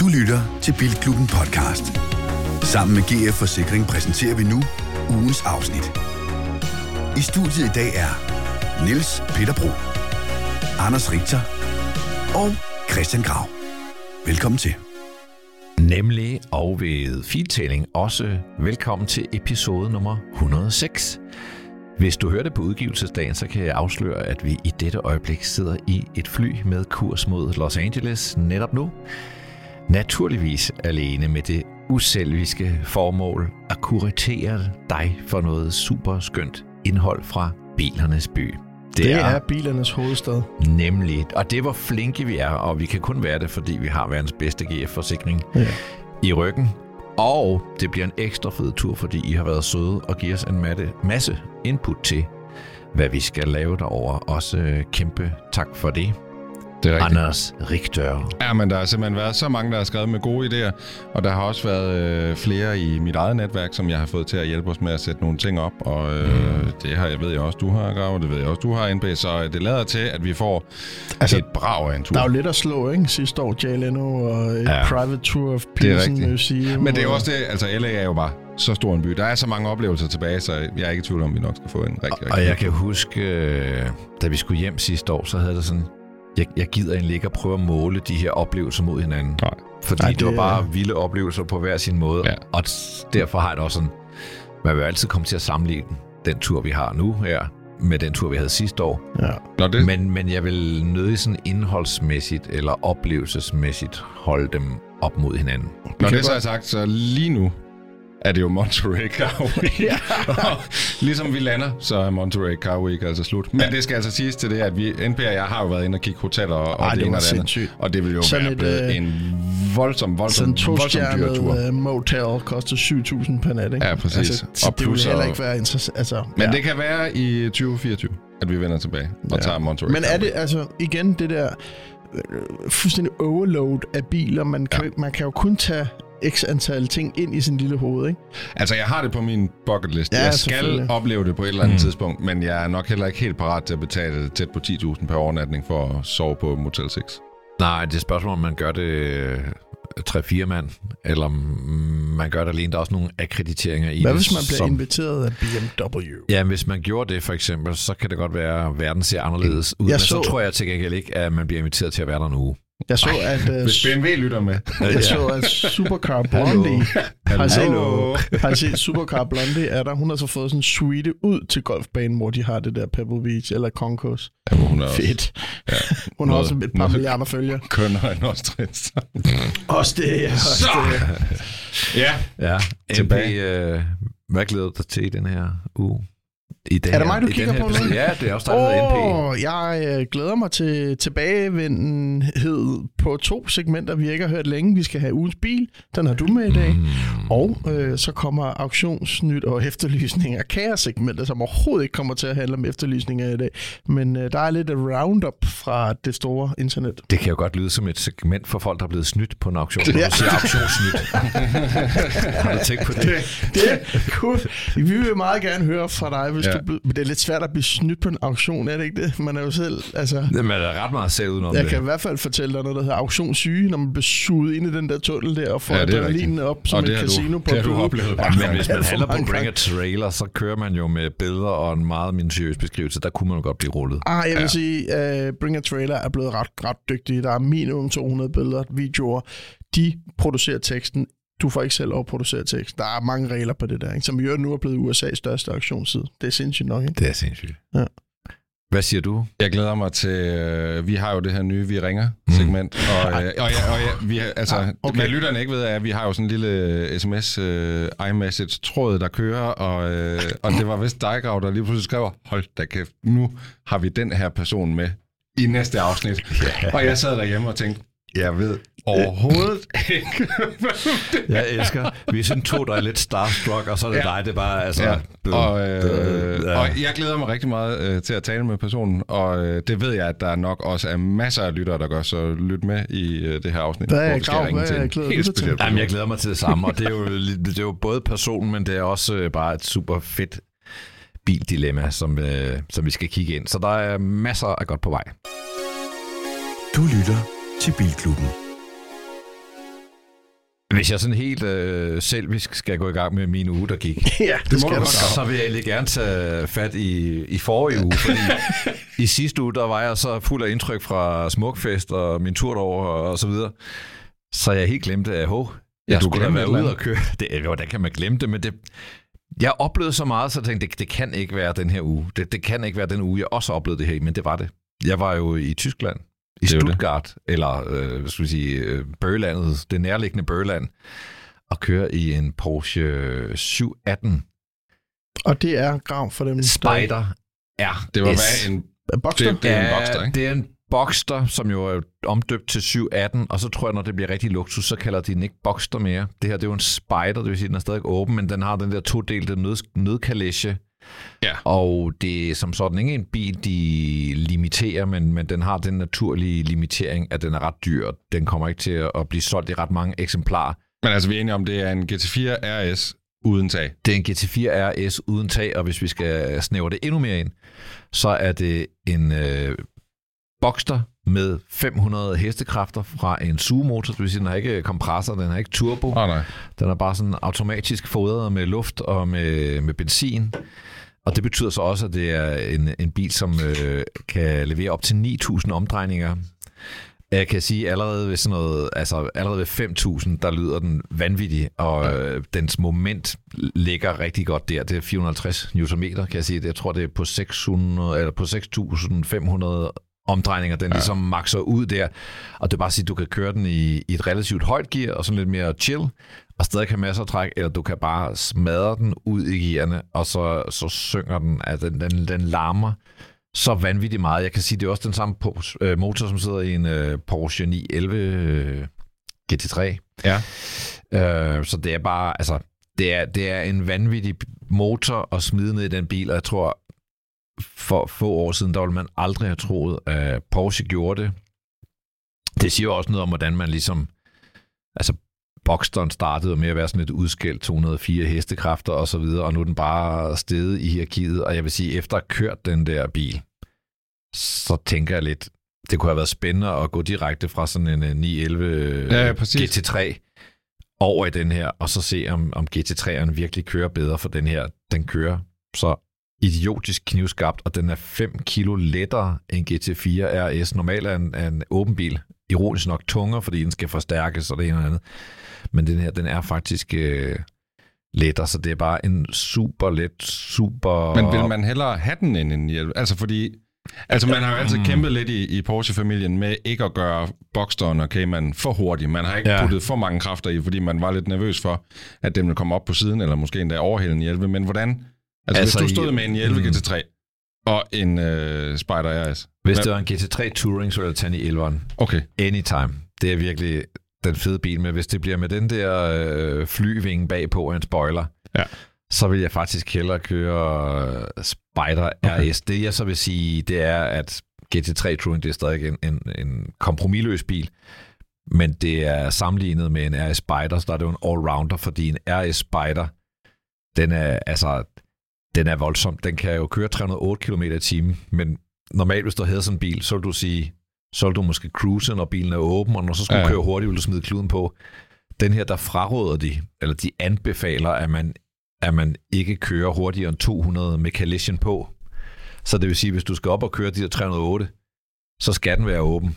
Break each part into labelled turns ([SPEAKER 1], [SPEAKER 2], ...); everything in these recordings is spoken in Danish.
[SPEAKER 1] Du lytter til Bilklubben podcast. Sammen med GF Forsikring præsenterer vi nu ugens afsnit. I studiet i dag er Niels Peter Bro, Anders Richter og Christian Grav. Velkommen til.
[SPEAKER 2] Nemlig og ved filtælling også velkommen til episode nummer 106. Hvis du hører det på udgivelsesdagen, så kan jeg afsløre, at vi i dette øjeblik sidder i et fly med kurs mod Los Angeles netop nu. Naturligvis alene med det uselviske formål at kuratere dig for noget super skønt indhold fra bilernes by.
[SPEAKER 3] Det, det er, er bilernes hovedstad.
[SPEAKER 2] Nemlig. Og det var flinke vi er, og vi kan kun være det, fordi vi har verdens bedste GF-forsikring ja. i ryggen. Og det bliver en ekstra fed tur, fordi I har været søde og giver os en masse, masse input til, hvad vi skal lave derover. Også øh, kæmpe tak for det. Det er rigtigt. Anders Richter.
[SPEAKER 4] Ja, men der har simpelthen været så mange, der har skrevet med gode idéer, og der har også været øh, flere i mit eget netværk, som jeg har fået til at hjælpe os med at sætte nogle ting op, og øh, mm. det har jeg ved jeg også, du har, Grav, det ved jeg også, du har, NB, så øh, det lader til, at vi får altså, et brag af en tur.
[SPEAKER 3] Der er jo lidt at slå, ikke? Sidste år, Jay Leno og ja. Private Tour of Pilsen Museum.
[SPEAKER 4] Men det er også det, altså LA er jo bare så stor en by. Der er så mange oplevelser tilbage, så jeg er ikke i tvivl om, at vi nok skal få en rigtig, rigtig
[SPEAKER 2] Og jeg kan huske, øh, da vi skulle hjem sidste år, så havde det sådan, jeg, jeg gider egentlig ikke at prøve at måle de her oplevelser mod hinanden. Nej. Fordi Nej, det, det var bare vilde oplevelser på hver sin måde. Ja. Og derfor har jeg det også sådan, man vil altid komme til at sammenligne den tur, vi har nu her, med den tur, vi havde sidste år. Ja. Nå, det... men, men jeg vil nødig sådan indholdsmæssigt eller oplevelsesmæssigt holde dem op mod hinanden.
[SPEAKER 4] Når det så er sagt, så lige nu, er det jo Monterey Car Week. ja. ligesom vi lander, så er Monterey Car Week altså slut. Men ja. det skal altså siges til det, at vi, NP og jeg har jo været inde og kigge hoteller og, Ej,
[SPEAKER 3] og
[SPEAKER 4] det,
[SPEAKER 3] det ene og det andet.
[SPEAKER 4] Og det vil jo sådan være et, blevet øh, en voldsom, voldsom,
[SPEAKER 3] sådan
[SPEAKER 4] voldsom dyr tur.
[SPEAKER 3] Sådan motel koster 7.000 per nat, ikke?
[SPEAKER 4] Ja, præcis. Altså,
[SPEAKER 3] og det vil heller ikke være interessant. Altså,
[SPEAKER 4] Men ja. det kan være i 2024, at vi vender tilbage og ja. tager Monterey
[SPEAKER 3] Men er det, altså, igen det der øh, fuldstændig overload af biler. Man kan, ja. man kan jo kun tage x antal ting ind i sin lille hoved, ikke?
[SPEAKER 4] Altså, jeg har det på min bucket list. Ja, jeg skal opleve det på et eller andet mm. tidspunkt, men jeg er nok heller ikke helt parat til at betale tæt på 10.000 per overnatning for at sove på Motel 6.
[SPEAKER 2] Nej, det er spørgsmål, om man gør det 3-4 øh, mand, eller man gør det alene. Der er også nogle akkrediteringer i
[SPEAKER 3] Hvad
[SPEAKER 2] det.
[SPEAKER 3] hvis man bliver som... inviteret af BMW?
[SPEAKER 2] Ja, hvis man gjorde det for eksempel, så kan det godt være, at verden ser anderledes ud. Jeg men så... så tror jeg til gengæld ikke, at man bliver inviteret til at være der en uge.
[SPEAKER 3] Jeg så, at... Uh,
[SPEAKER 4] Hvis BMW lytter med.
[SPEAKER 3] Jeg så, at Supercar Blondie... Har set, har set Supercar Blondie er der. Hun har så fået sådan en suite ud til golfbanen, hvor de har det der Pebble Beach eller Concourse.
[SPEAKER 4] Ja, hun er
[SPEAKER 3] Fedt. Ja. Hun har også et par milliarder følgere.
[SPEAKER 4] Kønner end også
[SPEAKER 3] Også det, ja. Også
[SPEAKER 4] så.
[SPEAKER 2] det. Ja. Ja. MP, øh, hvad glæder du dig til i den her uge?
[SPEAKER 3] I den er det mig, du kigger på nu?
[SPEAKER 2] Ja, det er også dig, der
[SPEAKER 3] NP. Jeg øh, glæder mig til tilbagevendenhed på to segmenter, vi ikke har hørt længe. Vi skal have ugens bil, den har du med i dag. Mm. Og øh, så kommer auktionsnyt og efterlysning af kaos-segmentet, som overhovedet ikke kommer til at handle om efterlysninger i dag. Men øh, der er lidt roundup fra det store internet.
[SPEAKER 2] Det kan jo godt lyde som et segment for folk, der er blevet snydt på en auktion. Ja. Du siger auktionsnyt. har du tænkt på det?
[SPEAKER 3] Det, det cool. Vi vil meget gerne høre fra dig, hvis ja du, det er lidt svært at blive snydt på en auktion, er det ikke det? Man er jo selv, altså...
[SPEAKER 2] Det er ret meget selv udenom
[SPEAKER 3] Jeg
[SPEAKER 2] det.
[SPEAKER 3] kan i hvert fald fortælle dig noget, der hedder auktionssyge, når man bliver suget ind i den der tunnel der, og får ja, adrenalinen op som et casino
[SPEAKER 4] du, på det har du oplevet.
[SPEAKER 2] Ja, men hvis man handler på Bring a Trailer, så kører man jo med billeder og en meget minutiøs beskrivelse. Der kunne man jo godt blive rullet.
[SPEAKER 3] Ah, jeg vil ja. sige, uh, Bring a Trailer er blevet ret, ret dygtige. Der er minimum 200 billeder, videoer. De producerer teksten du får ikke selv lov at producere tekst. Der er mange regler på det der, ikke? som jo nu er blevet USA's største auktionsside. Det er sindssygt nok, ikke?
[SPEAKER 2] Det er sindssygt. Ja. Hvad siger du?
[SPEAKER 4] Jeg glæder mig til, øh, vi har jo det her nye Vi Ringer-segment, mm. og, øh, og, ja, og ja, vi, altså, ah, okay. hvad lytterne ikke ved, er, at vi har jo sådan en lille sms øh, iMessage-tråd, der kører, og, øh, og det var vist dig, Grav, der lige pludselig skrev, hold da kæft, nu har vi den her person med i næste afsnit. Yeah. Og jeg sad derhjemme og tænkte, jeg ved overhovedet ikke.
[SPEAKER 2] jeg elsker. Vi er sådan to, der er lidt starstruck, og så er det ja. dig, det er bare... Altså, ja.
[SPEAKER 4] og, øh, ja. og jeg glæder mig rigtig meget øh, til at tale med personen, og øh, det ved jeg, at der nok også er masser af lyttere, der gør, så lyt med i øh, det her afsnit.
[SPEAKER 3] Hvad er Grav? Hvad er
[SPEAKER 2] glæder til? Jamen, jeg glæder mig til det samme, og det er jo, det er jo både personen, men det er også øh, bare et super fedt bildilemma, som, øh, som vi skal kigge ind. Så der er masser af godt på vej.
[SPEAKER 1] Du lytter til Bilklubben.
[SPEAKER 2] Hvis jeg sådan helt øh, selvisk skal gå i gang med min uge, der gik,
[SPEAKER 3] ja, det, det skal du
[SPEAKER 2] så vil jeg egentlig gerne tage fat i, i forrige uge, fordi i sidste uge, der var jeg så fuld af indtryk fra Smukfest og min tur derover og så videre. Så jeg helt glemte, at ho, jeg skulle da være ude og køre. Det, hvordan kan man glemme det, men det, jeg oplevede så meget, så jeg tænkte, det, det kan ikke være den her uge. Det, det kan ikke være den uge, jeg også oplevede det her men det var det. Jeg var jo i Tyskland, i Stuttgart, det. eller øh, hvad skal vi sige, øh, Børlandet, det nærliggende Børland, og køre i en Porsche 718.
[SPEAKER 3] Og det er grav for dem.
[SPEAKER 2] Spider R.
[SPEAKER 4] Det var hvad, en
[SPEAKER 3] Boxster?
[SPEAKER 4] Det, det er en Boxster, ikke?
[SPEAKER 2] Det er en Boxster, som jo er omdøbt til 718, og så tror jeg, når det bliver rigtig luksus, så kalder de den ikke Boxster mere. Det her det er jo en Spider, det vil sige, den er stadig åben, men den har den der todelte nød, nødkalesje. Ja. Og det er som sådan ikke en bil, de limiterer, men, men den har den naturlige limitering, at den er ret dyr. Den kommer ikke til at blive solgt i ret mange eksemplarer.
[SPEAKER 4] Men altså, vi er enige om, det er en GT4 RS uden tag.
[SPEAKER 2] Det er en GT4 RS uden tag, og hvis vi skal snævre det endnu mere ind, så er det en øh, Boxster med 500 hestekræfter fra en sugemotor, det vil sige, den har ikke kompressor, den har ikke turbo.
[SPEAKER 4] Oh, nej.
[SPEAKER 2] Den er bare sådan automatisk fodret med luft og med, med benzin. Og det betyder så også, at det er en, en bil, som øh, kan levere op til 9.000 omdrejninger. Jeg kan sige, allerede ved, sådan noget, altså allerede ved 5.000, der lyder den vanvittig, og øh, dens moment ligger rigtig godt der. Det er 450 Nm, kan jeg sige. Jeg tror, det er på 600 eller på 6.500 omdrejninger, den ja. ligesom makser ud der. Og det er bare at sige, at du kan køre den i, i et relativt højt gear, og sådan lidt mere chill, og stadig kan masser af træk, eller du kan bare smadre den ud i gearne, og så, så synger den, at den, den, den larmer så vanvittigt meget. Jeg kan sige, det er også den samme øh, motor, som sidder i en uh, Porsche 911 uh, GT3.
[SPEAKER 4] Ja.
[SPEAKER 2] Uh, så det er bare, altså, det er, det er en vanvittig motor at smide ned i den bil, og jeg tror, for få år siden, der ville man aldrig have troet, at Porsche gjorde det. Det siger også noget om, hvordan man ligesom... Altså, Boxsteren startede med at være sådan et udskældt 204 hestekræfter og så videre, og nu er den bare steget i hierarkiet, og jeg vil sige, efter at have kørt den der bil, så tænker jeg lidt, det kunne have været spændende at gå direkte fra sådan en 911 ja, ja, GT3 over i den her, og så se, om, om GT3'eren virkelig kører bedre, for den her, den kører så idiotisk knivskabt, og den er 5 kilo lettere end GT4 RS. Normalt er en, er en åben bil ironisk nok tungere, fordi den skal forstærkes og det ene og andet. Men den her, den er faktisk øh, lettere, så det er bare en super let, super...
[SPEAKER 4] Men vil man hellere have den end en hjælp? Altså fordi... Altså, man har jo altid kæmpet lidt i, i Porsche-familien med ikke at gøre Boxsteren og Cayman for hurtigt. Man har ikke ja. puttet for mange kræfter i, fordi man var lidt nervøs for, at den ville komme op på siden, eller måske endda overhælde en hjælpe. Men hvordan Altså, altså hvis du stod i, med en 11 mm. GT3 og en uh, Spider RS.
[SPEAKER 2] Hvis det var en GT3 Touring, så ville jeg tage en i 11'eren.
[SPEAKER 4] Okay.
[SPEAKER 2] Anytime. Det er virkelig den fede bil, men hvis det bliver med den der øh, flyvinge bagpå en spoiler,
[SPEAKER 4] ja.
[SPEAKER 2] så vil jeg faktisk hellere køre øh, Spider okay. RS. Det jeg så vil sige, det er, at GT3 Touring, det er stadig en, en, en kompromilløs bil, men det er sammenlignet med en RS Spider, så der er det jo en allrounder, fordi en RS Spider, den er, altså, den er voldsom. Den kan jo køre 308 km i timen, men normalt, hvis du havde sådan en bil, så vil du sige, så vil du måske cruise, når bilen er åben, og når så skal ja. du køre hurtigt, vil du smide kluden på. Den her, der fraråder de, eller de anbefaler, at man, at man ikke kører hurtigere end 200 med collision på. Så det vil sige, hvis du skal op og køre de der 308, så skal den være åben.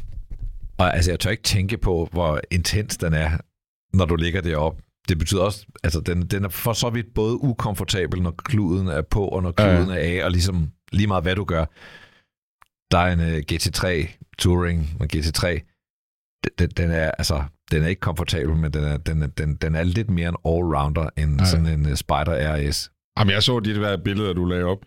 [SPEAKER 2] Og altså, jeg tør ikke tænke på, hvor intens den er, når du ligger deroppe det betyder også, altså den, den er for så vidt både ukomfortabel, når kluden er på, og når kluden ja. er af, og ligesom lige meget hvad du gør. Der er en uh, øh, GT3 Touring, en GT3, den, den er altså, den er ikke komfortabel, men den er, den, den, den er lidt mere en all-rounder end ja. sådan en uh, Spider RS.
[SPEAKER 4] Jamen, jeg så de der billeder, du lagde op.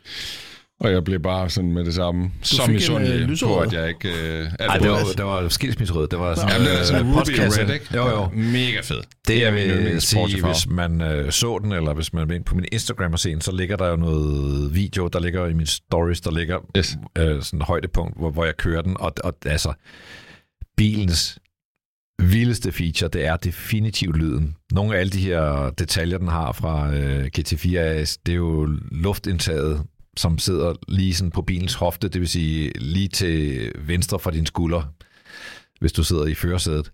[SPEAKER 4] Og jeg blev bare sådan med det samme, du som i sundhed, på at jeg ikke... Øh,
[SPEAKER 2] Ej, det var, det var skilsmisserød. Det var sådan,
[SPEAKER 4] Jamen, det er sådan en Ruby Red, ikke?
[SPEAKER 2] Jo, jo.
[SPEAKER 4] Mega fed.
[SPEAKER 2] Det, jeg vil sige, hvis man øh, så den, eller hvis man er på min Instagram og se den, så ligger der jo noget video, der ligger i min stories, der ligger yes. øh, sådan et højdepunkt, hvor, hvor jeg kører den, og, og altså, bilens vildeste feature, det er definitivt lyden. Nogle af alle de her detaljer, den har fra øh, GT4 AS, det er jo luftindtaget som sidder lige sådan på bilens hofte, det vil sige lige til venstre for din skulder. hvis du sidder i førersædet.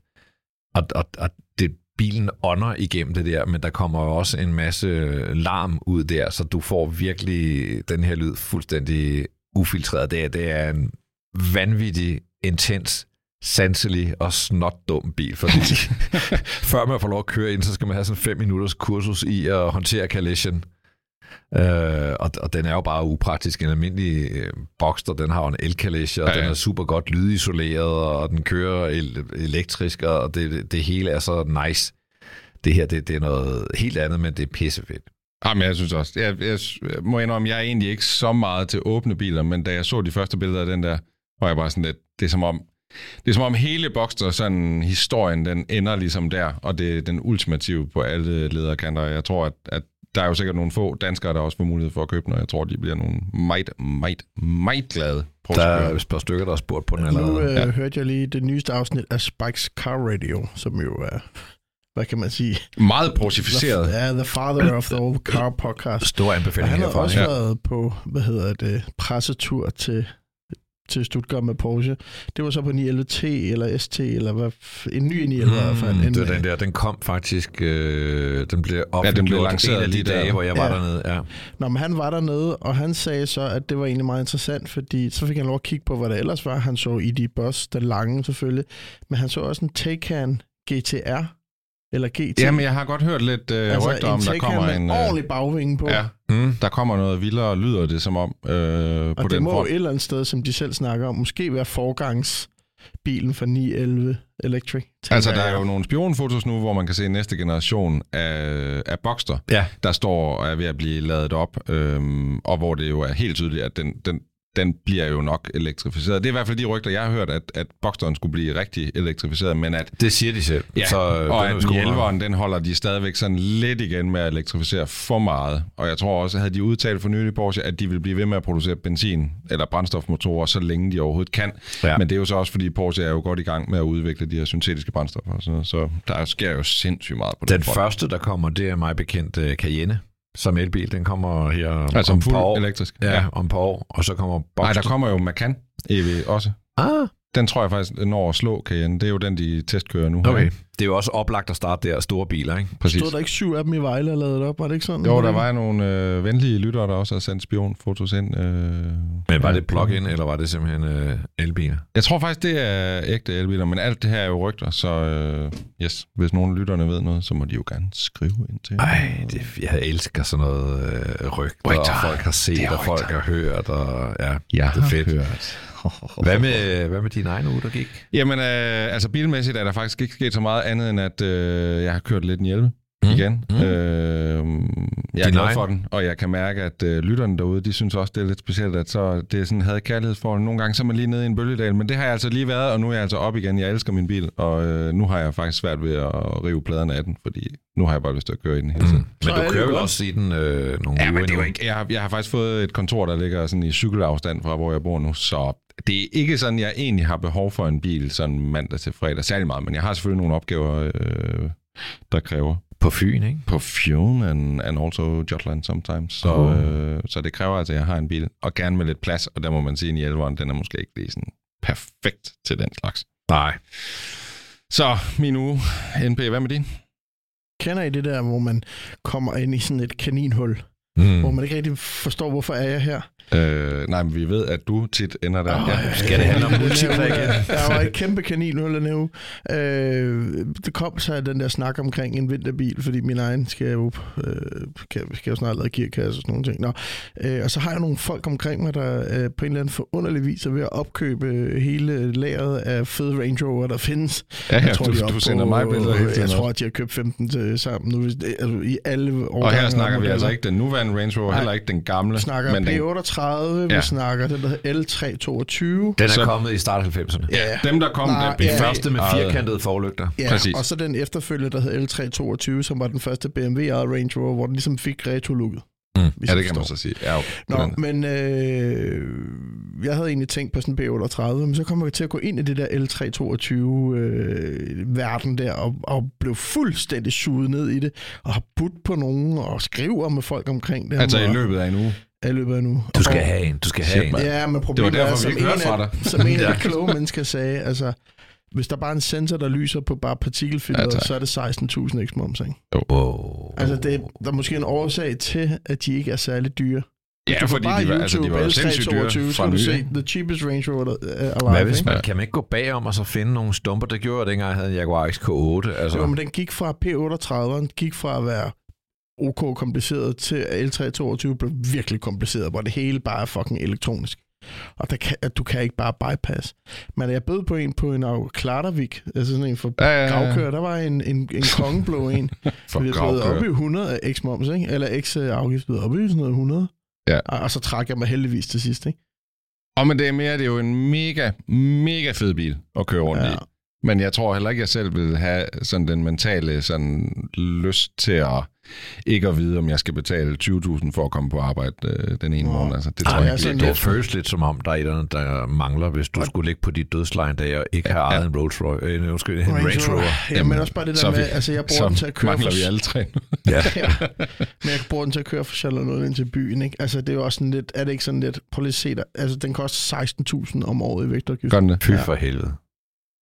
[SPEAKER 2] Og, og, og det, bilen ånder igennem det der, men der kommer også en masse larm ud der, så du får virkelig den her lyd fuldstændig ufiltreret. Det er, det er en vanvittig, intens, sanselig og snot dum bil, fordi før man får lov at køre ind, så skal man have sådan fem minutters kursus i at håndtere collision. Øh, og, og den er jo bare upraktisk. En almindelig øh, Boxster, den har jo en elkalesje, og ja, ja. den er super godt lydisoleret, og den kører el- elektrisk, og det, det, det hele er så nice. Det her, det, det er noget helt andet, men det er pissefedt.
[SPEAKER 4] Jamen, jeg synes også. Jeg, jeg, jeg må indrømme, jeg er egentlig ikke så meget til åbne biler, men da jeg så de første billeder af den der, var jeg bare sådan lidt, det er som om, det er som om hele Boxster, sådan historien, den ender ligesom der, og det er den ultimative på alle lederkanter. Jeg tror, at, at der er jo sikkert nogle få danskere, der også får mulighed for at købe den, og jeg tror, de bliver nogle meget, meget, meget glade.
[SPEAKER 2] Der er et par stykker, der har spurgt på den.
[SPEAKER 3] Eller... Nu øh, ja. hørte jeg lige det nyeste afsnit af Spikes Car Radio, som jo er hvad kan man sige?
[SPEAKER 4] Meget porsificeret.
[SPEAKER 3] Ja, the father of the old car podcast.
[SPEAKER 2] Stor anbefaling
[SPEAKER 3] Han har også ja. været på, hvad hedder det, pressetur til til Stuttgart med Porsche. Det var så på 911T eller ST, eller hvad, en ny 911 mm, i hvert fald.
[SPEAKER 2] En, det den der, den kom faktisk, øh, den blev offentliggjort ja, den blev lanceret en de dage, der. hvor jeg var ja. dernede. Ja.
[SPEAKER 3] Nå, men han var dernede, og han sagde så, at det var egentlig meget interessant, fordi så fik han lov at kigge på, hvad der ellers var. Han så i de Boss, den lange selvfølgelig, men han så også en Taycan GTR, eller GT.
[SPEAKER 4] Jamen, jeg har godt hørt lidt øh, altså, rygter om, der kommer en...
[SPEAKER 3] Øh, ordentlig bagvinge på.
[SPEAKER 4] Ja, mm, der kommer noget vildere, lyder det som om. Øh,
[SPEAKER 3] og på det den må form. et eller andet sted, som de selv snakker om, måske være forgangs bilen fra 911 Electric.
[SPEAKER 4] Altså, der er jo nogle spionfotos nu, hvor man kan se næste generation af, af Boxster,
[SPEAKER 2] ja.
[SPEAKER 4] der står og er ved at blive lavet op, øhm, og hvor det jo er helt tydeligt, at den, den, den bliver jo nok elektrificeret. Det er i hvert fald de rygter, jeg har hørt, at, at Boxsteren skulle blive rigtig elektrificeret, men at...
[SPEAKER 2] Det siger de selv.
[SPEAKER 4] Ja, så, og at 11'eren, den holder de stadigvæk sådan lidt igen med at elektrificere for meget. Og jeg tror også, at havde de udtalt for nylig Porsche, at de vil blive ved med at producere benzin- eller brændstofmotorer, så længe de overhovedet kan. Ja. Men det er jo så også, fordi Porsche er jo godt i gang med at udvikle de her syntetiske brændstoffer. Så, så der sker jo sindssygt meget på
[SPEAKER 2] den Den første, der kommer, det er mig bekendt uh, Cayenne som elbil. Den kommer her
[SPEAKER 4] altså om, fuld par år. elektrisk?
[SPEAKER 2] Ja, ja, om par år. Og så kommer
[SPEAKER 4] Boxster. Nej, der kommer jo Macan EV også.
[SPEAKER 2] Ah.
[SPEAKER 4] Den tror jeg faktisk når at slå Cayenne. Det er jo den, de testkører nu.
[SPEAKER 2] Okay. Her. Det er jo også oplagt at starte der store biler, ikke?
[SPEAKER 3] Præcis. Stod der ikke syv af dem i Vejle og lavet op? Var det ikke sådan?
[SPEAKER 4] Jo, der var nogle øh, venlige lyttere, der også har sendt spionfotos ind. Øh,
[SPEAKER 2] Men var det plug-in, eller var det simpelthen øh, elbiler?
[SPEAKER 4] Jeg tror faktisk, det er ægte elbiler, men alt det her er jo rygter, så øh, yes, hvis nogen af lytterne ved noget, så må de jo gerne skrive ind til.
[SPEAKER 2] Ej, det, jeg elsker sådan noget øh, rygter, rygter, og folk har set, og folk har hørt, og ja,
[SPEAKER 4] jeg
[SPEAKER 2] det er
[SPEAKER 4] fedt. Hørt.
[SPEAKER 2] hvad, med, hvad med din egen uge, der gik?
[SPEAKER 4] Jamen, øh, altså bilmæssigt er der faktisk ikke sket så meget andet, end at øh, jeg har kørt lidt en hjælpe mm. igen. Mm. Øh, jeg er glad for den, og jeg kan mærke, at øh, lytterne derude, de synes også, det er lidt specielt, at så det er sådan, havde kærlighed for Nogle gange så er man lige nede i en bølgedal, men det har jeg altså lige været, og nu er jeg altså op igen. Jeg elsker min bil, og øh, nu har jeg faktisk svært ved at rive pladerne af den, fordi nu har jeg bare lyst til at køre i den hele tiden. Mm.
[SPEAKER 2] Men du kører vel også i den øh, nogle
[SPEAKER 4] ja, men det er jo ikke, jeg, har, jeg har faktisk fået et kontor, der ligger sådan i cykelafstand fra, hvor jeg bor nu, så det er ikke sådan, jeg egentlig har behov for en bil sådan mandag til fredag, særlig meget, men jeg har selvfølgelig nogle opgaver, øh, der kræver.
[SPEAKER 2] På Fyn, ikke?
[SPEAKER 4] På Fyn, and, and also Jutland sometimes. Så, oh. øh, så det kræver altså, at jeg har en bil, og gerne med lidt plads, og der må man sige, at i den er måske ikke lige sådan perfekt til den slags.
[SPEAKER 2] Nej.
[SPEAKER 4] Så min uge, NP, hvad med din?
[SPEAKER 3] Kender I det der, hvor man kommer ind i sådan et kaninhul, mm. hvor man ikke rigtig forstår, hvorfor er jeg her?
[SPEAKER 4] Øh, nej, men vi ved, at du tit ender der. Oh,
[SPEAKER 2] ja. Skal det handle om igen?
[SPEAKER 3] Der var et kæmpe kaninhul nu. Øh, det kom så den der snak omkring en vinterbil, fordi min egen skal jo, øh, skal, skal jo snart lade gearkasse og sådan nogle ting. Nå. Øh, og så har jeg nogle folk omkring mig, der øh, på en eller anden forunderlig vis er ved at opkøbe hele lageret af fede Range Rover, der findes.
[SPEAKER 4] Ja, ja jeg tror, du, de du sender på, mig billeder hele
[SPEAKER 3] tiden. Jeg tror, at de har købt 15 til sammen nu, altså, i alle år.
[SPEAKER 4] Og her snakker vi altså ikke den nuværende Range Rover, Nej, heller ikke den gamle.
[SPEAKER 3] Snakker men den, 30, ja. vi snakker. Den der hedder L322.
[SPEAKER 2] Den er så, kommet i start 90'erne.
[SPEAKER 4] Ja, dem der kom, Nej,
[SPEAKER 2] der ja, første med firkantede forlygter.
[SPEAKER 3] Ja, Præcis. og så den efterfølgende, der hedder L322, som var den første BMW Range Rover, hvor den ligesom fik retro-looket.
[SPEAKER 4] Mm. Ja, det kan man så sige. Ja, okay.
[SPEAKER 3] Nå, men øh, jeg havde egentlig tænkt på sådan en B38, men så kommer vi til at gå ind i det der L322-verden øh, der, og, og blev fuldstændig suget ned i det, og har budt på nogen, og skriver med folk omkring det.
[SPEAKER 4] Altså i løbet af en uge?
[SPEAKER 3] i løbet af nu.
[SPEAKER 2] Du skal og, have en, du skal have en.
[SPEAKER 3] Ja, men problemet
[SPEAKER 4] det var derfor,
[SPEAKER 3] er, som, vi en af, som en af de kloge mennesker sagde, altså, hvis der bare er en sensor, der lyser på bare partikelfilteret,
[SPEAKER 4] Ja,
[SPEAKER 3] ja,
[SPEAKER 4] tak.
[SPEAKER 3] så er det 16.000 x ikke?
[SPEAKER 2] Oh.
[SPEAKER 3] Altså, det, der er måske en årsag til, at de ikke er særlig dyre.
[SPEAKER 4] Ja, fordi
[SPEAKER 3] bare
[SPEAKER 4] de var, altså, de var jo
[SPEAKER 3] L322,
[SPEAKER 4] sindssygt dyre
[SPEAKER 3] så
[SPEAKER 4] fra nye.
[SPEAKER 3] se the cheapest Range Rover alive.
[SPEAKER 2] Hvad hvis
[SPEAKER 3] ikke?
[SPEAKER 2] man, kan man ikke gå bagom og så finde nogle stumper? Det gjorde jeg dengang, jeg havde en Jaguar XK8. Altså,
[SPEAKER 3] Jo, men den gik fra P38'eren, gik fra at være OK kompliceret til at L322 blev virkelig kompliceret, hvor det hele bare er fucking elektronisk. Og der kan, at du kan ikke bare bypass. Men jeg bød på en på en af Klartervik, altså sådan en for
[SPEAKER 4] Ja, ja, ja.
[SPEAKER 3] gravkør, der var en, en, en kongeblå en.
[SPEAKER 4] For
[SPEAKER 3] vi blev op
[SPEAKER 4] gravkør.
[SPEAKER 3] i 100 af x-moms, ikke? Eller x-afgift, blev op i sådan noget 100.
[SPEAKER 4] Ja.
[SPEAKER 3] Og, og så trak jeg mig heldigvis til sidst, ikke?
[SPEAKER 4] Og men det er mere, det er jo en mega, mega fed bil at køre rundt ja. i. Men jeg tror heller ikke, jeg selv vil have sådan den mentale sådan lyst til at ikke at vide, om jeg skal betale 20.000 for at komme på arbejde øh, den ene
[SPEAKER 3] Nå.
[SPEAKER 4] morgen. Altså, det
[SPEAKER 2] Ej,
[SPEAKER 4] tror jeg
[SPEAKER 3] ja,
[SPEAKER 4] ikke.
[SPEAKER 2] det, føles lidt som om, der er et eller andet, der mangler, hvis du skulle ligge på dit dødsleje en dag og ikke have ejet en Rolls Royce, øh, undskyld, en Range Rover.
[SPEAKER 3] Ja, men også bare det
[SPEAKER 4] så
[SPEAKER 3] der
[SPEAKER 4] er
[SPEAKER 3] med,
[SPEAKER 4] vi-
[SPEAKER 3] altså jeg bruger den til
[SPEAKER 4] Så
[SPEAKER 3] at køre
[SPEAKER 4] mangler
[SPEAKER 3] for,
[SPEAKER 4] vi alle tre.
[SPEAKER 2] Ja.
[SPEAKER 3] ja. Men jeg bruger den til at køre fra Charlotte ind til byen, ikke? Altså det er jo også sådan lidt, er det ikke sådan lidt, prøv lige at se der, altså den koster 16.000 om året i vægtafgift.
[SPEAKER 4] Gør den det?
[SPEAKER 2] Fy
[SPEAKER 3] Ja.
[SPEAKER 2] for helvede.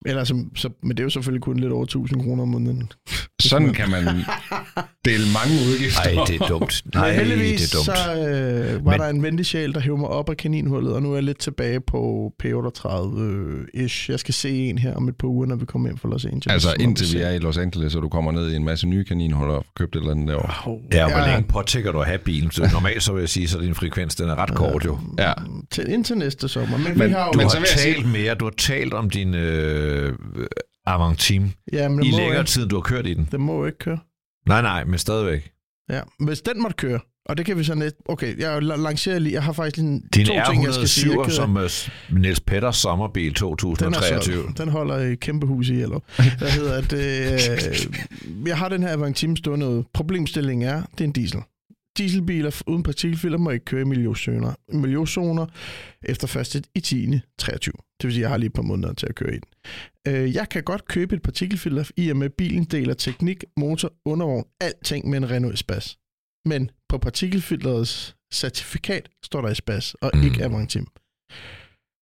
[SPEAKER 3] Eller så, så, men det er jo selvfølgelig kun lidt over 1000 kroner om måneden.
[SPEAKER 4] Sådan kan man dele mange udgifter.
[SPEAKER 2] Nej, det er dumt. Nej,
[SPEAKER 3] Men heldigvis
[SPEAKER 2] det er dumt.
[SPEAKER 3] så øh, var
[SPEAKER 2] Men-
[SPEAKER 3] der en venlig sjæl, der hævde mig op af kaninhullet, og nu er jeg lidt tilbage på P38-ish. Jeg skal se en her om et par uger, når vi kommer hjem fra Los Angeles.
[SPEAKER 4] Altså indtil vi er i Los Angeles, og du kommer ned i en masse nye kaninhuller og købt et eller andet derovre.
[SPEAKER 3] Oh,
[SPEAKER 2] Ja, hvor længe påtænker du at have bilen? Så normalt så vil jeg sige, så din frekvens den er ret kort jo.
[SPEAKER 4] Ja.
[SPEAKER 3] Til, indtil næste sommer. Men, men vi har jo...
[SPEAKER 2] Du
[SPEAKER 4] men
[SPEAKER 2] har
[SPEAKER 4] sige-
[SPEAKER 2] talt mere, du har talt om din øh, Avantime
[SPEAKER 3] ja, men
[SPEAKER 2] i længere
[SPEAKER 3] ikke,
[SPEAKER 2] tid, end du har kørt i den.
[SPEAKER 3] det må jo ikke køre.
[SPEAKER 2] Nej, nej, men stadigvæk.
[SPEAKER 3] Ja, hvis den måtte køre, og det kan vi sådan lidt... Okay, jeg la- lancerer lige... Jeg har faktisk lige en,
[SPEAKER 2] Din
[SPEAKER 3] to ting, jeg skal sige.
[SPEAKER 2] R107
[SPEAKER 3] af.
[SPEAKER 2] som uh, Niels Petters sommerbil
[SPEAKER 3] Den, er
[SPEAKER 2] 2023.
[SPEAKER 3] så, den holder i kæmpe hus i Hello. Hvad hedder det? Øh, jeg har den her Avantime stående ude. Problemstillingen er, det er en diesel. Dieselbiler uden partikelfilter må ikke køre i miljøzoner, miljøzoner efter først i 10. 23. Det vil sige, at jeg har lige et par måneder til at køre i den. Øh, jeg kan godt købe et partikelfilter, i og med bilen deler teknik, motor, undervogn, alting med en Renault Espace. Men på partikelfilterets certifikat står der Espace, og
[SPEAKER 2] Mm.
[SPEAKER 3] ikke Avantime.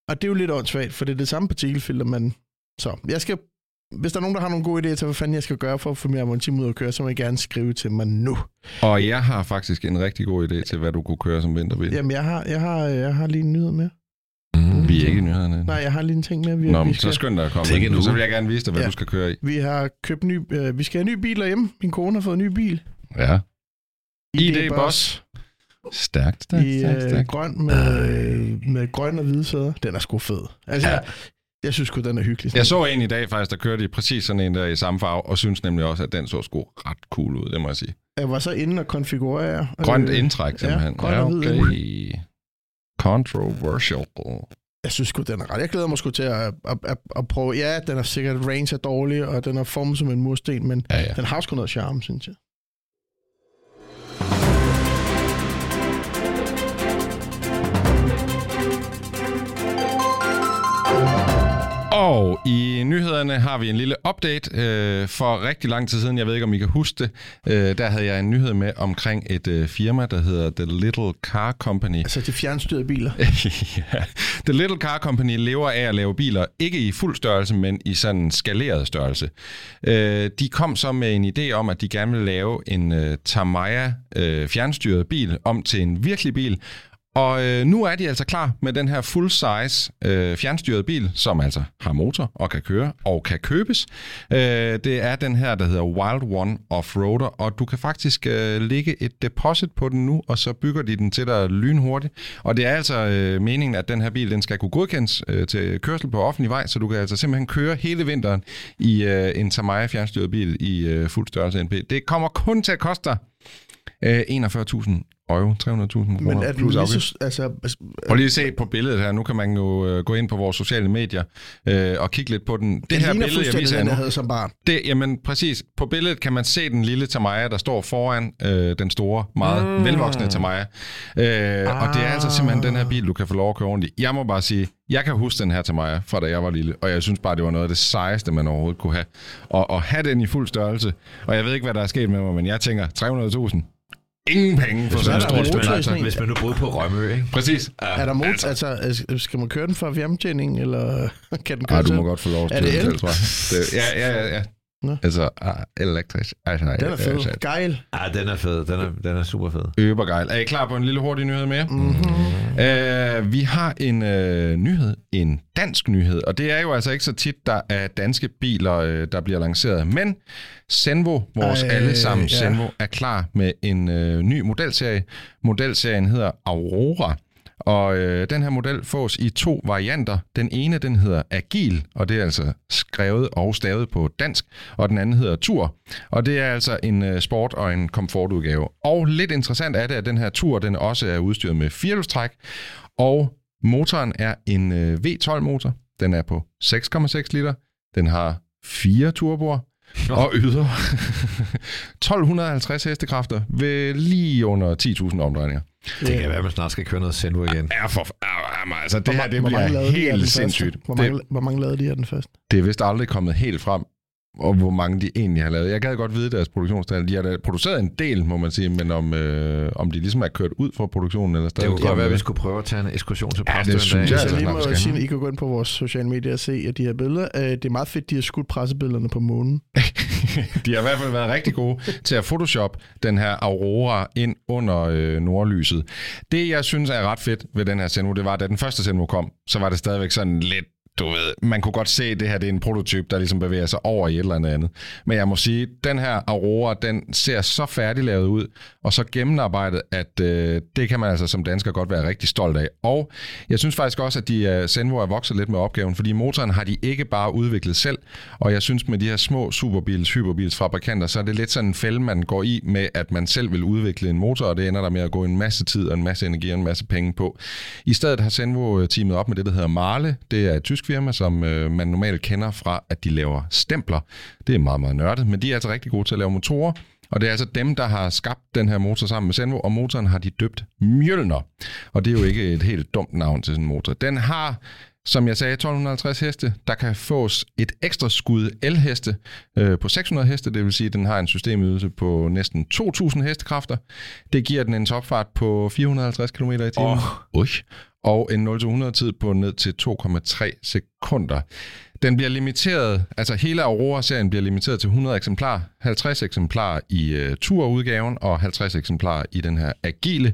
[SPEAKER 3] Og det er jo lidt åndssvagt, for det er det samme partikelfilter, man... Så jeg skal... Hvis der er nogen, der har nogle gode idéer til, hvad fanden jeg skal gøre for at få mere Avantime ud at køre, så må I gerne skrive til mig nu.
[SPEAKER 4] Og jeg har faktisk en rigtig god idé til, hvad du kunne køre som vinterbil.
[SPEAKER 3] Jamen, jeg har, jeg har, jeg har lige en nyhed med.
[SPEAKER 2] Mm.
[SPEAKER 4] Vi er ikke i nyhederne.
[SPEAKER 3] Nej, jeg har lige en ting med. Vi,
[SPEAKER 4] Nå,
[SPEAKER 3] vi,
[SPEAKER 4] men så
[SPEAKER 3] skal,
[SPEAKER 4] skynd dig at komme.
[SPEAKER 2] Tænk.
[SPEAKER 4] Så vil jeg gerne vise dig, hvad
[SPEAKER 3] Ja.
[SPEAKER 4] du skal køre i.
[SPEAKER 3] vi har købt ny... Øh, vi skal have ny bil derhjemme. Min kone har fået en ny bil.
[SPEAKER 4] Ja. ID
[SPEAKER 3] ID
[SPEAKER 4] Boss. Stærkt, stærkt,
[SPEAKER 3] I
[SPEAKER 4] stærkt,
[SPEAKER 3] øh,
[SPEAKER 4] stærkt.
[SPEAKER 3] grøn med, øh, med grøn og hvide sæder. Den er sgu fed. Altså,
[SPEAKER 4] Ja.
[SPEAKER 3] Ja. jeg synes sgu, den er hyggelig.
[SPEAKER 4] Jeg så en i dag faktisk, der kørte i præcis sådan en der i samme farve, og synes nemlig også, at den så sgu ret cool ud, det må jeg sige.
[SPEAKER 3] Jeg var så inde og konfigurere...
[SPEAKER 4] Grønt
[SPEAKER 3] øh,
[SPEAKER 4] indtræk simpelthen.
[SPEAKER 3] grøn og hvid
[SPEAKER 4] okay. Controversial.
[SPEAKER 3] Jeg synes sgu, den er ret. Jeg glæder mig sgu til at, at, at, at prøve. Ja, den er sikkert range er dårlig, og den er formet som en mursten, men
[SPEAKER 4] Ja, ja.
[SPEAKER 3] den har sgu noget charme, synes jeg.
[SPEAKER 4] Og i nyhederne har vi en lille update. Øh, for rigtig lang tid siden, jeg ved ikke, om I kan huske det, øh, der havde jeg en nyhed med omkring et øh, firma, der hedder The Little Car Company.
[SPEAKER 3] Altså de fjernstyrede biler.
[SPEAKER 4] ja. The Little Car Company lever af at lave biler, ikke i fuld størrelse, men i sådan en skaleret størrelse. Øh, de kom så med en idé om, at de gerne vil lave en øh, Tamiya øh, fjernstyret bil om til en virkelig bil, og øh, nu er de altså klar med den her full-size øh, fjernstyrede bil, som altså har motor og kan køre og kan købes. Øh, det er den her, der hedder Wild One Offroader, og du kan faktisk øh, lægge et deposit på den nu, og så bygger de den til dig lynhurtigt. Og det er altså øh, meningen, at den her bil den skal kunne godkendes øh, til kørsel på offentlig vej, så du kan altså simpelthen køre hele vinteren i øh, en Tamaya fjernstyret bil i øh, fuld størrelse NP. Det kommer kun til at koste dig øh, 41.000 euro, 300.000
[SPEAKER 3] Men
[SPEAKER 4] kroner
[SPEAKER 3] er den
[SPEAKER 4] plus
[SPEAKER 3] lige
[SPEAKER 4] afgift.
[SPEAKER 3] så, altså,
[SPEAKER 4] Prøv lige at se på billedet her. Nu kan man jo øh, gå ind på vores sociale medier øh, og kigge lidt på den. Det
[SPEAKER 3] den
[SPEAKER 4] her billede, jeg viser
[SPEAKER 3] den, jeg havde som barn.
[SPEAKER 4] det, jamen præcis. På billedet kan man se den lille Tamaya, der står foran øh, den store, meget mm. velvoksne Tamaya. Øh, Og det er altså simpelthen den her bil, du kan få lov at køre i. Jeg må bare sige, jeg kan huske den her Tamaya fra da jeg var lille, og jeg synes bare, det var noget af det sejeste, man overhovedet kunne have. Og, og have den i fuld størrelse. Og jeg ved ikke, hvad der er sket med mig, men jeg tænker, 300.000, ingen penge for
[SPEAKER 3] Hvis
[SPEAKER 4] sådan en
[SPEAKER 3] er en-
[SPEAKER 2] Hvis man nu boede på Rømø, ikke?
[SPEAKER 4] Præcis.
[SPEAKER 3] Er der motor, altså, altså, skal man køre den for fjernbetjening, eller kan den køre
[SPEAKER 4] Ej, du
[SPEAKER 3] selv?
[SPEAKER 4] må godt få lov til
[SPEAKER 3] det
[SPEAKER 4] det tror jeg. Det, ja, ja, ja. ja.
[SPEAKER 3] Nå.
[SPEAKER 4] Altså, ah, elektrisk. Altså,
[SPEAKER 3] Den er fed. Geil.
[SPEAKER 2] Ja, den er fed. Den er, den er super fed.
[SPEAKER 4] Øbergejl. Er I klar på en lille hurtig nyhed mere?
[SPEAKER 3] Mm-hmm.
[SPEAKER 4] Uh, vi har en uh, nyhed, en dansk nyhed, og det er jo altså ikke så tit, der er danske biler, uh, der bliver lanceret. Men Senvo, vores
[SPEAKER 3] Ej,
[SPEAKER 4] Ej, alle sammen
[SPEAKER 3] ja.
[SPEAKER 4] Senvo, er klar med en uh, ny modelserie. Modelserien hedder Aurora. Og øh, den her model fås i to varianter. Den ene, den hedder Agil, og det er altså skrevet og stavet på dansk, og den anden hedder Tur, og det er altså en øh, sport- og en komfortudgave. Og lidt interessant er det, at den her Tur, den også er udstyret med firehjulstræk, og motoren er en øh, V12-motor. Den er på 6,6 liter. Den har fire turboer og yder 1250 hestekræfter ved lige under 10.000 omdrejninger.
[SPEAKER 2] Det kan være, at man snart skal køre noget Senvo igen.
[SPEAKER 4] Ja, for, ja, altså, det
[SPEAKER 3] Hvor
[SPEAKER 4] her det
[SPEAKER 3] hvor
[SPEAKER 4] bliver
[SPEAKER 3] de
[SPEAKER 4] helt
[SPEAKER 3] første?
[SPEAKER 4] sindssygt.
[SPEAKER 3] Hvor
[SPEAKER 4] Det,
[SPEAKER 3] mange, hvor mange lavede de af den første?
[SPEAKER 4] det er vist aldrig kommet helt frem, og hvor mange de egentlig har lavet. Jeg gad godt vide deres produktionstal. De har da produceret en del, må man sige, men om, øh, om de ligesom er kørt ud fra produktionen eller
[SPEAKER 2] Det
[SPEAKER 4] stadig.
[SPEAKER 2] kunne godt være, at vi skulle prøve at tage en ekskursion til
[SPEAKER 4] Ja,
[SPEAKER 2] Præstø
[SPEAKER 4] det
[SPEAKER 2] en
[SPEAKER 4] synes jeg
[SPEAKER 3] Så
[SPEAKER 4] altså
[SPEAKER 3] lige må jeg sige, I kan gå ind på vores sociale medier og se at de her billeder. Øh, Det er meget fedt, de har skudt pressebillederne på månen.
[SPEAKER 4] De har i hvert fald været rigtig gode til at photoshop den her Aurora ind under øh, nordlyset. Det, jeg synes er ret fedt ved den her Senvo, det var, at da den første Senvo kom, så var det stadigvæk sådan lidt du ved, man kunne godt se, at det her det er en prototyp, der ligesom bevæger sig over i et eller andet. Men jeg må sige, den her Aurora, den ser så færdiglavet ud, og så gennemarbejdet, at øh, det kan man altså som dansker godt være rigtig stolt af. Og jeg synes faktisk også, at de uh, Senvo er vokset lidt med opgaven, fordi motoren har de ikke bare udviklet selv, og jeg synes med de her små superbils, hyperbils fabrikanter, så er det lidt sådan en fælde, man går i med, at man selv vil udvikle en motor, og det ender der med at gå en masse tid og en masse energi og en masse penge på. I stedet har Senvo øh, teamet op med det, der hedder Marle. Det er et tysk firma, som øh, man normalt kender fra, at de laver stempler. Det er meget, meget nørdet, men de er altså rigtig gode til at lave motorer. Og det er altså dem, der har skabt den her motor sammen med Senvo, og motoren har de døbt Mjølner. Og det er jo ikke et helt dumt navn til sådan en motor. Den har som jeg sagde, 1250 heste. Der kan fås et ekstra skud elheste øh, på 600 heste, det vil sige, at den har en systemydelse på næsten 2000 hestekræfter. Det giver den en topfart på 450 km i timen. Oh. Og en 0-100 tid på ned til 2,3 sekunder. Den bliver limiteret, altså hele Aurora-serien bliver limiteret til 100 eksemplarer. 50 eksemplarer i uh, turudgaven og 50 eksemplarer i den her agile.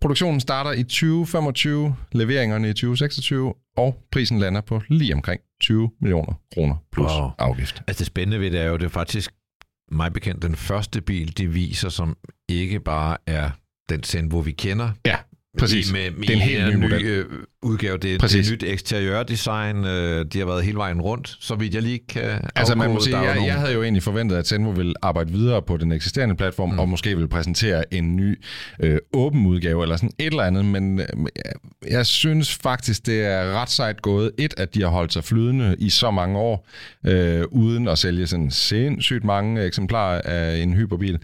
[SPEAKER 4] Produktionen starter i 2025, leveringerne i 2026, og prisen lander på lige omkring 20 millioner kroner plus
[SPEAKER 2] Wow.
[SPEAKER 4] afgift.
[SPEAKER 2] Altså det spændende ved det er jo, det er faktisk mig bekendt den første bil, de viser, som ikke bare er den Senvo, vi kender.
[SPEAKER 4] Ja, præcis.
[SPEAKER 2] Med, med
[SPEAKER 4] Det er en helt ny model.
[SPEAKER 2] øh, udgave. Det, er et nyt eksteriørdesign. Øh, de har været hele vejen rundt, så vidt jeg lige kan
[SPEAKER 4] Altså man må sige, jeg,
[SPEAKER 2] nogle-
[SPEAKER 4] jeg havde jo egentlig forventet, at Zenvo ville arbejde videre på den eksisterende platform, mm. og måske ville præsentere en ny øh, åben udgave, eller sådan et eller andet, men øh, jeg, jeg synes faktisk, det er ret sejt gået. Et, at de har holdt sig flydende i så mange år, øh, uden at sælge sådan sindssygt mange eksemplarer af en hyperbil.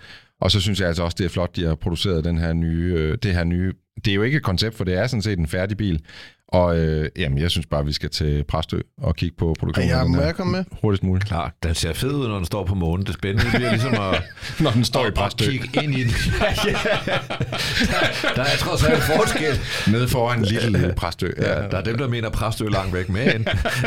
[SPEAKER 4] Og så synes jeg altså også, det er flot, de har produceret den her nye, øh, det her nye. Det er jo ikke et koncept, for det er sådan set en færdig bil. Og øh, jamen, jeg synes bare, vi skal til Præstø og kigge på produktionen
[SPEAKER 3] Ja, må jeg komme med?
[SPEAKER 4] hurtigst muligt.
[SPEAKER 2] Klar, den ser fed ud, når den står på månen. Det spændende bliver ligesom at,
[SPEAKER 4] Når den står i
[SPEAKER 2] at
[SPEAKER 4] Præstø.
[SPEAKER 2] kigge ind i den. ja, ja. Der, der er trods alt forskel.
[SPEAKER 4] Nede foran en lille, lille Præstø.
[SPEAKER 2] Ja, der er dem, der mener Præstø langt væk, men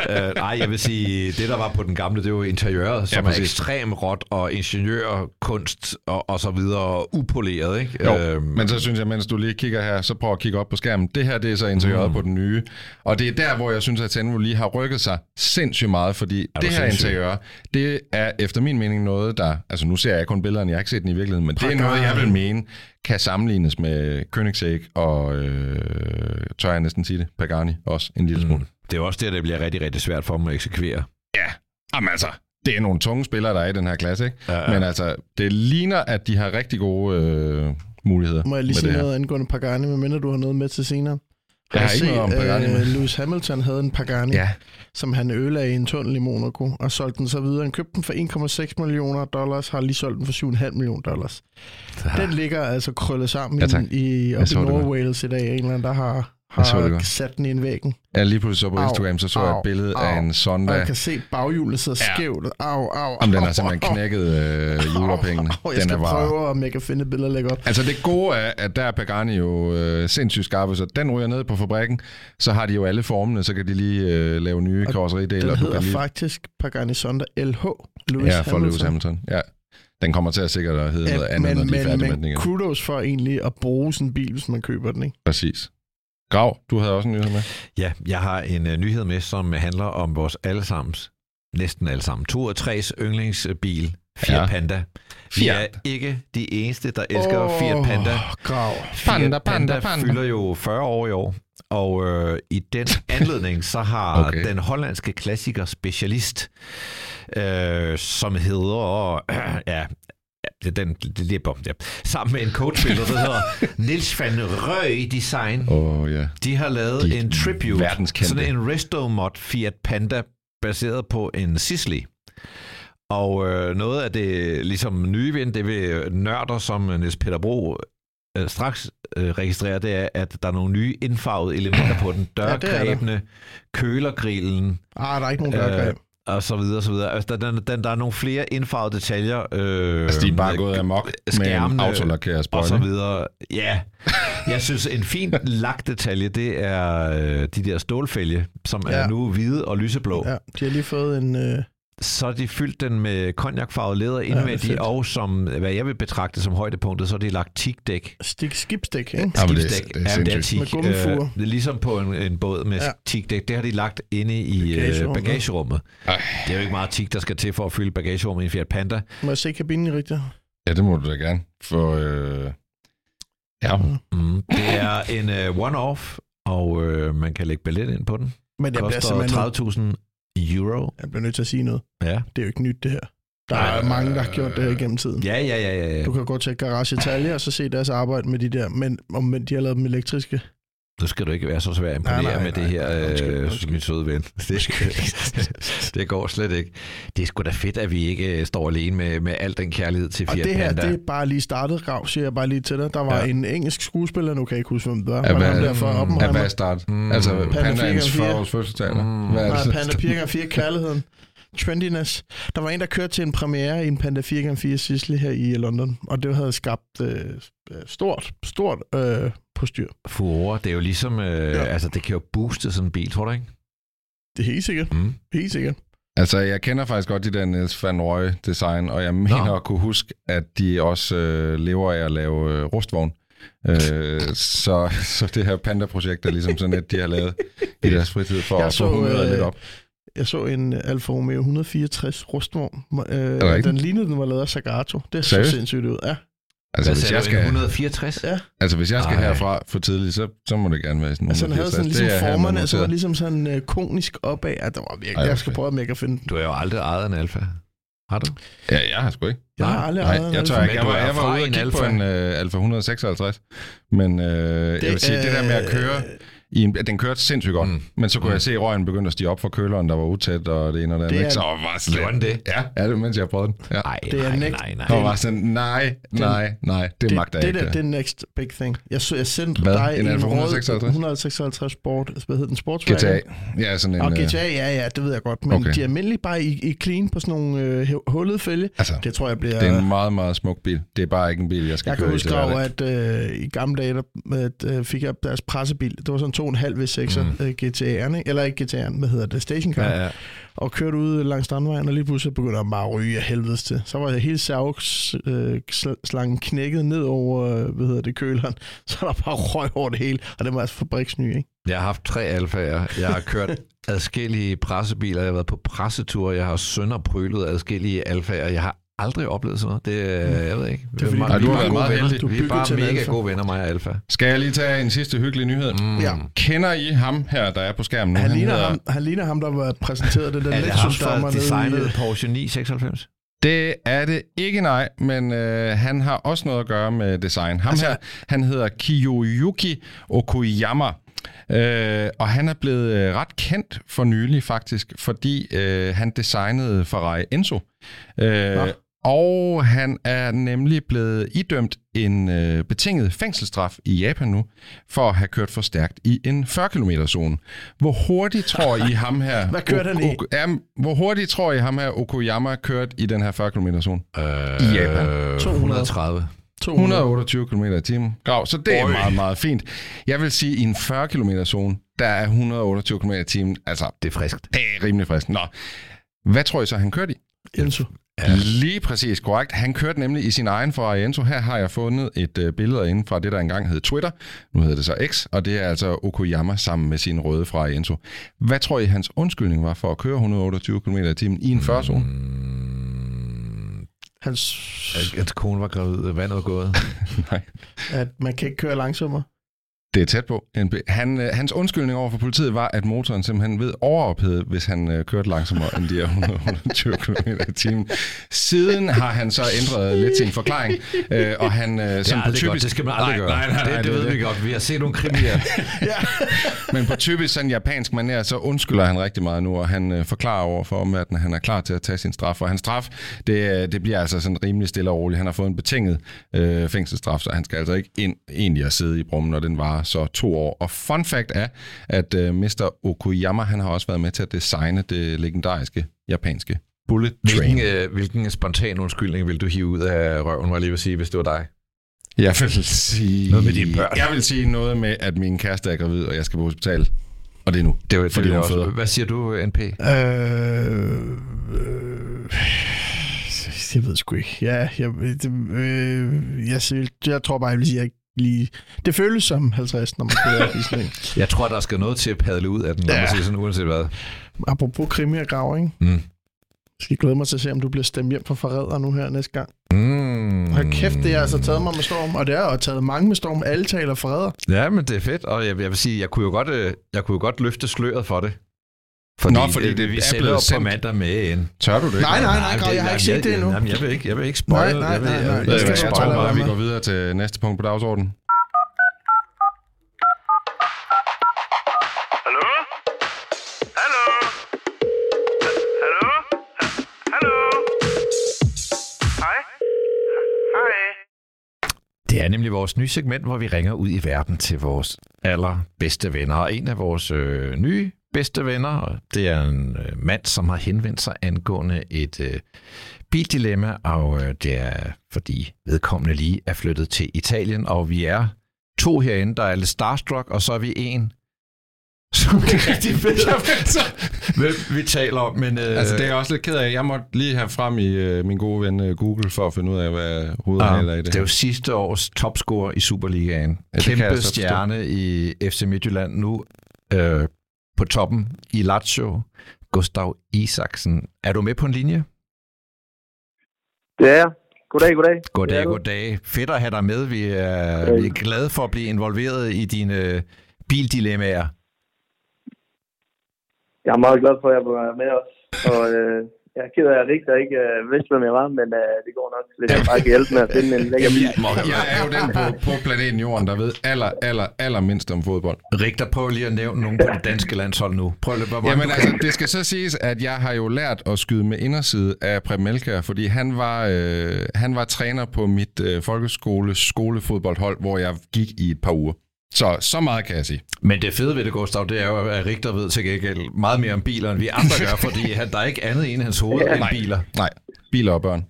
[SPEAKER 2] øh, nej, jeg vil sige, det der var på den gamle, det var interiøret, som
[SPEAKER 4] Ja,
[SPEAKER 2] ja, er ekstremt råt, og ingeniørkunst og, og så videre, upoleret, ikke?
[SPEAKER 4] Jo,
[SPEAKER 2] Øhm,
[SPEAKER 4] men så synes jeg, mens du lige kigger her, så prøv at kigge op på skærmen. Det her, det er så interiøret mm. på den nye. Og det er der, hvor jeg synes, at Tenvo lige har rykket sig sindssygt meget, fordi
[SPEAKER 2] du
[SPEAKER 4] det her
[SPEAKER 2] sindssyg?
[SPEAKER 4] interiør, det er efter min mening noget, der... Altså nu ser jeg kun billederne, jeg har ikke set den i virkeligheden, men det er noget, jeg vil mene, kan sammenlignes med Koenigsegg og, øh, tør jeg næsten sige det, Pagani også en lille smule. Mm.
[SPEAKER 2] det er også det, der bliver rigtig, rigtig svært for dem at eksekvere.
[SPEAKER 4] Ja, jamen altså, det er nogle tunge spillere, der er i den her klasse, ikke?
[SPEAKER 2] Ja, ja.
[SPEAKER 4] Men altså, det ligner, at de har rigtig gode øh, muligheder
[SPEAKER 3] Må jeg lige sige
[SPEAKER 4] det her.
[SPEAKER 3] noget angående Pagani, medmindre du har noget med til senere?
[SPEAKER 4] Jeg har ikke noget om Pagani.
[SPEAKER 3] Øh, Lewis Hamilton havde en Pagani,
[SPEAKER 4] Ja,
[SPEAKER 3] som han ødelagde i en tunnel i Monaco, og solgte den så videre. Han købte den for 1,6 millioner dollars, har lige solgt den for 7,5 millioner dollars. Den ligger altså krøllet sammen
[SPEAKER 4] Ja, tak.
[SPEAKER 3] i,
[SPEAKER 4] Jeg
[SPEAKER 3] op i
[SPEAKER 4] så det
[SPEAKER 3] Nordwales i dag. En eller anden, der har, har sat den i en væggen.
[SPEAKER 4] Ja, lige pludselig så på Instagram, så så jeg et billede au, af en Sonda.
[SPEAKER 3] Og jeg kan se baghjulet sidder ja. skævt. Au, au,
[SPEAKER 4] Jamen, den har simpelthen knækket øh, julepengene.
[SPEAKER 3] Jeg den skal er bare... prøve, om jeg kan finde et billede og lægge op.
[SPEAKER 4] Altså det gode er, at der er Pagani jo øh, sindssygt skarpe, så den ryger ned på fabrikken, så har de jo alle formene, så kan de lige øh, lave nye karosseridele.
[SPEAKER 3] Den
[SPEAKER 4] og
[SPEAKER 3] hedder
[SPEAKER 4] lige...
[SPEAKER 3] faktisk Pagani Sonda LH.
[SPEAKER 4] Lewis ja, for Hamilton. Lewis Hamilton. Ja. Den kommer til at sikkert hedde noget andet,
[SPEAKER 3] men,
[SPEAKER 4] når de er færdige
[SPEAKER 3] men,
[SPEAKER 4] med den
[SPEAKER 3] kudos for egentlig at bruge sådan en bil, hvis man køber den, ikke?
[SPEAKER 4] Præcis. Grav, du havde også en nyhed med.
[SPEAKER 2] Ja, jeg har en uh, nyhed med, som handler om vores allesammens, næsten allesammen, to og tres yndlingsbil, Fiat ja. Panda. Vi Fiat. er ikke de eneste, der elsker oh, Fiat Panda.
[SPEAKER 3] Grav.
[SPEAKER 2] Fiat Panda, Panda, Panda fylder jo 40 år i år, og øh, i den anledning, så har okay. den hollandske klassiker specialist, øh, som hedder, øh, ja, Ja, den, bom, ja. Sammen med en coachspiller, der hedder Nils van Røy Design.
[SPEAKER 4] Oh, yeah.
[SPEAKER 2] De har lavet De en tribute, sådan en resto mod Fiat Panda, baseret på en Sisley. Og øh, noget af det ligesom nye vind, det vil nørder som Niels Peter Bro øh, straks øh, registrere, det er, at der er nogle nye indfarvede elementer på den. Dørgrebene, ja, kølergrillen.
[SPEAKER 3] Ah, der er ikke nogen dørgreb. Øh,
[SPEAKER 2] og så videre, så videre. Altså, der, der, der er nogle flere indfarvede detaljer.
[SPEAKER 4] Øh, altså, de er bare gået amok med en autolakeret
[SPEAKER 2] Og så videre. Ja, jeg synes, en fin lakdetalje, det er øh, de der stålfælge, som ja. er nu hvide og lyseblå.
[SPEAKER 3] Ja, de har lige fået en... Øh
[SPEAKER 2] så har de fyldt den med konjakfarvet læder indvendigt, ja, og som, hvad jeg vil betragte som højdepunktet, så har de lagt tigdæk.
[SPEAKER 3] Stik, skibsdæk, ikke?
[SPEAKER 2] Skibsdæk, ja, det, det, er tig.
[SPEAKER 3] Med gummifure.
[SPEAKER 2] Øh, det er ligesom på en, en båd med ja. tigdæk. Det har de lagt inde i øh, bagagerummet. bagagerummet. Det er jo ikke meget tig, der skal til for at fylde bagagerummet i en Fiat Panda.
[SPEAKER 3] Må jeg se kabinen rigtigt?
[SPEAKER 4] Ja, det må du da gerne. For, øh... ja.
[SPEAKER 2] Mm, det er en uh, one-off, og uh, man kan lægge billet ind på den.
[SPEAKER 3] Men det
[SPEAKER 2] koster 30.000 euro.
[SPEAKER 3] Jeg bliver nødt til at sige noget.
[SPEAKER 2] Ja.
[SPEAKER 3] Det er jo ikke nyt, det her. Der er øh, mange, der har gjort det her gennem tiden.
[SPEAKER 2] Ja, ja, ja. ja, ja.
[SPEAKER 3] Du kan gå til Garage Italia og så se deres arbejde med de der, men om de har lavet dem elektriske.
[SPEAKER 2] Nu skal du ikke være så svær at imponere nej, nej, med nej, det her, nej, undskyld, øh, undskyld. min søde ven. Det, det går slet ikke. Det er sgu da fedt, at vi ikke øh, står alene med, med al den kærlighed til Fiat
[SPEAKER 3] Og det her,
[SPEAKER 2] Panda.
[SPEAKER 3] det er bare lige startet, Rav, siger jeg bare lige til dig. Der var ja. en engelsk skuespiller, nu kan jeg ikke huske, hvem det var.
[SPEAKER 4] Ja, hvad, derfor ja, hvad start? Mm. Altså, Panda, Panda 40 års fødselsdag. Mm.
[SPEAKER 3] Nej, Panda 4x4 kærligheden trendiness. Der var en, der kørte til en premiere i en Panda 4x4 Sisley her i London, og det havde skabt øh, stort, stort øh, postyr.
[SPEAKER 2] Furore, det er jo ligesom, øh, ja. altså det kan jo booste sådan en bil, tror du ikke?
[SPEAKER 3] Det er helt sikkert. Mm. Helt sikkert.
[SPEAKER 4] Altså, jeg kender faktisk godt de der Niels van Roy design, og jeg mener Nå. at kunne huske, at de også øh, lever af at lave øh, rustvogn. Øh, så, så det her Panda-projekt er ligesom sådan et, de har lavet i deres fritid for jeg at få humøret øh, lidt op.
[SPEAKER 3] Jeg så en Alfa Romeo 164 rustvogn. Øh, den lignede, den var lavet af Sagato. Det så sindssygt ud. Ja.
[SPEAKER 2] Altså, Hvad hvis jeg skal, 164?
[SPEAKER 3] Ja.
[SPEAKER 4] Altså, hvis jeg skal Ej. herfra for tidligt, så, så må det gerne være sådan
[SPEAKER 3] Altså, den havde sådan ligesom formerne, altså, var ligesom sådan uh, konisk opad. Ja, det var virkelig, Ej, jeg skal prøve, at jeg kan finde
[SPEAKER 2] Du har jo aldrig ejet en Alfa. Har du?
[SPEAKER 4] Ja, jeg har sgu ikke.
[SPEAKER 3] Jeg har aldrig ejet
[SPEAKER 4] en jeg, tør ikke. Jeg, var, jeg var ude og kigge på en uh, Alfa 156, men uh, det, jeg vil sige, det der med at køre i en, den kørte sindssygt godt, mm. men så kunne mm. jeg se, at røgen begyndte at stige op for køleren, der var utæt, og det ene og det andet. Det er, så var slet...
[SPEAKER 2] Gjorde det?
[SPEAKER 4] Ja, ja, det mens jeg prøvede den. Ja.
[SPEAKER 2] Ej, det er nej, nej, nej.
[SPEAKER 4] Og var sådan, nej, nej, nej, det, det magter jeg
[SPEAKER 3] ikke. Det er det next big thing. Jeg, så, jeg sendte hvad? dig en, en 156? 156 Sport, hvad hedder den, Sportswagen?
[SPEAKER 4] GTA. Ja, sådan en...
[SPEAKER 3] Og GTA, ja, ja, det ved jeg godt, men okay. de er almindeligt bare i, i clean på sådan nogle øh, hullede fælge. Altså, det tror jeg bliver...
[SPEAKER 4] Det er en meget, meget smuk bil. Det er bare ikke en bil, jeg skal
[SPEAKER 3] jeg
[SPEAKER 4] køre.
[SPEAKER 3] Jeg kan huske, at øh, i gamle dage, der, øh, fik jeg deres pressebil. Det var sådan 2,5 V6 mm. Øh, GTA'en, eller ikke GTA'en, hvad hedder det, stationcar, ja, ja. og kørte ud langs strandvejen, og lige pludselig begyndte han bare at ryge af helvedes til. Så var hele slangen øh, knækket ned over, øh, hvad hedder det, køleren, så der bare røg over det hele, og det var altså fabriksny, ikke?
[SPEAKER 2] Jeg har haft tre alfaer. Jeg har kørt adskillige pressebiler. Jeg har været på pressetur. Jeg har sønderprylet adskillige alfaer. Jeg har aldrig oplevet sådan noget. Det, mm. jeg ved ikke.
[SPEAKER 4] Det er fordi, du, du har været meget heldig.
[SPEAKER 2] Du vi er bare mega alfa. gode venner, mig og Alfa.
[SPEAKER 4] Skal jeg lige tage en sidste hyggelig nyhed? Mm. Ja. Kender I ham her, der er på skærmen nu?
[SPEAKER 3] Han, han, ligner, hedder... ham, han ligner ham, der var præsenteret det der
[SPEAKER 2] er det ham, der designede Porsche 996?
[SPEAKER 4] Det er det ikke, nej, men øh, han har også noget at gøre med design. Ham altså, her, han hedder Kiyoyuki Okuyama. Øh, og han er blevet øh, ret kendt for nylig faktisk, fordi øh, han designede Ferrari Enzo. Øh, og han er nemlig blevet idømt en øh, betinget fængselsstraf i Japan nu, for at have kørt for stærkt i en 40 km zone. Hvor hurtigt tror I ham her...
[SPEAKER 3] Hvad kørte han i?
[SPEAKER 4] Ja, hvor hurtigt tror I ham her Okoyama kørt i den her 40 km zone?
[SPEAKER 2] Øh,
[SPEAKER 4] I Japan.
[SPEAKER 2] 230.
[SPEAKER 3] 200.
[SPEAKER 4] 128 km i timen. Grav, så det er
[SPEAKER 2] Oj.
[SPEAKER 4] meget, meget fint. Jeg vil sige, at i en 40 km zone, der er 128 km i timen. Altså,
[SPEAKER 2] Det er friskt.
[SPEAKER 4] det er rimelig frisk. Nå, hvad tror I så, han kørte i?
[SPEAKER 3] Enzo.
[SPEAKER 4] Ja. Lige præcis korrekt. Han kørte nemlig i sin egen for Enzo. Her har jeg fundet et øh, billede inde fra det, der engang hed Twitter. Nu hedder det så X, og det er altså Okoyama sammen med sin røde fra Enzo. Hvad tror I, hans undskyldning var for at køre 128 km i timen i en 40 zone?
[SPEAKER 2] Mm,
[SPEAKER 3] Hans,
[SPEAKER 2] at konen var gravid, vandet var gået.
[SPEAKER 4] Nej.
[SPEAKER 3] at man kan ikke køre langsommere.
[SPEAKER 4] Det er tæt på. Han, øh, hans undskyldning over for politiet var, at motoren simpelthen ved overophedet, hvis han øh, kørte langsommere end de her 120 km i timen. Siden har han så ændret lidt sin forklaring, øh, og han... Øh,
[SPEAKER 2] Det er
[SPEAKER 4] som på typisk,
[SPEAKER 2] godt, det skal man aldrig
[SPEAKER 4] nej,
[SPEAKER 2] gøre.
[SPEAKER 4] Nej, nej, nej,
[SPEAKER 2] det, det, ved vi godt. Vi har set nogle krimier.
[SPEAKER 4] Men på typisk sådan japansk manér, så undskylder han rigtig meget nu, og han øh, forklarer over for omverdenen, at han er klar til at tage sin straf. Og hans straf, det, det bliver altså sådan rimelig stille og roligt. Han har fået en betinget øh, fængselsstraf, så han skal altså ikke ind egentlig at sidde i brummen, når den varer så to år. Og fun fact er, at øh, Mr. Okuyama, han har også været med til at designe det legendariske japanske bullet train.
[SPEAKER 2] Hvilken, øh, hvilken spontan undskyldning vil du hive ud af røven, var jeg lige vil sige, hvis det var dig?
[SPEAKER 4] Jeg vil sige...
[SPEAKER 2] Noget med dine børn.
[SPEAKER 4] Jeg vil sige noget med, at min kæreste er gravid, og jeg skal på hospital. Og det er nu.
[SPEAKER 2] Det var,
[SPEAKER 4] Fordi
[SPEAKER 2] det
[SPEAKER 4] hun
[SPEAKER 2] også,
[SPEAKER 4] føder.
[SPEAKER 2] Hvad siger du, NP?
[SPEAKER 3] Øh, øh, jeg ved sgu ikke. Ja, jeg, det, øh, jeg, siger- jeg tror bare, jeg vil sige, at jeg ikke lige... Det føles som 50, når man kører i en.
[SPEAKER 2] Jeg tror, der skal noget til at padle ud af den,
[SPEAKER 3] Ja.
[SPEAKER 2] man sådan, uanset hvad.
[SPEAKER 3] Apropos krimi og grav, ikke?
[SPEAKER 2] Mm.
[SPEAKER 3] Jeg skal glæde mig til at se, om du bliver stemt hjem for forræder nu her næste gang.
[SPEAKER 2] Mm.
[SPEAKER 3] Hold kæft, det har altså taget mig med storm, og det har jo taget mange med storm. Alle taler forræder.
[SPEAKER 2] Ja, men det er fedt, og jeg, jeg vil sige, jeg kunne jo godt, øh, jeg kunne jo godt løfte sløret for det. Fordi,
[SPEAKER 4] Nå, fordi det
[SPEAKER 2] vi
[SPEAKER 4] er blevet
[SPEAKER 2] op på
[SPEAKER 4] sendt.
[SPEAKER 2] mandag med en.
[SPEAKER 4] Tør du det?
[SPEAKER 3] Nej, nej, nej, Grav, jeg har ikke set det endnu.
[SPEAKER 2] Jamen, jeg vil ikke, jeg vil ikke spoil.
[SPEAKER 3] Nej, nej,
[SPEAKER 2] jeg
[SPEAKER 3] nej,
[SPEAKER 2] jeg,
[SPEAKER 3] nej. Jeg
[SPEAKER 4] Jeg, jeg
[SPEAKER 3] bare
[SPEAKER 4] tror bare, vi går videre til næste punkt på dagsordenen.
[SPEAKER 5] Hallo? Hallo? Hallo? Hallo? Hej? Hej?
[SPEAKER 2] Det er nemlig vores nye segment, hvor vi ringer ud i verden til vores allerbedste venner. Og en af vores øh, nye bedste venner, det er en øh, mand, som har henvendt sig angående et øh, bildilemma, og øh, det er fordi vedkommende lige er flyttet til Italien, og vi er to herinde, der er lidt starstruck, og så er vi en, som ikke rigtig ved, hvem vi taler om. Men, øh,
[SPEAKER 4] Altså, det er jeg også lidt ked af. Jeg måtte lige have frem i øh, min gode ven øh, Google for at finde ud af, hvad hovedet
[SPEAKER 2] Ah,
[SPEAKER 4] er i det
[SPEAKER 2] det er jo sidste års topscorer i Superligaen.
[SPEAKER 4] Ja,
[SPEAKER 2] Kæmpe stjerne i FC Midtjylland. Nu øh, på toppen i Lazio. Gustav Isaksen. Er du med på en linje?
[SPEAKER 5] Det er jeg. Goddag, goddag.
[SPEAKER 2] Goddag, goddag. Fedt at have dig med. Vi er,
[SPEAKER 5] Goddag.
[SPEAKER 2] vi er glade for at blive involveret i dine bildilemmaer.
[SPEAKER 5] Jeg er meget glad for, at jeg var med os. Og øh, jeg er ked af, at jeg rigtig ikke øh, vidste, hvem jeg var, men øh, det går nok, hvis jeg bare kan hjælpe med at finde en lækker bil.
[SPEAKER 4] Jeg er jo den på, på planeten Jorden, der ved aller, aller, aller mindst om fodbold.
[SPEAKER 2] Rigter, prøv lige at nævne nogen på det danske landshold nu. Prøv lige, hvor
[SPEAKER 4] Jamen altså, det skal så siges, at jeg har jo lært at skyde med inderside af Preben Melker, fordi han var, øh, han var træner på mit øh, folkeskoles skolefodboldhold, hvor jeg gik i et par uger. Så, så meget kan jeg sige.
[SPEAKER 2] Men det fede ved det, Gustav, det er jo, at Rigter ved til gengæld meget mere om biler, end vi andre gør, fordi han, der er ikke andet i hans hoved end
[SPEAKER 4] Nej.
[SPEAKER 2] biler.
[SPEAKER 4] Nej, biler og børn.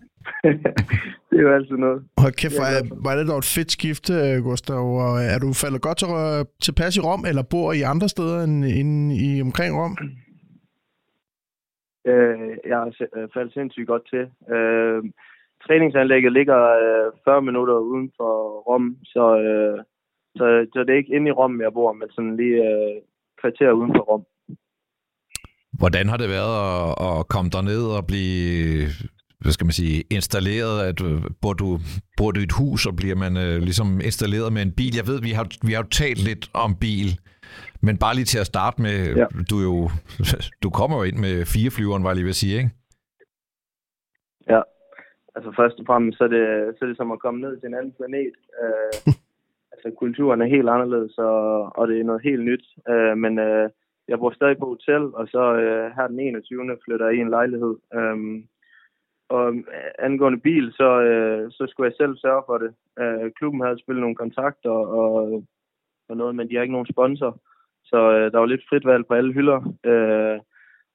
[SPEAKER 5] det er jo altid noget.
[SPEAKER 3] Hold kæft, hvor er, var det dog et fedt skifte, øh, Gustav. Og er du faldet godt til, tilpas i Rom, eller bor i andre steder end, end i omkring Rom?
[SPEAKER 5] Øh, jeg har øh, faldet sindssygt godt til. Øh, træningsanlægget ligger øh, 40 minutter uden for Rom, så, øh, så, så det er ikke inde i Rom, jeg bor, men sådan lige øh, kvarter uden for Rom.
[SPEAKER 2] Hvordan har det været at, at komme derned og blive hvad skal man sige, installeret, at øh, bor du, bor du i et hus, og bliver man øh, ligesom installeret med en bil? Jeg ved, vi har, vi har jo talt lidt om bil, men bare lige til at starte med,
[SPEAKER 5] Ja.
[SPEAKER 2] du jo, du kommer jo ind med fire flyveren, var jeg lige ved at sige, ikke?
[SPEAKER 5] Ja, altså først og fremmest, så er det, så er det som at komme ned til en anden planet. Øh, altså kulturen er helt anderledes, og, og det er noget helt nyt. Øh, men øh, jeg bor stadig på hotel, og så øh, her den 21. flytter jeg i en lejlighed. Øh, og øh, angående bil, så, øh, så skulle jeg selv sørge for det. Øh, klubben havde spillet nogle kontakter og, og noget, men de har ikke nogen sponsor. Så øh, der var lidt frit valg på alle hylder. Øh,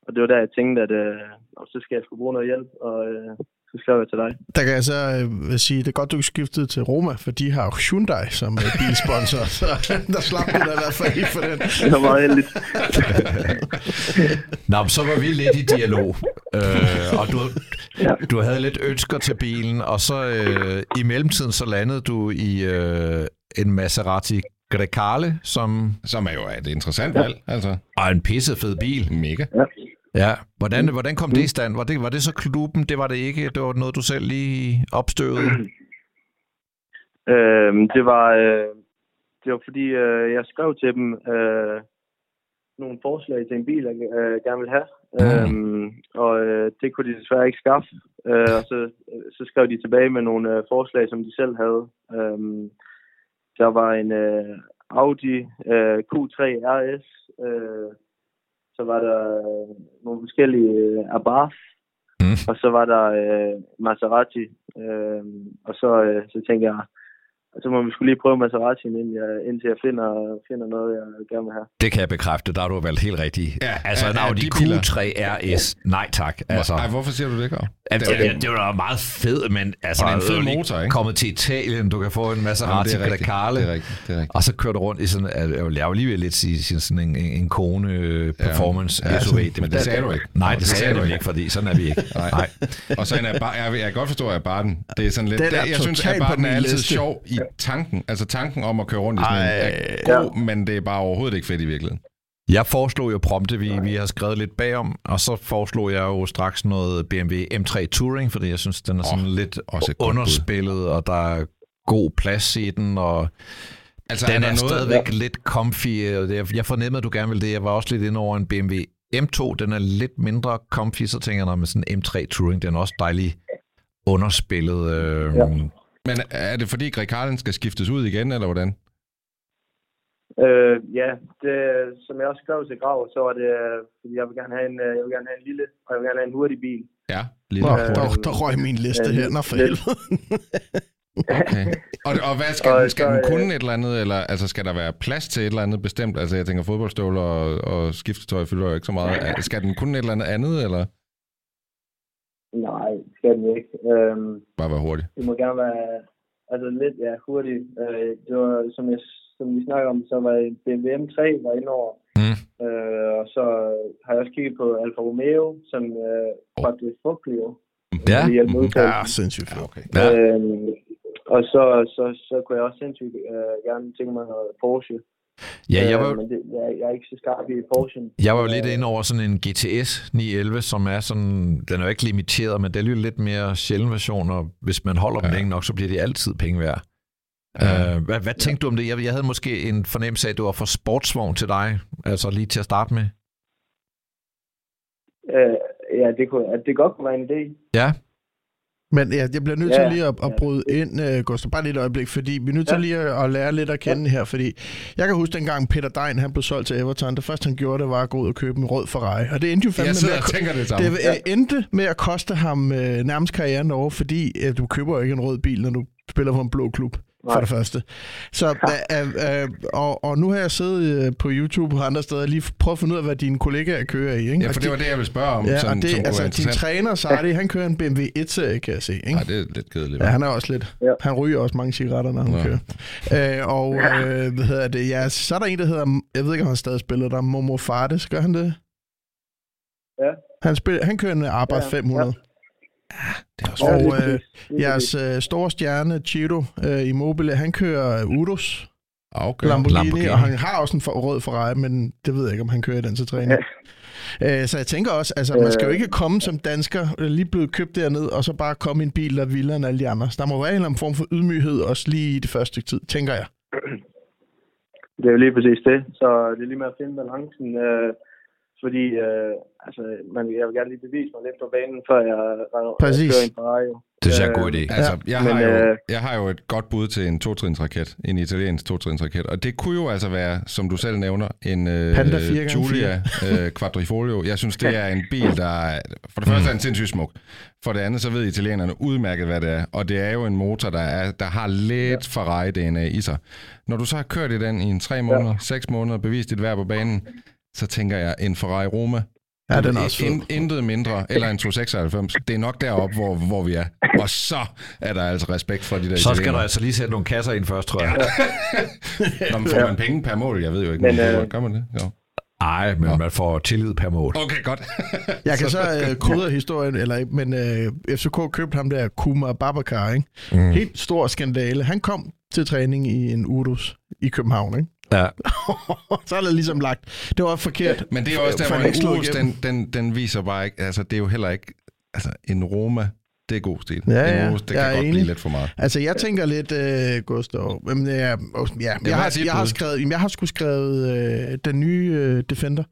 [SPEAKER 5] og det var der, jeg tænkte, at øh, så skal jeg skulle bruge noget hjælp. Og, øh, så skrev jeg til dig.
[SPEAKER 3] Der kan jeg så øh, sige, det er godt, du skiftede til Roma, for de har Hyundai som øh, bilsponsor, så der slap du da i hvert fald ikke for den.
[SPEAKER 5] Det var meget heldigt.
[SPEAKER 2] Nå, så var vi lidt i dialog, øh, og du, ja. du havde lidt ønsker til bilen, og så øh, i mellemtiden så landede du i øh, en Maserati Grecale, som...
[SPEAKER 4] Som er jo et interessant valg, altså.
[SPEAKER 2] Og en pissefed bil.
[SPEAKER 4] Mega.
[SPEAKER 5] Ja.
[SPEAKER 2] Ja, hvordan, hvordan kom det i stand? Var det, var det så klubben? Det var det ikke? Det var noget, du selv lige opstøvede?
[SPEAKER 5] øh, det var øh, det var fordi, øh, jeg skrev til dem øh, nogle forslag til en bil, jeg øh, gerne ville have. Mm. Øh, og øh, det kunne de desværre ikke skaffe. Øh, og så, så skrev de tilbage med nogle øh, forslag, som de selv havde. Øh, der var en øh, Audi øh, Q3 RS, øh, så var der øh, nogle forskellige øh, Abarth, mm. og så var der øh, Maserati, øh, og så, øh, så tænkte jeg, så må vi skulle lige prøve Maserati, indtil jeg, indtil jeg finder, finder noget, jeg gerne vil have.
[SPEAKER 2] Det kan jeg bekræfte, der har du valgt helt rigtigt.
[SPEAKER 4] Ja,
[SPEAKER 2] altså en Audi Q3 RS, nej tak. Altså,
[SPEAKER 4] Ej, hvorfor siger du det, Gav?
[SPEAKER 2] Altså, det, det, det var meget fed, men altså,
[SPEAKER 4] og en fed motor, ikke?
[SPEAKER 2] kommet til Italien, du kan få en Maserati
[SPEAKER 4] Jamen, det er
[SPEAKER 2] Grecale,
[SPEAKER 4] det er rigtigt, det er rigtigt.
[SPEAKER 2] og så kører du rundt i sådan, jeg vil lige ved lidt sige, sådan en, en, en kone performance
[SPEAKER 4] Ja,
[SPEAKER 2] SUV.
[SPEAKER 4] men det sagde du ikke.
[SPEAKER 2] Nej, det
[SPEAKER 4] Det
[SPEAKER 2] sagde
[SPEAKER 4] du
[SPEAKER 2] ikke, fordi sådan er vi ikke.
[SPEAKER 4] Nej. Og så en bar, jeg, jeg kan godt forstå, at Barden, det er sådan lidt,
[SPEAKER 3] Den er
[SPEAKER 4] det, jeg synes, at Barden er altid sjov i tanken. Altså tanken om at køre rundt i sådan en,
[SPEAKER 2] Ej.
[SPEAKER 4] er god, men det er bare overhovedet ikke fedt i virkeligheden.
[SPEAKER 2] Jeg foreslog jo prompte, vi, vi har skrevet lidt bagom, og så foreslog jeg jo straks noget BMW M3 Touring, fordi jeg synes, den er sådan oh, lidt
[SPEAKER 4] også
[SPEAKER 2] underspillet, og der er god plads i den, og
[SPEAKER 4] Altså,
[SPEAKER 2] den er, er stadigvæk ja. lidt comfy. og det- Jeg fornemmede, at du gerne ville det. Jeg var også lidt inde over en BMW M2. Den er lidt mindre comfy, så tænker jeg, når med sådan en M3 Touring, den er også dejlig underspillet. Øh,
[SPEAKER 5] Ja.
[SPEAKER 4] Men er det fordi Grekalen skal skiftes ud igen, eller hvordan?
[SPEAKER 5] Øh, ja, det, som jeg også skrev til Grav, så var det, øh, fordi jeg vil gerne have en, øh, jeg vil gerne have en lille, og jeg vil gerne have en hurtig bil.
[SPEAKER 4] Ja, lille.
[SPEAKER 3] Nå,
[SPEAKER 5] Øh,
[SPEAKER 3] der, der røg min liste
[SPEAKER 5] øh,
[SPEAKER 3] her, Nå for helvede.
[SPEAKER 4] Okay. Og, og hvad skal,
[SPEAKER 5] Og
[SPEAKER 4] den, skal
[SPEAKER 5] så,
[SPEAKER 4] den
[SPEAKER 5] øh,
[SPEAKER 4] kunne et eller andet, eller altså, skal der være plads til et eller andet bestemt? Altså jeg tænker fodboldstøvler og, og skiftetøj fylder jo ikke så meget. Skal den kunne et eller andet andet, eller
[SPEAKER 5] Nej, skal den ikke. Øhm,
[SPEAKER 4] bare være hurtig?
[SPEAKER 5] det må gerne være altså lidt ja, hurtigt. Øh, det var, som, jeg, som vi snakker om, så var BMW M3 var inde over.
[SPEAKER 2] Mm.
[SPEAKER 5] Øh, og så har jeg også kigget på Alfa Romeo, som øh, faktisk Fuglio.
[SPEAKER 2] Ja.
[SPEAKER 3] Ja, sindssygt fedt.
[SPEAKER 4] okay.
[SPEAKER 2] Ja.
[SPEAKER 5] Øhm, og så, så, så kunne jeg også sindssygt øh, gerne tænke mig noget Porsche.
[SPEAKER 2] Ja, jeg var,
[SPEAKER 5] Øh, men det, jeg, jeg er ikke så skarp i Porsche.
[SPEAKER 2] Jeg var jo lidt inde over sådan en GTS 911, som er sådan, den er jo ikke limiteret, men det er jo lidt mere sjælden version, og hvis man holder dem
[SPEAKER 4] Ja.
[SPEAKER 2] længe nok, så bliver de altid penge værd.
[SPEAKER 4] Ja.
[SPEAKER 2] Uh, hvad, hvad tænkte du om det? Jeg, jeg havde måske en fornemmelse af, at det var for sportsvogn til dig, altså lige til at starte med.
[SPEAKER 5] Øh, ja, det, kunne, at det godt kunne være en idé.
[SPEAKER 2] Ja,
[SPEAKER 3] Men ja, jeg bliver nødt
[SPEAKER 5] Ja,
[SPEAKER 3] til lige at, at
[SPEAKER 5] ja.
[SPEAKER 3] bryde ind, uh, Gustav, bare lige et øjeblik, fordi vi er nødt til
[SPEAKER 5] Ja.
[SPEAKER 3] lige at, at lære lidt at kende her, fordi jeg kan huske dengang Peter Dein, han blev solgt til Everton, det første han gjorde, det var at gå ud og købe en rød Ferrari, og det endte jo fandme med at,
[SPEAKER 4] det samme.
[SPEAKER 3] det øh, endte med at koste ham øh, nærmest karrieren over, fordi øh, du køber jo ikke en rød bil, når du spiller for en blå klub, for
[SPEAKER 5] Nej.
[SPEAKER 3] det første. Så, øh, øh, og, og nu har jeg siddet øh, på YouTube og andre steder og lige prøvet at finde ud af, hvad dine kollegaer kører i. Ikke?
[SPEAKER 4] Ja, for
[SPEAKER 3] de-
[SPEAKER 4] det var det, jeg ville spørge om.
[SPEAKER 3] Ja,
[SPEAKER 4] som,
[SPEAKER 3] og det,
[SPEAKER 4] som
[SPEAKER 3] altså din træner, Sardi, han kører en BMW 1-serie, kan jeg se. Ikke?
[SPEAKER 4] Nej, det er lidt kedeligt.
[SPEAKER 3] Ja, han er også lidt.
[SPEAKER 5] Ja.
[SPEAKER 3] Han ryger også mange cigaretter, når han
[SPEAKER 4] Ja.
[SPEAKER 3] kører. Øh, og øh, hvad hedder det? Ja, så er der en, der hedder, jeg ved ikke, om han stadig spiller der, Momo Fardes. Gør han det?
[SPEAKER 5] Ja.
[SPEAKER 3] Han, spiller, han kører en Abarth
[SPEAKER 5] Ja,
[SPEAKER 3] 500.
[SPEAKER 4] Det er også
[SPEAKER 3] Og,
[SPEAKER 5] Ja,
[SPEAKER 3] øh,
[SPEAKER 5] præcis. Lige
[SPEAKER 3] Jeres øh, store stjerne, Chito øh, Immobile, han kører Udus
[SPEAKER 4] okay.
[SPEAKER 3] Lamborghini,
[SPEAKER 2] Lamborghini.
[SPEAKER 3] og han har også en for, rød Ferrari, men det ved jeg ikke, om han kører i den til træning. Øh, så jeg tænker også, altså man skal jo ikke komme som dansker, øh, lige blevet købt derned, og så bare komme i en bil, der er vildere end alle de andre. Så der må være en eller anden form for ydmyghed, også lige i det første stykke tid, tænker jeg.
[SPEAKER 5] Det er jo lige præcis det. Så det er lige med at finde balancen. Øh, fordi øh, altså, man, jeg vil gerne lige bevise mig lidt på banen, før jeg
[SPEAKER 3] Præcis.
[SPEAKER 5] kører en Ferrari.
[SPEAKER 2] Det er en god
[SPEAKER 5] Øh,
[SPEAKER 2] idé.
[SPEAKER 4] Altså, jeg,
[SPEAKER 5] Men,
[SPEAKER 4] har jo,
[SPEAKER 5] øh,
[SPEAKER 4] jeg har jo et godt bud til en totrinsraket, en italiensk totrinsraket, og det kunne jo altså være, som du selv nævner, en øh,
[SPEAKER 3] Panda 4x4.
[SPEAKER 4] Giulia øh, Quadrifoglio. Jeg synes, det er en bil, der er, for det første er en sindssygt smuk. For det andet, så ved italienerne udmærket, hvad det er. Og det er jo en motor, der, er, der har lidt Ferrari-DNA i sig. Når du så har kørt i den i en tre måneder, seks måneder, bevist dit værd på banen, så tænker jeg, en Ferrari Roma,
[SPEAKER 3] Ja, den er også fed.
[SPEAKER 4] In, intet mindre, eller en 296. Det er nok deroppe, hvor, hvor vi er. Og så er der altså respekt for de der
[SPEAKER 2] Så skal der
[SPEAKER 4] italienere.
[SPEAKER 2] altså lige sætte nogle kasser ind først, tror jeg.
[SPEAKER 4] Nå, men får man penge per mål? Jeg ved jo ikke,
[SPEAKER 5] Men,
[SPEAKER 4] men,
[SPEAKER 5] øh,
[SPEAKER 4] gør man det? Jo.
[SPEAKER 2] Nej, men man får tillid per mål.
[SPEAKER 4] Okay, godt.
[SPEAKER 3] Jeg kan så øh, krydre historien, eller men øh, FCK købte ham der, Kuma Babacar, ikke?
[SPEAKER 2] Mm.
[SPEAKER 3] Helt stor skandale. Han kom til træning i en Urus i København, ikke?
[SPEAKER 2] Ja.
[SPEAKER 3] så er det ligesom lagt. Det var forkert.
[SPEAKER 4] Men det er også der, hvor en Urus, den, den, den viser bare ikke... Altså, det er jo heller ikke... Altså, en Roma, det er god stil.
[SPEAKER 3] Ja,
[SPEAKER 4] en
[SPEAKER 3] ja.
[SPEAKER 4] Urus, det
[SPEAKER 3] Jeg
[SPEAKER 4] kan godt
[SPEAKER 3] enig.
[SPEAKER 4] blive lidt for meget.
[SPEAKER 3] Altså, jeg tænker lidt, øh, Gustav, men, øh, ja, jeg,
[SPEAKER 4] hvad
[SPEAKER 3] har, jeg, har skrevet, jeg har sgu skrevet øh, den nye øh, Defender.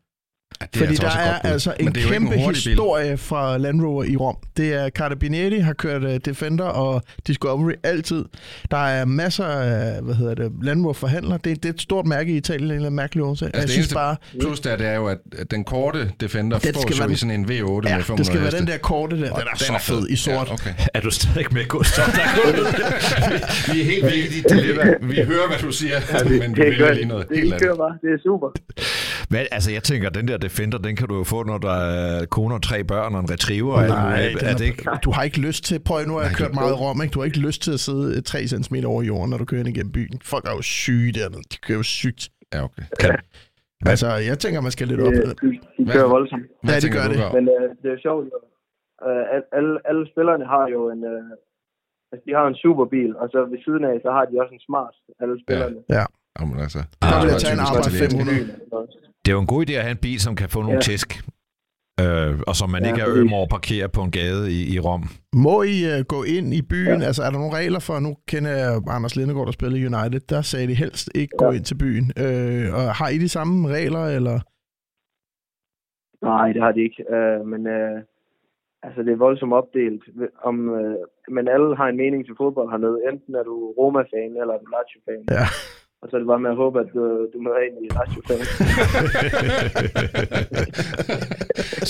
[SPEAKER 4] Ja, det
[SPEAKER 3] Fordi
[SPEAKER 4] altså
[SPEAKER 3] der er
[SPEAKER 4] godt
[SPEAKER 3] altså en
[SPEAKER 4] det er
[SPEAKER 3] kæmpe
[SPEAKER 4] bil.
[SPEAKER 3] historie fra Land Rover i Rom. Det er Carabinieri har kørt uh, Defender og Discovery altid. Der er masser af, hvad hedder det, Land Rover forhandlere. Det, det er et stort mærke i Italien, en eller mærkelig årsag.
[SPEAKER 4] Altså,
[SPEAKER 3] jeg
[SPEAKER 4] det
[SPEAKER 3] synes
[SPEAKER 4] eneste
[SPEAKER 3] bare,
[SPEAKER 4] plus der, det er jo, at den korte Defender
[SPEAKER 3] Det skal
[SPEAKER 4] fås jo
[SPEAKER 3] være
[SPEAKER 4] i
[SPEAKER 3] den-
[SPEAKER 4] sådan en V8
[SPEAKER 3] ja,
[SPEAKER 4] med 500
[SPEAKER 3] det skal være den der korte der. Den er så fed i sort.
[SPEAKER 4] Ja, okay.
[SPEAKER 2] Er du stadig med, Gustav? Er vi, vi er helt vildt i dit dilemma.
[SPEAKER 4] Vi hører, hvad du siger,
[SPEAKER 5] det,
[SPEAKER 4] men vi
[SPEAKER 5] det,
[SPEAKER 4] vælger lige noget
[SPEAKER 5] det,
[SPEAKER 4] helt
[SPEAKER 5] det kører
[SPEAKER 4] andet.
[SPEAKER 5] bare. Det er super.
[SPEAKER 2] Men, altså, jeg tænker, den der Defender, den kan du jo få, når der er kone og tre børn og en retriever.
[SPEAKER 3] Nej, den
[SPEAKER 2] er det ikke?
[SPEAKER 3] Du har ikke lyst til, prøv nu har jeg kørt meget i Rom, ikke? Du har ikke lyst til at sidde 3 cm over jorden, når du kører ind igennem byen. Folk er jo syge dernede. De kører jo sygt.
[SPEAKER 4] Ja, okay.
[SPEAKER 3] Altså, jeg tænker, man skal lidt op.
[SPEAKER 5] Det, de, de
[SPEAKER 4] Hvad-
[SPEAKER 5] kører voldsomt.
[SPEAKER 4] Hvad
[SPEAKER 3] Ja, det
[SPEAKER 4] tænker
[SPEAKER 3] gør det.
[SPEAKER 5] Men øh, det er jo sjovt. jo. Øh, al- alle, alle spillerne har jo en... Øh, altså, de har en superbil, og så ved siden af, så har de også en smart, alle spillerne.
[SPEAKER 4] Jamen, altså,
[SPEAKER 3] Der vil
[SPEAKER 2] Ah,
[SPEAKER 3] jeg tage en arbejde
[SPEAKER 4] italiensk.
[SPEAKER 3] 500.
[SPEAKER 2] Det er jo en god idé at have en bil, som kan få nogle
[SPEAKER 5] Ja.
[SPEAKER 2] tæsk. Øh, og som man
[SPEAKER 5] Ja,
[SPEAKER 2] ikke er øm over at parkere på en gade i, i Rom.
[SPEAKER 3] Må I uh, gå ind i byen? Ja. Altså, er der nogle regler for, nu kender jeg Anders Lindegaard, der spiller i United, der sagde de helst ikke gå
[SPEAKER 5] Ja.
[SPEAKER 3] ind til byen. Øh, og har I de samme regler, eller?
[SPEAKER 5] Nej, det har de ikke. Øh, men øh, altså, det er voldsomt opdelt. Om, øh, men alle har en mening til fodbold hernede. Enten er du Roma-fan, eller er du Lazio-fan.
[SPEAKER 3] Ja.
[SPEAKER 5] Og så er det bare med at håbe, at du, du møder en i Lazio-fan.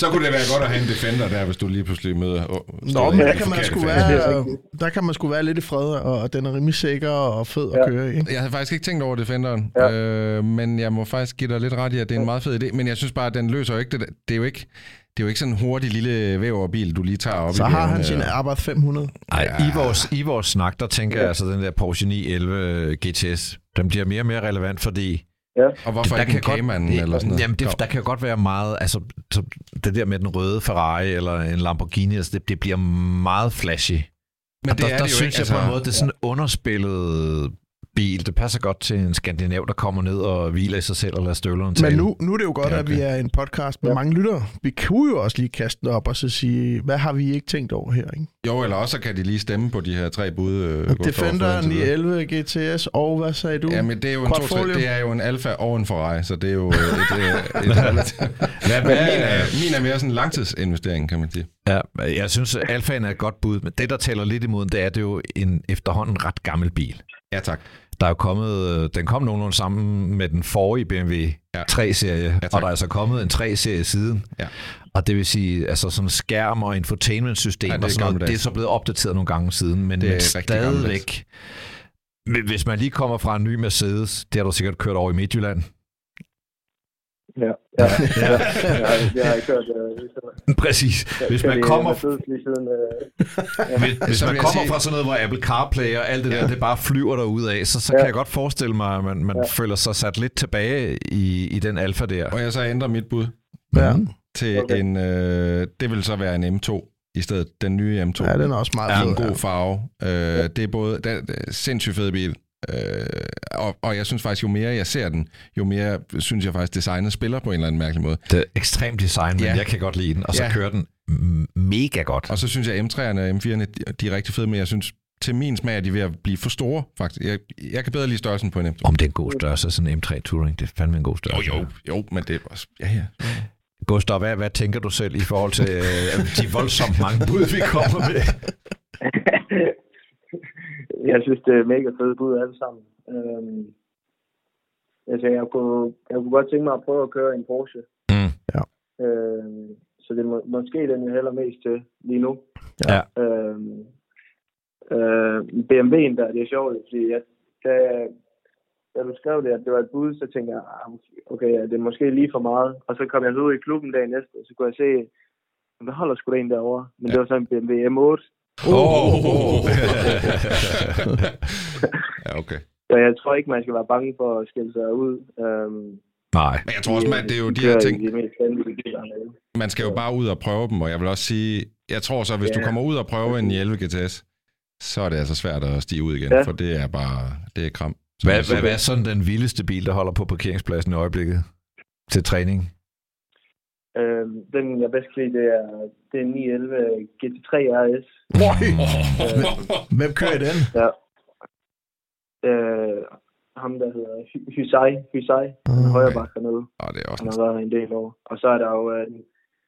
[SPEAKER 4] så kunne det være godt at have en Defender der, hvis du lige pludselig møder... Oh,
[SPEAKER 3] Nå, men der kan, man sgu være, der kan man sgu være lidt i fred, og den er rimelig sikker og fed at
[SPEAKER 5] Ja.
[SPEAKER 3] køre i. ikke?
[SPEAKER 4] Jeg havde faktisk ikke tænkt over Defenderen,
[SPEAKER 5] Ja.
[SPEAKER 4] øh, men jeg må faktisk give dig lidt ret i, at det er en meget fed idé. Men jeg synes bare, at den løser jo ikke det. Det er jo ikke, det er jo ikke sådan en hurtig lille væverbil, du lige tager op
[SPEAKER 3] Så
[SPEAKER 4] i
[SPEAKER 3] har han sin. Arbejde 500.
[SPEAKER 2] Ej,
[SPEAKER 4] Ja.
[SPEAKER 2] i, vores, i vores snak, der tænker jeg altså, den der Porsche 911 GTS, den bliver mere og mere relevant, fordi
[SPEAKER 4] Og hvorfor
[SPEAKER 2] der
[SPEAKER 4] ikke en Cayman
[SPEAKER 2] det,
[SPEAKER 4] eller sådan noget?
[SPEAKER 2] Jamen, det, der kan godt være meget, altså så det der med den røde Ferrari eller en Lamborghini, altså, det, det bliver meget flashy.
[SPEAKER 4] men
[SPEAKER 2] Og der,
[SPEAKER 4] er
[SPEAKER 2] der
[SPEAKER 4] det jo
[SPEAKER 2] synes
[SPEAKER 4] ikke,
[SPEAKER 2] jeg på en måde, det er sådan en underspillet bil. Det passer godt til en skandinav, der kommer ned og hviler i sig selv og lader støvlerne tale.
[SPEAKER 3] Men nu, nu er det jo godt,
[SPEAKER 4] Ja,
[SPEAKER 3] at
[SPEAKER 4] okay.
[SPEAKER 3] vi er en podcast med
[SPEAKER 5] Ja.
[SPEAKER 3] mange lyttere. Vi kunne jo også lige kaste den op og så sige, hvad har vi ikke tænkt over her? Ikke?
[SPEAKER 4] Jo, eller også kan de lige stemme på de her tre bud. Øh,
[SPEAKER 3] Defender,
[SPEAKER 4] indtil videre.
[SPEAKER 3] 911 GTS, og hvad sagde du?
[SPEAKER 4] Ja, men det er jo en, to, det er jo en Alfa og en Ferrari, så det er jo et, et, et relativt...
[SPEAKER 2] Hvad,
[SPEAKER 4] Men min er, min er mere sådan en langtidsinvestering, kan man sige.
[SPEAKER 2] Ja, jeg synes, at Alfaen er et godt bud, men det, der taler lidt imod, det er, at det er jo en efterhånden ret gammel bil.
[SPEAKER 4] Ja, tak.
[SPEAKER 2] Der er jo kommet, øh, den kom nogenlunde sammen med den forrige BMW
[SPEAKER 4] Ja.
[SPEAKER 2] 3-serie, ja,
[SPEAKER 4] tak.
[SPEAKER 2] og der er altså kommet en 3-serie siden.
[SPEAKER 4] Ja.
[SPEAKER 2] Og det vil sige, altså sådan skærm og infotainment-system
[SPEAKER 4] Ja, det er
[SPEAKER 2] og sådan noget, det er så blevet opdateret nogle gange siden, men,
[SPEAKER 4] Det er
[SPEAKER 2] men stadigvæk. Men Hvis man lige kommer fra en ny Mercedes, det har du sikkert kørt over i Midtjylland.
[SPEAKER 5] Ja, ja, ja. ja, det har jeg. Øh, lige siden.
[SPEAKER 2] Præcis. Hvis man kommer,
[SPEAKER 5] lige siden, øh,
[SPEAKER 2] hvis, man
[SPEAKER 4] jeg
[SPEAKER 2] kommer fra sådan noget, hvor Apple CarPlay og alt det
[SPEAKER 4] Ja.
[SPEAKER 2] der, det bare flyver derud af, så, så
[SPEAKER 5] Ja.
[SPEAKER 2] kan jeg godt forestille mig, at man, man
[SPEAKER 5] Ja.
[SPEAKER 2] føler sig sat lidt tilbage i, i den alfa der.
[SPEAKER 4] Og jeg så ændrer mit bud
[SPEAKER 3] Ja.
[SPEAKER 4] til
[SPEAKER 5] Okay.
[SPEAKER 4] en... Øh, det vil så være en M2 i stedet. Den nye M2.
[SPEAKER 3] ja, den er også meget fed.
[SPEAKER 4] en god farve. Øh, det er både det er sindssygt fed bil. Øh, og, og jeg synes faktisk, jo mere jeg ser den, jo mere synes jeg faktisk, designet spiller på en eller anden mærkelig måde.
[SPEAKER 2] Det er ekstremt design, men
[SPEAKER 4] Ja.
[SPEAKER 2] jeg kan godt lide den, og så
[SPEAKER 4] Ja.
[SPEAKER 2] kører den mega godt.
[SPEAKER 4] Og så synes jeg, at M3'erne og M4'erne, de, er rigtig fede, men jeg synes, til min smag er de ved at blive for store, faktisk. Jeg, jeg kan bedre lide størrelsen på en M2.
[SPEAKER 2] Om det er en god størrelse, sådan en M3 Touring, det er fandme en god
[SPEAKER 4] Jo,
[SPEAKER 2] størrelse.
[SPEAKER 4] jo, jo, men det er også... Ja, ja.
[SPEAKER 2] Gustav, hvad, hvad tænker du selv i forhold til øh, de voldsomt mange bud, vi kommer med?
[SPEAKER 5] jeg synes, det er mega fede bud alle sammen. Øhm, altså, jeg kunne, jeg kunne godt tænke mig at prøve at køre en Porsche.
[SPEAKER 2] Mm.
[SPEAKER 3] Ja.
[SPEAKER 5] Øhm, så det er må, måske den, jeg hælder mest til lige nu.
[SPEAKER 2] Ja.
[SPEAKER 5] Øhm, øh, BMW'en der, det er sjovt, fordi jeg, da, da du skrev det, at det var et bud, så tænkte jeg, ah, okay, ja, det er måske lige for meget. Og så kom jeg ud i klubben dagen efter, og så kunne jeg se, der holder sgu da en derovre. Men ja. det var så en BMW M8.
[SPEAKER 2] Oh.
[SPEAKER 4] ja, okay.
[SPEAKER 5] Så jeg tror ikke, man skal være bange for at skille sig ud. Øhm,
[SPEAKER 2] Nej.
[SPEAKER 4] Men jeg tror også, man, det er jo de her ting, man skal jo bare ud og prøve dem, og jeg vil også sige, jeg tror så, hvis
[SPEAKER 5] Ja.
[SPEAKER 4] du kommer ud og prøver en 11 GTS, så er det altså svært at stige ud igen,
[SPEAKER 5] Ja.
[SPEAKER 4] for det er bare, det er kram.
[SPEAKER 2] Hvad, hvad, hvad er sådan den vildeste bil, der holder på parkeringspladsen i øjeblikket til træning?
[SPEAKER 5] Øhm, den, jeg bedst kan lide, det er, det er 911 GT3 RS.
[SPEAKER 3] Hvem kører den?
[SPEAKER 5] Ja. Øh, ham, der hedder Hy- Hysai. Hysai. Er
[SPEAKER 3] Okay.
[SPEAKER 5] højre bak dernede.
[SPEAKER 4] Og det er også
[SPEAKER 5] Han har været en del år. Og så er der jo øh,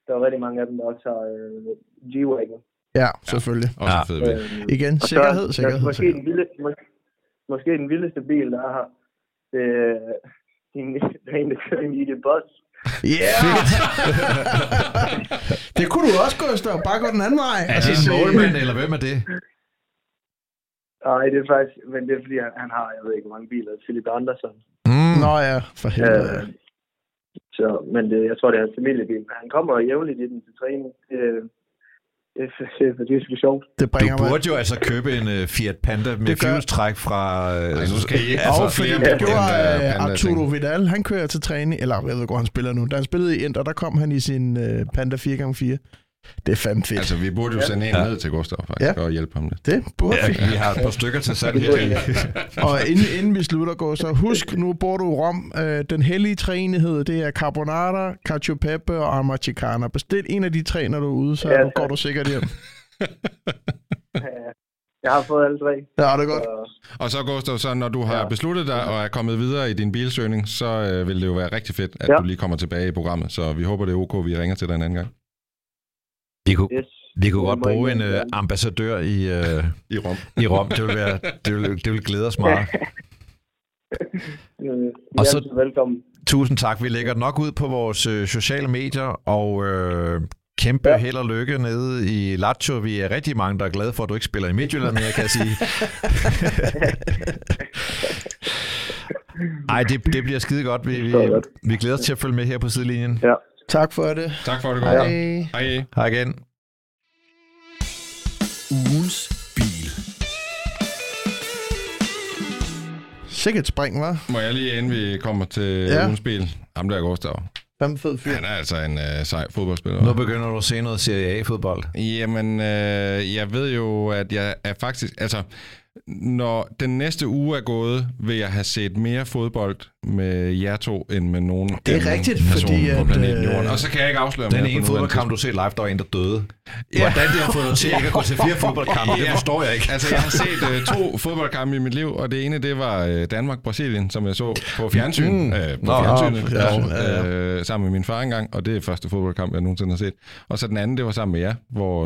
[SPEAKER 5] der er rigtig mange af dem, der også har øh, G-Wagon.
[SPEAKER 3] Ja, selvfølgelig.
[SPEAKER 4] også
[SPEAKER 2] Ja.
[SPEAKER 4] en fed bil.
[SPEAKER 5] Øhm,
[SPEAKER 3] Igen,
[SPEAKER 5] og så-
[SPEAKER 3] sikkerhed,
[SPEAKER 5] er
[SPEAKER 3] sikkerhed,
[SPEAKER 5] Måske
[SPEAKER 3] sikkerhed.
[SPEAKER 5] den, vilde, måske, måske den vildeste bil, der er her. Det er en, der er kører en i det
[SPEAKER 3] Ja! det kunne du også, Gustav. Bare gå den anden vej.
[SPEAKER 2] Er det en målmand, eller hvem er det?
[SPEAKER 5] Nej, det er faktisk, men det er fordi, han, han har, jeg ved ikke, hvor mange biler. Philip Andersen.
[SPEAKER 2] Mm.
[SPEAKER 3] Nå ja, for helvede.
[SPEAKER 5] Øh, så, men det, jeg tror, det er hans familiebil. Men han kommer jævnligt i den til træning. Det, det, det, det, det er sgu sjovt.
[SPEAKER 3] Det
[SPEAKER 2] Du
[SPEAKER 3] bringer mig...
[SPEAKER 2] burde jo altså købe en uh, Fiat Panda med fjulstræk fra... Uh,
[SPEAKER 4] Ej, nu skal I ikke
[SPEAKER 3] fordi
[SPEAKER 4] flere
[SPEAKER 3] det gjorde uh. Arturo Vidal, han kører til træning, eller jeg ved ikke, hvor han spiller nu. Da han spillede i Inter, der kom han i sin uh, Panda 4x4. Det er fandme fedt.
[SPEAKER 4] Altså, vi burde jo sende en
[SPEAKER 2] Ja.
[SPEAKER 4] ned til Gustav, faktisk, og hjælpe ham lidt.
[SPEAKER 3] det burde
[SPEAKER 2] ja,
[SPEAKER 3] vi.
[SPEAKER 2] vi har et par stykker til salg her.
[SPEAKER 3] Og inden, inden vi slutter, går så husk, nu bor du i Rom. Øh, den hellige træenighed, det er carbonara, cacio e pepe og armachicana. Bestil en af de tre, når du er ude, så
[SPEAKER 5] Ja,
[SPEAKER 3] ja, går du sikkert hjem.
[SPEAKER 5] Jeg har fået alle tre.
[SPEAKER 3] Ja, det er godt.
[SPEAKER 5] Så,
[SPEAKER 4] Og så, Gustav, så når du har
[SPEAKER 5] Ja.
[SPEAKER 4] besluttet dig og er kommet videre i din bilsøgning, så øh, vil det jo være rigtig fedt, at
[SPEAKER 5] Ja.
[SPEAKER 4] du lige kommer tilbage i programmet. Så vi håber, det er ok, vi ringer til dig en anden gang.
[SPEAKER 2] Vi kunne,
[SPEAKER 5] yes.
[SPEAKER 2] vi kunne godt bruge en uh,
[SPEAKER 5] være.
[SPEAKER 2] ambassadør i, uh,
[SPEAKER 4] I Rom.
[SPEAKER 2] i Rom. Det vil, være, det, vil, det vil glæde os meget.
[SPEAKER 5] Øh,
[SPEAKER 2] Og så-
[SPEAKER 5] velkommen.
[SPEAKER 2] Tusind tak. Vi lægger nok ud på vores øh, sociale medier, og øh, kæmpe ja. Held og lykke nede i Lazio. Vi er rigtig mange, der er glade for, at du ikke spiller i Midtjylland mere, kan jeg sige. Ej, det, det bliver skide godt. Vi, vi, vi glæder os til at følge med her på sidelinjen.
[SPEAKER 5] Ja.
[SPEAKER 3] Tak for det.
[SPEAKER 4] Tak for det, Gustav.
[SPEAKER 3] Hej.
[SPEAKER 4] Hej.
[SPEAKER 2] Hej igen.
[SPEAKER 1] Ugens bil.
[SPEAKER 3] Sikkert spring, var.
[SPEAKER 4] Må jeg lige, inden vi kommer til
[SPEAKER 3] Ja.
[SPEAKER 4] ugens bil? Ham der er Gustav.
[SPEAKER 3] Fem fed fyr.
[SPEAKER 4] Han er altså en øh, sej fodboldspiller.
[SPEAKER 2] Nu begynder du at se noget Serie A-fodbold.
[SPEAKER 4] Jamen, øh, jeg ved jo, at jeg er faktisk... Altså, når den næste uge er gået, vil jeg have set mere fodbold med jer to, end med nogen
[SPEAKER 3] Det er rigtigt, fordi
[SPEAKER 4] på
[SPEAKER 3] at,
[SPEAKER 4] planeten
[SPEAKER 3] øh,
[SPEAKER 4] Jorden. Og så kan jeg ikke afsløre
[SPEAKER 2] Den
[SPEAKER 4] mere
[SPEAKER 2] ene
[SPEAKER 4] på
[SPEAKER 2] fodboldkamp, du ser live, der var en, der døde. Hvordan det har fået dig til ikke at gå til fire fodboldkampe, det forstår jeg ikke.
[SPEAKER 4] Altså, jeg har set øh, to fodboldkampe i mit liv, og det ene, det var øh, Danmark-Brasilien, som jeg så på fjernsyn.
[SPEAKER 2] Mm.
[SPEAKER 4] Øh, på
[SPEAKER 2] Nå,
[SPEAKER 4] fjernsynet,
[SPEAKER 3] på fjernsyn,
[SPEAKER 4] og,
[SPEAKER 3] ja,
[SPEAKER 4] øh, sammen med min far engang, og det er første fodboldkamp, jeg nogensinde har set. Og så den anden, det var sammen med jer, hvor,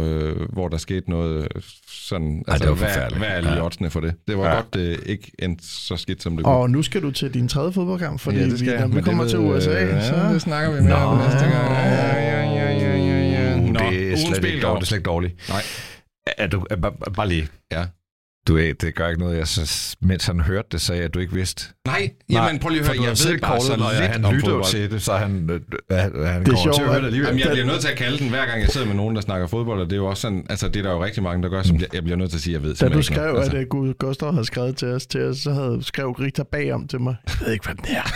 [SPEAKER 4] hvor der skete noget sådan... Altså,
[SPEAKER 2] det var
[SPEAKER 4] hvad,
[SPEAKER 2] forfærdeligt.
[SPEAKER 4] hvad er lige Oddsene for det? Det var
[SPEAKER 2] Ja.
[SPEAKER 4] godt, det ikke endte så skidt, som det kunne.
[SPEAKER 3] Og nu skal du til din tredje fodboldkamp, fordi
[SPEAKER 4] Ja, det skal
[SPEAKER 3] vi, når vi kommer
[SPEAKER 4] det
[SPEAKER 3] til
[SPEAKER 4] ved,
[SPEAKER 3] USA,
[SPEAKER 4] øh,
[SPEAKER 3] så...
[SPEAKER 4] Ja, det snakker vi mere om næste gang. Ja, ja, ja, ja, ja, ja. Nå,
[SPEAKER 2] det er slet ikke dårligt. Det er slet ikke dårligt.
[SPEAKER 4] Nej.
[SPEAKER 2] Er du, er, bare, bare lige.
[SPEAKER 4] Ja.
[SPEAKER 2] Du ved, det gør ikke noget. Jeg synes, mens han hørte det, sagde jeg, at du ikke vidste.
[SPEAKER 4] Nej, jamen prøv lige at høre, jeg ved bare så
[SPEAKER 2] når jeg,
[SPEAKER 4] lidt
[SPEAKER 2] han
[SPEAKER 4] om fodbold.
[SPEAKER 2] til det, så han, øh, han, han
[SPEAKER 3] Det er
[SPEAKER 2] kommer
[SPEAKER 3] sjovt,
[SPEAKER 2] til at høre det alligevel.
[SPEAKER 4] Jamen, jeg bliver nødt til at kalde den, hver gang jeg sidder med nogen, der snakker fodbold, og det er jo også sådan, altså det er der jo rigtig mange, der gør, som jeg, jeg bliver nødt til at sige, at jeg ved
[SPEAKER 3] Da du skrev,
[SPEAKER 4] ikke noget.
[SPEAKER 3] at uh, Gud Gustav havde skrevet til os, til os, så havde skrev Rita bagom til mig. Jeg ved ikke, hvad den er.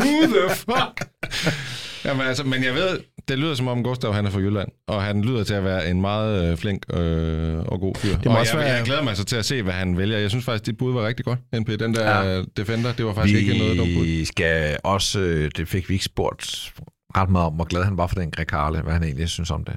[SPEAKER 4] Who the fuck? Jamen altså, men jeg ved, det lyder som om Gustav han er fra Jylland, og han lyder til at være en meget øh, flink øh, og god fyr.
[SPEAKER 3] må
[SPEAKER 4] og
[SPEAKER 3] også
[SPEAKER 4] jeg,
[SPEAKER 3] være-
[SPEAKER 4] jeg glæder mig så til at se, hvad han vælger. Jeg synes faktisk, dit bud var rigtig godt, NP. Den der
[SPEAKER 2] Ja.
[SPEAKER 4] Defender, det var faktisk vi... ikke noget dumt bud.
[SPEAKER 2] Vi skal også, øh, det fik vi ikke spurgt ret meget om, hvor glad han var for den Greg Carle, hvad han egentlig synes om det.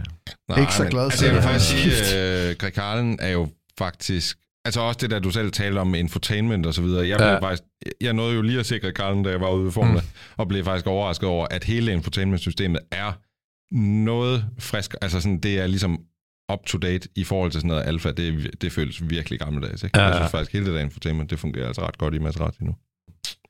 [SPEAKER 4] Nej,
[SPEAKER 3] Ikke så
[SPEAKER 4] men-
[SPEAKER 3] glad
[SPEAKER 4] Altså,
[SPEAKER 3] for
[SPEAKER 4] jeg vil
[SPEAKER 3] det.
[SPEAKER 4] faktisk sige, øh, Greg Carlen er jo faktisk Altså også det der, du selv talte om infotainment og så videre. Jeg, blev
[SPEAKER 2] Ja.
[SPEAKER 4] faktisk, jeg nåede jo lige at sikre Karlen, da jeg var ude ved Formula, mm. og blev faktisk overrasket over, at hele infotainment-systemet er noget frisk. Altså sådan, det er ligesom up-to-date i forhold til sådan noget alfa. Det, det føles virkelig gammeldags. Ikke?
[SPEAKER 2] Ja,
[SPEAKER 4] ja. Jeg synes faktisk, hele det der infotainment, det fungerer altså ret godt i Maserati nu.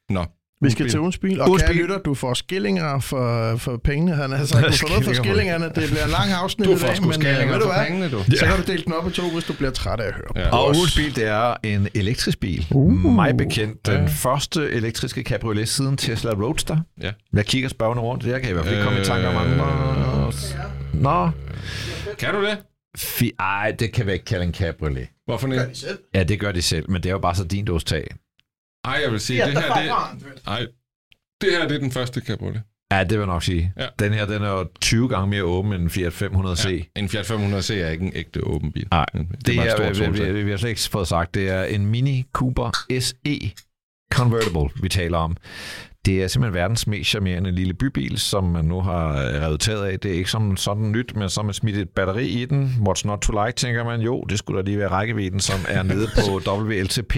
[SPEAKER 4] Nå.
[SPEAKER 3] Vi skal til ugens bil, og
[SPEAKER 2] Ugens
[SPEAKER 3] kære
[SPEAKER 2] bil.
[SPEAKER 3] lytter, du får skillinger for, for pengene. Han har sagt, du får noget for
[SPEAKER 2] Skillinger for-
[SPEAKER 3] skillingerne. Det bliver en lang afsnit
[SPEAKER 4] Du
[SPEAKER 3] i
[SPEAKER 4] får
[SPEAKER 3] dag, men øh, ved du
[SPEAKER 4] for
[SPEAKER 3] hvad?
[SPEAKER 4] pengene, du.
[SPEAKER 3] Så kan du dele den op i to, hvis du bliver træt af at høre.
[SPEAKER 4] Ja.
[SPEAKER 2] Og ugens bil, det er en elektrisk bil.
[SPEAKER 3] Uh.
[SPEAKER 2] Mig bekendt den
[SPEAKER 4] Ja.
[SPEAKER 2] første elektriske cabriolet siden Tesla Roadster.
[SPEAKER 4] Ja.
[SPEAKER 2] Jeg kigger spørgende rundt. Jeg kan i hvert fald ikke komme i tanker om andre. Nå.
[SPEAKER 4] Kan du det?
[SPEAKER 2] Fi- Ej, det kan vi ikke kalde en cabriolet.
[SPEAKER 4] Hvorfor ikke?
[SPEAKER 2] Ja, det gør de selv, men det er jo bare så din dås tag.
[SPEAKER 4] Ej, jeg vil sige, det her, det, ej, det her det er den første cabriolet.
[SPEAKER 2] Ja, det vil jeg nok sige.
[SPEAKER 4] Ja.
[SPEAKER 2] Den her, den er jo 20 gange mere åben end en Fiat 500C.
[SPEAKER 4] Ja. En Fiat 500C er ikke en ægte åben bil.
[SPEAKER 2] Nej,
[SPEAKER 4] det,
[SPEAKER 2] Det er, vi,
[SPEAKER 4] soltag.
[SPEAKER 2] vi, vi har slet ikke fået sagt, det er en Mini Cooper SE Convertible, vi taler om. Det er simpelthen verdens mest charmerende lille bybil, som man nu har øh, revet taget af. Det er ikke som sådan nyt, men så har man smidt et batteri i den. What's not to like, tænker man. Jo, det skulle da lige være rækkevidden, som er nede på WLTP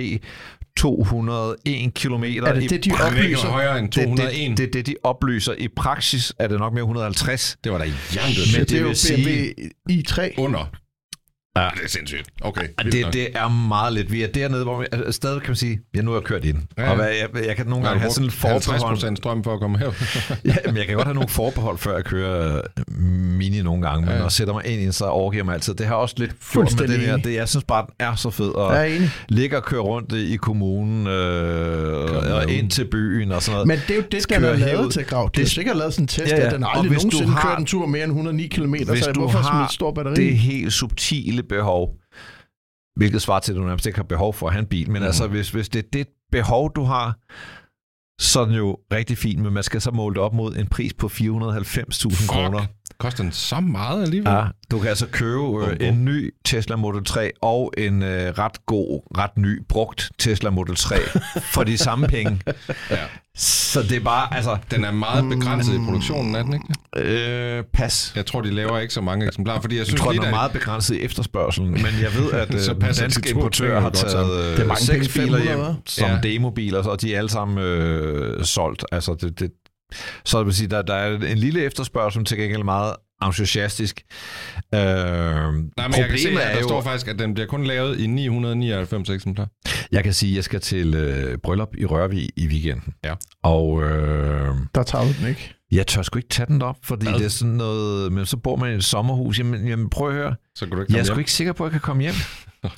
[SPEAKER 2] 201 km.
[SPEAKER 3] Er det det, de
[SPEAKER 4] Det er ikke
[SPEAKER 3] oplyser?
[SPEAKER 4] højere end
[SPEAKER 2] det,
[SPEAKER 4] 201.
[SPEAKER 2] det, det, det, de oplyser. I praksis er det nok mere 150.
[SPEAKER 4] det var da hjertet.
[SPEAKER 2] Men
[SPEAKER 3] Men
[SPEAKER 2] det
[SPEAKER 3] det er jo
[SPEAKER 2] sige-
[SPEAKER 3] BMW i3.
[SPEAKER 4] under.
[SPEAKER 2] Ja.
[SPEAKER 4] Ja. Det er sindssygt. Okay.
[SPEAKER 2] Og
[SPEAKER 4] vildt
[SPEAKER 2] det,
[SPEAKER 4] nok.
[SPEAKER 2] det er meget lidt. Vi er dernede, hvor vi altså, stadig kan man sige, ja, nu har jeg kørt i den.
[SPEAKER 4] Ja,
[SPEAKER 2] Ja,
[SPEAKER 4] ja.
[SPEAKER 2] Og hvad, jeg, jeg kan nogle gange have sådan en
[SPEAKER 4] 50
[SPEAKER 2] forbehold.
[SPEAKER 4] procent strøm for at komme her.
[SPEAKER 2] Ja, men jeg kan godt have nogle forbehold, før jeg kører øh, mini nogle gange, men
[SPEAKER 4] Ja,
[SPEAKER 2] ja.
[SPEAKER 4] ja.
[SPEAKER 2] når jeg sætter mig ind i så overgiver jeg mig altid. Det har også lidt gjort med
[SPEAKER 3] Fuldstændig
[SPEAKER 2] den her. Det, jeg synes bare, den er så fed at
[SPEAKER 3] Jeg er enig.
[SPEAKER 2] ligge og køre rundt i kommunen øh, og ind til byen og sådan noget.
[SPEAKER 3] Men det er jo det, den er
[SPEAKER 2] Kører
[SPEAKER 3] lavet til grav. Det er
[SPEAKER 2] Det-
[SPEAKER 3] sikkert lavet sådan en test,
[SPEAKER 2] Ja,
[SPEAKER 3] ja,
[SPEAKER 2] ja.
[SPEAKER 3] at den
[SPEAKER 2] Og
[SPEAKER 3] aldrig nogensinde
[SPEAKER 2] har-
[SPEAKER 3] kørt en tur mere end 109 km,
[SPEAKER 2] Hvis
[SPEAKER 3] så
[SPEAKER 2] du
[SPEAKER 3] hvorfor
[SPEAKER 2] har
[SPEAKER 3] et stort batteri?
[SPEAKER 2] det helt subtile behov, hvilket svarer til, at du nærmest ikke har behov for at have en bil, men mm. altså hvis, hvis det er det behov, du har, så er den jo rigtig fin, men man skal så måle det op mod en pris på 490.000 kroner.
[SPEAKER 4] Koster den så meget alligevel?
[SPEAKER 2] Ja, du kan altså købe øh, en ny Tesla Model 3 og en øh, ret god, ret ny, brugt Tesla Model 3 for de samme penge.
[SPEAKER 4] Ja.
[SPEAKER 2] Så det er bare, altså,
[SPEAKER 4] Den er meget begrænset i produktionen, er den ikke?
[SPEAKER 2] øh, pas.
[SPEAKER 4] Jeg tror, de laver ikke så mange eksemplarer, fordi jeg
[SPEAKER 2] Jeg
[SPEAKER 4] synes
[SPEAKER 2] tror,
[SPEAKER 4] lige,
[SPEAKER 2] den er
[SPEAKER 4] der-
[SPEAKER 2] meget begrænset i efterspørgselen, men jeg ved, at
[SPEAKER 4] Så
[SPEAKER 2] øh,
[SPEAKER 4] passer
[SPEAKER 2] danske importører har taget
[SPEAKER 3] Det er
[SPEAKER 2] øh,
[SPEAKER 3] mange
[SPEAKER 2] seks biler
[SPEAKER 3] 500,
[SPEAKER 2] hjem som
[SPEAKER 4] Ja.
[SPEAKER 2] demobiler, og de er alle sammen øh, solgt. Altså, det, det, så det vil sige, der, der er en lille efterspørgsel, men til gengæld meget entusiastisk. Øh,
[SPEAKER 4] Nej, men jeg kan se, at
[SPEAKER 2] er
[SPEAKER 4] der
[SPEAKER 2] jo,
[SPEAKER 4] står faktisk, at den bliver kun lavet i 999 eksemplarer.
[SPEAKER 2] jeg kan sige, at jeg skal til øh, bryllup i Rørvig i weekenden.
[SPEAKER 4] Ja.
[SPEAKER 2] Og øh,
[SPEAKER 3] Der tager du den ikke.
[SPEAKER 2] jeg tør sgu ikke tage den op, fordi
[SPEAKER 4] Hvad?
[SPEAKER 2] det er sådan noget... Men så bor man i et sommerhus. Jamen, jamen prøv at høre.
[SPEAKER 4] Så kan du ikke
[SPEAKER 2] Jeg er sgu ikke sikker på, at jeg kan komme hjem.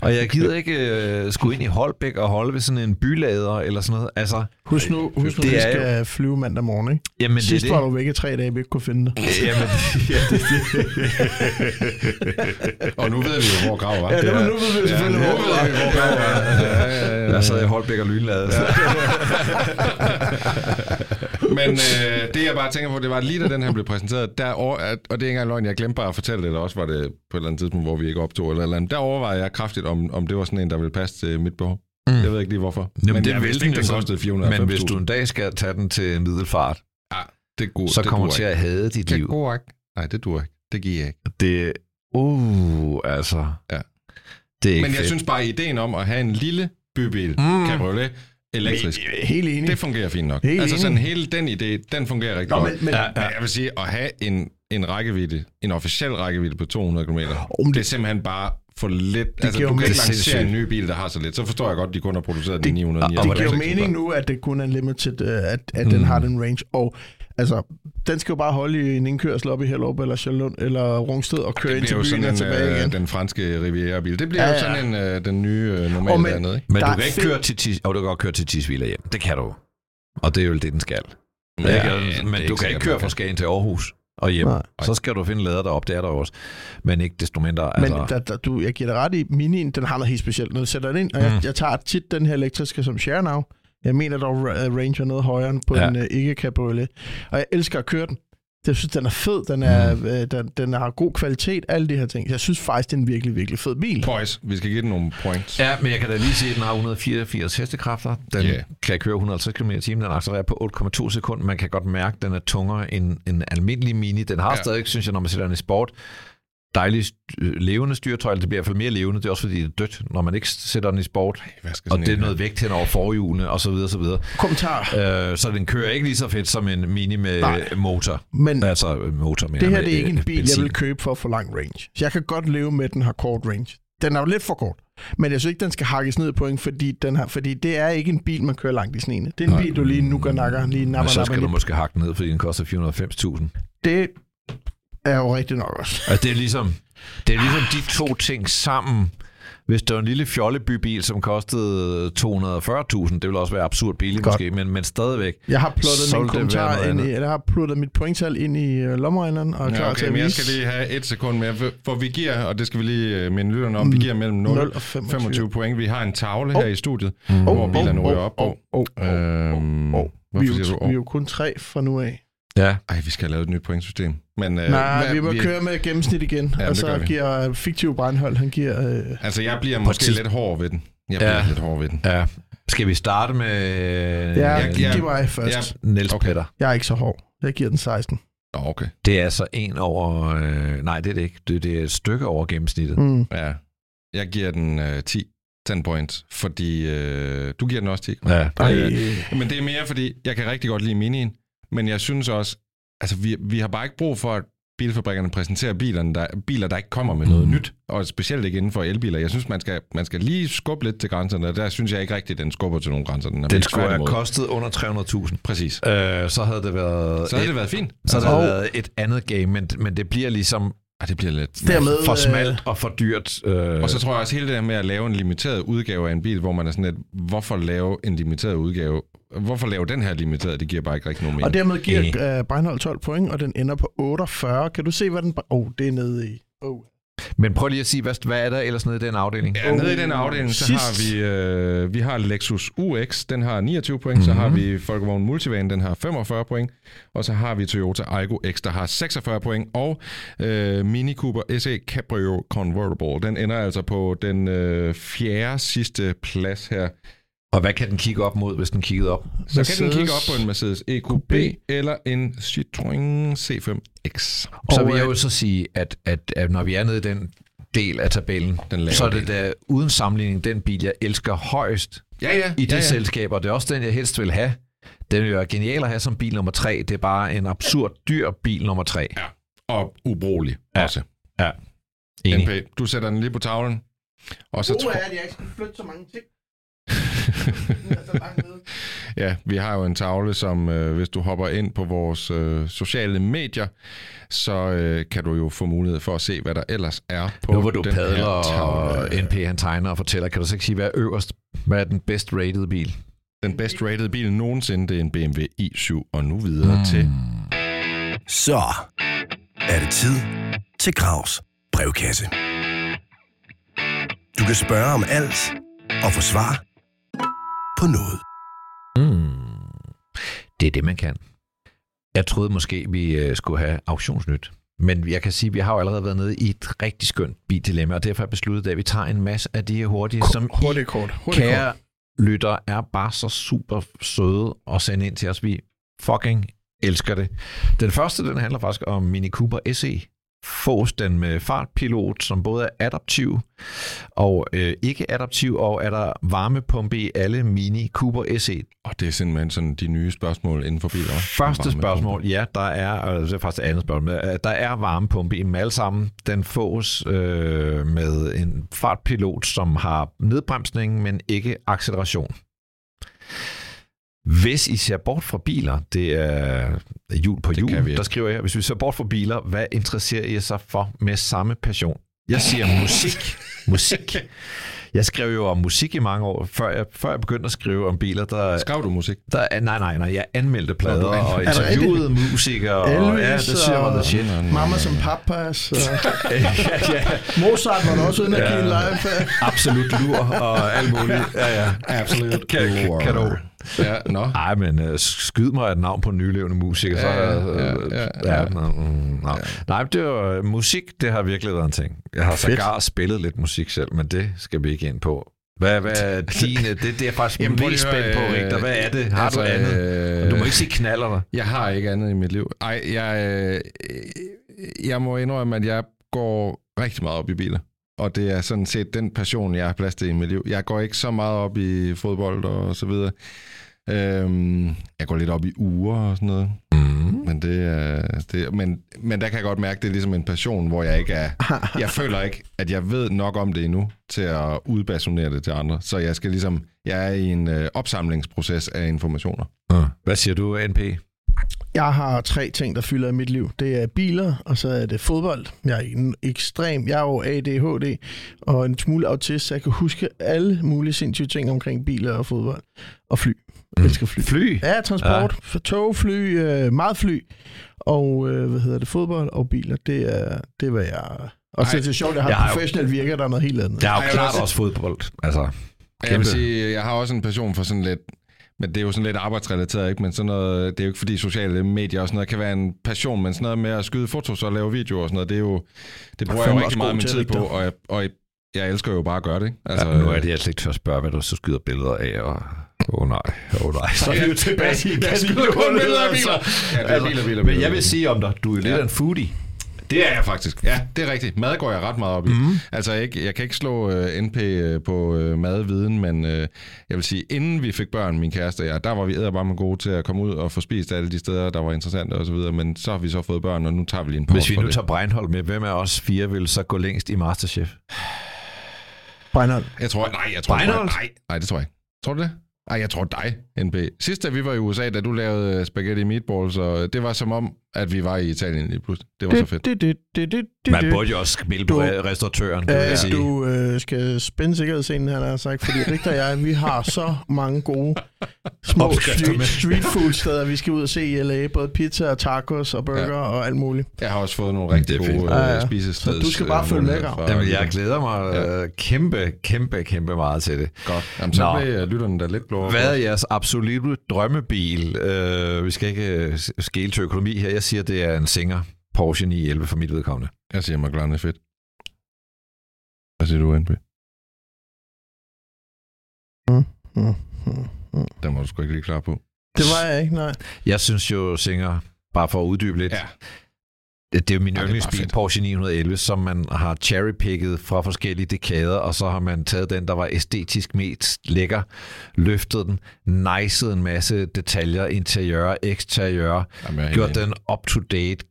[SPEAKER 2] Og jeg gider ikke øh, skulle ind i Holbæk og holde ved sådan en bylader eller sådan noget. Altså,
[SPEAKER 3] Husk nu, husk nu
[SPEAKER 2] Det
[SPEAKER 3] vi
[SPEAKER 2] er
[SPEAKER 3] skal flyve mandag morgen, ikke?
[SPEAKER 2] jamen
[SPEAKER 3] Sidst
[SPEAKER 2] det
[SPEAKER 3] var
[SPEAKER 2] det.
[SPEAKER 3] du væk i tre dage, vi ikke kunne finde dig.
[SPEAKER 2] Jamen, ja, det,
[SPEAKER 4] Og nu ved vi jo, hvor grav var.
[SPEAKER 3] Ja, nu, nu ved vi selvfølgelig,
[SPEAKER 4] nu
[SPEAKER 3] hvor
[SPEAKER 4] ved vi, hvor grav var. Ja, ja, ja, ja.
[SPEAKER 2] Jeg sad i Holbæk og lynlade. Ja.
[SPEAKER 4] Men øh, det jeg bare tænker på, det var lige da den her blev præsenteret, der over, at, og det er ikke engang løgn, jeg glemte bare at fortælle det, eller også var det på et eller andet tidspunkt, hvor vi ikke optog eller eller andet. Der overvejede jeg kraftigt, om, om det var sådan en, der ville passe til mit behov. Mm. Jeg ved ikke lige hvorfor.
[SPEAKER 2] Jamen,
[SPEAKER 4] men
[SPEAKER 2] det
[SPEAKER 4] jeg vidste ikke, den kostede 490
[SPEAKER 2] Men hvis du en dag skal tage den til middelfart,
[SPEAKER 4] det går,
[SPEAKER 2] så
[SPEAKER 4] det
[SPEAKER 2] kommer du til
[SPEAKER 4] ikke.
[SPEAKER 2] at hade dit
[SPEAKER 4] Det
[SPEAKER 2] liv.
[SPEAKER 4] går ikke. Nej, det duer ikke. Det giver jeg ikke.
[SPEAKER 2] Det, uh, altså.
[SPEAKER 4] Ja.
[SPEAKER 2] Det er ikke
[SPEAKER 4] Men jeg
[SPEAKER 2] fedt.
[SPEAKER 4] synes bare, ideen om at have en lille bybil,
[SPEAKER 2] mm.
[SPEAKER 4] cabriolet, elektrisk,
[SPEAKER 3] Helt enig.
[SPEAKER 4] det fungerer fint nok.
[SPEAKER 3] Helt
[SPEAKER 4] altså sådan
[SPEAKER 3] enig.
[SPEAKER 4] hele den idé, den fungerer rigtig
[SPEAKER 3] Nå,
[SPEAKER 4] godt.
[SPEAKER 3] men, men,
[SPEAKER 2] Ja,
[SPEAKER 4] Men jeg vil sige, at have en, en rækkevidde, en officiel rækkevidde på 200 km,
[SPEAKER 3] Om
[SPEAKER 4] det er simpelthen bare for lidt. Altså,
[SPEAKER 3] giver
[SPEAKER 4] du kan ikke lancere en ny bil, der har så lidt. Så forstår jeg godt, at de kun har produceret den
[SPEAKER 3] Det-
[SPEAKER 4] i 999.
[SPEAKER 3] det giver jo
[SPEAKER 4] eksemplarer.
[SPEAKER 3] mening nu, at det kun er limited, øh, at, at mm. den har den range. Og altså, den skal jo bare holde i en indkørsel op i Hellerup, eller Charlund, eller Rungsted, og køre ind til
[SPEAKER 4] jo
[SPEAKER 3] byen og tilbage
[SPEAKER 4] øh,
[SPEAKER 3] igen.
[SPEAKER 4] den franske Riviera-bil. Det bliver
[SPEAKER 3] Ja,
[SPEAKER 4] jo
[SPEAKER 3] ja.
[SPEAKER 4] sådan en, øh, den nye øh, normale
[SPEAKER 3] Og men-
[SPEAKER 4] dernede, ikke?
[SPEAKER 2] Men
[SPEAKER 3] Der
[SPEAKER 2] du kan ikke
[SPEAKER 3] fedt-
[SPEAKER 2] køre til tis, og du kan godt køre til Tisvilder hjem. Det kan du. Og det er jo det, den skal.
[SPEAKER 4] Ja,
[SPEAKER 2] Ja, men du kan ikke køre fra. Skagen til Aarhus og hjem.
[SPEAKER 3] Nej.
[SPEAKER 2] Så skal du finde lader derop, det er der også. Men ikke desto mindre.
[SPEAKER 3] Men
[SPEAKER 2] Altså,
[SPEAKER 3] der, der, du, jeg giver dig ret i, minien, den har noget helt specielt. Når du sætter den ind, og jeg,
[SPEAKER 2] Mm.
[SPEAKER 3] jeg tager tit den her elektriske som share now. Jeg mener dog, at range er noget højere end på
[SPEAKER 2] Ja.
[SPEAKER 3] en uh, ikke-cabriolet. Og jeg elsker at køre den. Jeg synes, den er fed, den, er,
[SPEAKER 2] Mm.
[SPEAKER 3] øh, den, den har god kvalitet, alle de her ting. Jeg synes faktisk, det er en virkelig, virkelig fed bil.
[SPEAKER 4] Boys, vi skal give den nogle points.
[SPEAKER 2] Ja, men jeg kan da lige sige, at den har 184 hestekræfter. Den yeah. kan køre 150 km i timen. Den accelererer på 8,2 sekunder. Man kan godt mærke, at den er tungere end en almindelig Mini. Den har
[SPEAKER 4] ja.
[SPEAKER 2] stadig, synes jeg, når man sætter den i sport, dejligt øh, levende styretøj, det bliver i hvert fald mere levende, det er også fordi, det er dødt, når man ikke sætter den i sport.
[SPEAKER 4] Skal
[SPEAKER 2] Og det er
[SPEAKER 4] en
[SPEAKER 2] noget vægt hen over forhjulene, og så videre, så videre.
[SPEAKER 3] Kommentar.
[SPEAKER 2] Øh, så den kører ikke lige så fedt som en Mini med
[SPEAKER 3] Nej.
[SPEAKER 2] motor.
[SPEAKER 3] Men
[SPEAKER 2] Altså motor med
[SPEAKER 3] det her
[SPEAKER 2] med,
[SPEAKER 3] det er ikke en
[SPEAKER 2] øh,
[SPEAKER 3] bil, jeg
[SPEAKER 2] benzin.
[SPEAKER 3] vil købe for at få lang range. Så jeg kan godt leve med, at den har kort range. Den er jo lidt for kort. Men jeg synes ikke, den skal hakkes ned i point, fordi, den har, fordi det er ikke en bil, man kører langt i sneen. Det er en
[SPEAKER 2] Nej.
[SPEAKER 3] bil, du lige nu nakker, lige
[SPEAKER 2] Men
[SPEAKER 3] napper,
[SPEAKER 2] så
[SPEAKER 3] napper,
[SPEAKER 2] skal du
[SPEAKER 3] lige.
[SPEAKER 2] måske hakke den ned, fordi den koster 490.000.
[SPEAKER 3] Det er jo rigtigt nok også.
[SPEAKER 2] Altså, det er ligesom, det er ligesom de to ting sammen. Hvis det var en lille fjollebybil, som kostede 240.000, det ville også være absurd billigt
[SPEAKER 3] Godt.
[SPEAKER 2] måske, men, men stadigvæk.
[SPEAKER 3] Jeg har plottet min kommentar ind i, jeg har plottet mit pointtal ind i uh, lommeregneren og er klar
[SPEAKER 4] Ja,
[SPEAKER 3] til
[SPEAKER 4] okay,
[SPEAKER 3] at
[SPEAKER 4] men jeg
[SPEAKER 3] vise
[SPEAKER 4] skal lige have et sekund mere, for- vi giver, og det skal vi lige øh, minde lytterne om, vi giver mellem 0
[SPEAKER 3] 0
[SPEAKER 4] og
[SPEAKER 3] og 25.
[SPEAKER 4] 25 point. Vi har en tavle
[SPEAKER 3] Oh.
[SPEAKER 4] her i studiet,
[SPEAKER 2] Mm.
[SPEAKER 4] hvor bilerne ryger op på.
[SPEAKER 3] Oh, oh, oh, oh, oh. Vi, er jo, vi er jo kun tre fra nu af.
[SPEAKER 2] Ja,
[SPEAKER 4] Ej, vi skal have lavet et nyt pointsystem. Men, øh,
[SPEAKER 3] Nej,
[SPEAKER 4] hvad-
[SPEAKER 3] vi må køre med gennemsnit igen.
[SPEAKER 4] Ja,
[SPEAKER 3] og så
[SPEAKER 4] vi.
[SPEAKER 3] giver fiktiv brandhold, han giver... Øh,
[SPEAKER 4] Altså, jeg bliver måske
[SPEAKER 2] tids-
[SPEAKER 4] lidt hård ved den. Jeg
[SPEAKER 2] Ja.
[SPEAKER 4] bliver lidt hård ved den.
[SPEAKER 2] ja. Skal vi starte med
[SPEAKER 3] ja,
[SPEAKER 4] jeg- jeg-
[SPEAKER 3] giv mig først.
[SPEAKER 4] jeg-
[SPEAKER 2] Niels
[SPEAKER 4] Okay.
[SPEAKER 2] Petter?
[SPEAKER 3] Jeg er ikke så hård. Jeg giver den 16.
[SPEAKER 4] Nå, okay.
[SPEAKER 2] Det er altså en over... Øh, nej, det er det ikke. Det, det er et stykke over gennemsnittet.
[SPEAKER 3] Mm.
[SPEAKER 4] Ja. Jeg giver den øh, 10. 10 points, fordi øh, du giver den også 10.
[SPEAKER 2] Ja.
[SPEAKER 3] Ej,
[SPEAKER 4] Øh, Men det er mere, fordi jeg kan rigtig godt lide minien, men jeg synes også, altså vi, vi har bare ikke brug for, at bilfabrikkerne præsenterer bilerne, der, biler, der ikke kommer med noget
[SPEAKER 2] Mm.
[SPEAKER 4] nyt, og specielt ikke inden for elbiler. Jeg synes, man skal, man skal lige skubbe lidt til grænserne, og der synes jeg ikke rigtigt, at den skubber til nogle grænser. Den,
[SPEAKER 2] Den skulle have kostet under 300.000.
[SPEAKER 4] Præcis.
[SPEAKER 2] Øh, så havde det været...
[SPEAKER 4] Så havde
[SPEAKER 2] et,
[SPEAKER 4] det været fint.
[SPEAKER 2] så havde det været et andet game, men, men det bliver ligesom
[SPEAKER 4] Ah, det bliver lidt...
[SPEAKER 3] Dermed,
[SPEAKER 2] for
[SPEAKER 3] øh,
[SPEAKER 2] smalt og for dyrt. Øh,
[SPEAKER 4] Og så tror jeg også hele det der med at lave en limiteret udgave af en bil, hvor man er sådan lidt, hvorfor lave en limiteret udgave? Hvorfor lave den her limiteret? Det giver bare ikke rigtig nogen mening.
[SPEAKER 3] Og dermed giver uh, Breinholt 12 point, og den ender på 48. Kan du se, hvad den... Åh, oh, det er nede i... Oh.
[SPEAKER 2] Men prøv lige at sige, hvad, hvad er der ellers nede i den afdeling?
[SPEAKER 4] Ja, nede i den afdeling, så har vi, øh, vi har Lexus UX, den har 29 point, mm-hmm. så har vi Volkswagen Multivan, den har 45 point, og så har vi Toyota Aygo X, der har 46 point, og øh, Mini Cooper SE Cabrio Convertible, den ender altså på den øh, fjerde sidste plads her.
[SPEAKER 2] Og hvad kan den kigge op mod, hvis den kiggede op?
[SPEAKER 4] Så kan den
[SPEAKER 3] Mercedes
[SPEAKER 4] kigge op på en Mercedes EQB eller en Citroën C5X.
[SPEAKER 2] Så vil jeg
[SPEAKER 3] øh,
[SPEAKER 2] jo så sige, at, at, at når vi er nede i den del af tabellen,
[SPEAKER 4] Den lave
[SPEAKER 2] så er det da uden sammenligning den bil, jeg elsker højst
[SPEAKER 4] Ja, ja.
[SPEAKER 2] i det
[SPEAKER 4] ja, ja.
[SPEAKER 2] selskab, og det er også den, jeg helst vil have. Den vil være genial at have som bil nummer tre. Det er bare en absurd dyr bil nummer tre.
[SPEAKER 4] Og ubrugelig
[SPEAKER 2] Ja.
[SPEAKER 4] også.
[SPEAKER 2] Enig.
[SPEAKER 4] NP, du sætter den lige på tavlen. Og så tror
[SPEAKER 3] er, at jeg ikke skal flytte så mange ting.
[SPEAKER 4] Ja, vi har jo en tavle, som øh, hvis du hopper ind på vores øh, sociale medier, så øh, kan du jo få mulighed for at se, hvad der ellers er på
[SPEAKER 2] Nu hvor du
[SPEAKER 4] den
[SPEAKER 2] padler, og. NP han tegner og fortæller, kan du så ikke sige, hvad er øverst? Hvad er den bedst rated bil?
[SPEAKER 4] Den best rated bil nogensinde, det er en BMW i7, og nu videre mm. til...
[SPEAKER 1] Så er det tid til Gravs brevkasse. Du kan spørge om alt og få svar på noget.
[SPEAKER 2] Mm. Det er det, man kan. Jeg troede måske, vi øh, skulle have auktionsnyt. Men jeg kan sige, at vi har jo allerede været nede i et rigtig skønt bildilemma, og derfor har jeg besluttet, at vi tager en masse af de her hurtige, som I,
[SPEAKER 3] Hurtigt kort. Hurtigt
[SPEAKER 2] kære
[SPEAKER 3] kort.
[SPEAKER 2] lytter, er bare så super søde at sende ind til os. Vi fucking elsker det. Den første, den handler faktisk om Mini Cooper SE. Fås den med fartpilot, som både er adaptiv og øh, ikke adaptiv, og er der varmepumpe i alle Mini Cooper SE.
[SPEAKER 4] Og det er simpelthen sådan de nye spørgsmål inden for biler.
[SPEAKER 2] Første spørgsmål, ja, der er, og det er faktisk det andet spørgsmål, øh, der er varmepumpe i dem alle sammen. Den fås øh, med en fartpilot, som har nedbremsning, men ikke acceleration. Hvis I ser bort fra biler, det er jul på
[SPEAKER 4] Det kan vi
[SPEAKER 2] jul, der skriver jeg, hvis vi ser bort fra biler, hvad interesserer I jer så for med samme passion? Jeg siger musik. musik. Jeg skrev jo om musik i mange år, før jeg, før jeg begyndte at skrive om biler, der,
[SPEAKER 4] Skrev du musik?
[SPEAKER 2] der er, nej, nej, nej, jeg anmeldte plader
[SPEAKER 4] Nå,
[SPEAKER 2] og
[SPEAKER 3] Er
[SPEAKER 2] interviewede musikere, og
[SPEAKER 3] Elvis
[SPEAKER 2] ja, det siger
[SPEAKER 3] og-
[SPEAKER 2] the shit.
[SPEAKER 3] Mamma som pappas. Og
[SPEAKER 2] ja, ja,
[SPEAKER 3] Mozart var der også inde og
[SPEAKER 2] Ja.
[SPEAKER 3] en live.
[SPEAKER 2] absolut lur og alt muligt. Ja, ja.
[SPEAKER 4] Absolut.
[SPEAKER 2] Kan, kan, kan du?
[SPEAKER 4] Ja, nå.
[SPEAKER 2] Ej, men uh, skyd mig et navn på en nylevende musiker, så...
[SPEAKER 4] Ja,
[SPEAKER 2] øh,
[SPEAKER 4] ja, ja, ja.
[SPEAKER 2] nå, mm, nå. Nej, det var, musik, det har virkelig været en ting. Jeg har sågar spillet lidt musik selv, men det skal vi ikke ind på. Hvad, hvad er din... Det, det er jeg faktisk
[SPEAKER 4] Jamen,
[SPEAKER 2] mest spændt på,
[SPEAKER 4] øh,
[SPEAKER 2] Rigter. Hvad er det? Har
[SPEAKER 4] altså,
[SPEAKER 2] du andet?
[SPEAKER 4] øh,
[SPEAKER 2] Du må ikke sige knaller dig.
[SPEAKER 4] Jeg har ikke andet i mit liv. Ej, jeg, øh, jeg må indrømme, at jeg går rigtig meget op i biler. Og det er sådan set den passion, jeg har plads til i mit liv. Jeg går ikke så meget op i fodbold og så videre. Øhm, jeg går lidt op i uger og sådan noget. Mm. Men, det er, det, men, men der kan jeg godt mærke, det er ligesom en passion, hvor jeg ikke er... Jeg føler ikke, at jeg ved nok om det endnu, til at udbasonere det til andre. Så jeg skal ligesom... Jeg er i en øh, opsamlingsproces af informationer.
[SPEAKER 2] Hvad siger du, NP?
[SPEAKER 3] Jeg har tre ting, der fylder i mit liv. Det er biler, og så er det fodbold. Jeg er en ekstrem. Jeg er jo ADHD og en smule autist, så jeg kan huske alle mulige sindssyge ting omkring biler og fodbold. Og fly. Jeg elsker fly.
[SPEAKER 2] Fly?
[SPEAKER 3] Ja, transport. Ja. Tog, fly, øh, meget fly. Og øh, hvad hedder det, fodbold og biler. Det er, det er hvad jeg... Og så er det sjovt, at jeg har
[SPEAKER 2] Jeg har jo-
[SPEAKER 3] professionelt virker, der er noget helt andet.
[SPEAKER 2] Der er jo
[SPEAKER 4] jeg
[SPEAKER 2] klart
[SPEAKER 4] også-
[SPEAKER 2] også fodbold. Altså,
[SPEAKER 4] Jeg vil
[SPEAKER 2] Kæmpe.
[SPEAKER 4] sige, jeg har også en passion for sådan lidt, men det er jo sådan lidt arbejdsrelateret, ikke? Men sådan noget, det er jo ikke fordi sociale medier og sådan noget kan være en passion, men sådan noget med at skyde fotos og lave videoer og sådan noget, det er jo, det bruger jeg jo rigtig meget min tid på, og jeg, og jeg, jeg elsker jo bare at gøre det, ikke?
[SPEAKER 2] altså, nu er det altså ikke til at spørge, hvad du så skyder billeder af, og... Åh oh, nej, åh oh, nej. Så er vi jo tilbage i
[SPEAKER 4] kun billeder af biler.
[SPEAKER 2] Altså.
[SPEAKER 4] Ja, det er biler, biler,
[SPEAKER 2] Men
[SPEAKER 4] biler,
[SPEAKER 2] jeg vil
[SPEAKER 4] biler.
[SPEAKER 2] sige om dig, du er lidt
[SPEAKER 4] Ja.
[SPEAKER 2] en foodie.
[SPEAKER 4] Det er jeg faktisk. Ja, det er rigtigt. Mad går jeg ret meget op i. Mm. Altså, jeg, ikke- jeg kan ikke slå uh, NP øh, på uh, madviden, men uh, jeg vil sige, inden vi fik børn, min kæreste og jeg, der var vi bare gode til at komme ud og få spist alle de steder, der var interessante og så videre. Men så har vi så fået børn, og nu tager vi lige en pause
[SPEAKER 2] Hvis vi nu
[SPEAKER 4] det.
[SPEAKER 2] tager Breinholt med, hvem af os fire vil så gå længst i Masterchef?
[SPEAKER 3] Breinholt.
[SPEAKER 4] Jeg tror, nej, jeg tror,
[SPEAKER 2] Breinholt?
[SPEAKER 4] nej, nej, det tror jeg ikke. Tror du det? Nej, jeg tror dig, NB. Sidst da vi var i USA, da du lavede spaghetti meatballs, og det var som om, at vi var i Italien lige pludselig. Det var så fedt.
[SPEAKER 3] Det, det, det, det, det,
[SPEAKER 2] Man
[SPEAKER 3] det.
[SPEAKER 2] burde jo også spille på
[SPEAKER 3] Du-
[SPEAKER 2] re- restauratøren, jeg sige.
[SPEAKER 3] du øh, skal spænde sikkerhedsscenen, han har sagt, fordi Rigtig og jeg, vi har så mange gode små street, street food steder, vi skal ud og se i LA. Både pizza og tacos og burger ja. og alt muligt.
[SPEAKER 4] Jeg har også fået nogle rigtig
[SPEAKER 2] Det
[SPEAKER 4] gode
[SPEAKER 2] fedt.
[SPEAKER 3] Ja,
[SPEAKER 4] ja.
[SPEAKER 3] Så du skal bare
[SPEAKER 4] øh,
[SPEAKER 3] følge med,
[SPEAKER 2] Jamen, jeg glæder mig
[SPEAKER 4] Ja.
[SPEAKER 2] øh, kæmpe, kæmpe, kæmpe meget til det.
[SPEAKER 4] Godt. Jamen, så
[SPEAKER 2] Nå.
[SPEAKER 4] blev øh, lytterne da lidt blåere.
[SPEAKER 2] Hvad er jeres absolutte drømmebil? Øh, vi skal ikke øh, skele til økonomi her. Jeg siger, det er en Singer Porsche 911 for mit vedkommende.
[SPEAKER 4] Jeg siger, McLaren er fedt. Hvad siger du, NP?
[SPEAKER 3] Mm, mm, mm.
[SPEAKER 4] Den var du sgu ikke lige klar på.
[SPEAKER 3] Det var jeg ikke, nej.
[SPEAKER 2] Jeg synes jo, Singer, bare for at uddybe lidt,
[SPEAKER 4] Ja.
[SPEAKER 2] det, det er jo min
[SPEAKER 4] Ja,
[SPEAKER 2] yndlingsbil. Porsche 911, som man har cherrypicket fra forskellige dekader, og så har man taget den, der var æstetisk mest lækker, løftet den, nicet en masse detaljer, interiør, eksteriør,
[SPEAKER 4] Jamen, er
[SPEAKER 2] gjort den up-to-date.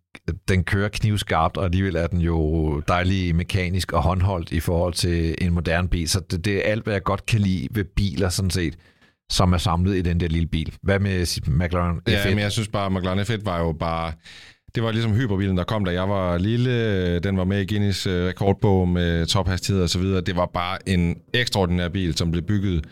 [SPEAKER 2] Den kører knivskarpt, og alligevel er den jo dejlig mekanisk og håndholdt i forhold til en moderne bil. Så det, det er alt, hvad jeg godt kan lide ved biler, sådan set, som er samlet i den der lille bil. Hvad med McLaren F1?
[SPEAKER 4] Ja, men jeg synes bare, at McLaren F1 var jo bare... Det var ligesom hyperbilen, der kom, da jeg var lille. Den var med i Guinness øh, rekordbog med tophastighed og så videre. Det var bare en ekstraordinær bil, som blev bygget...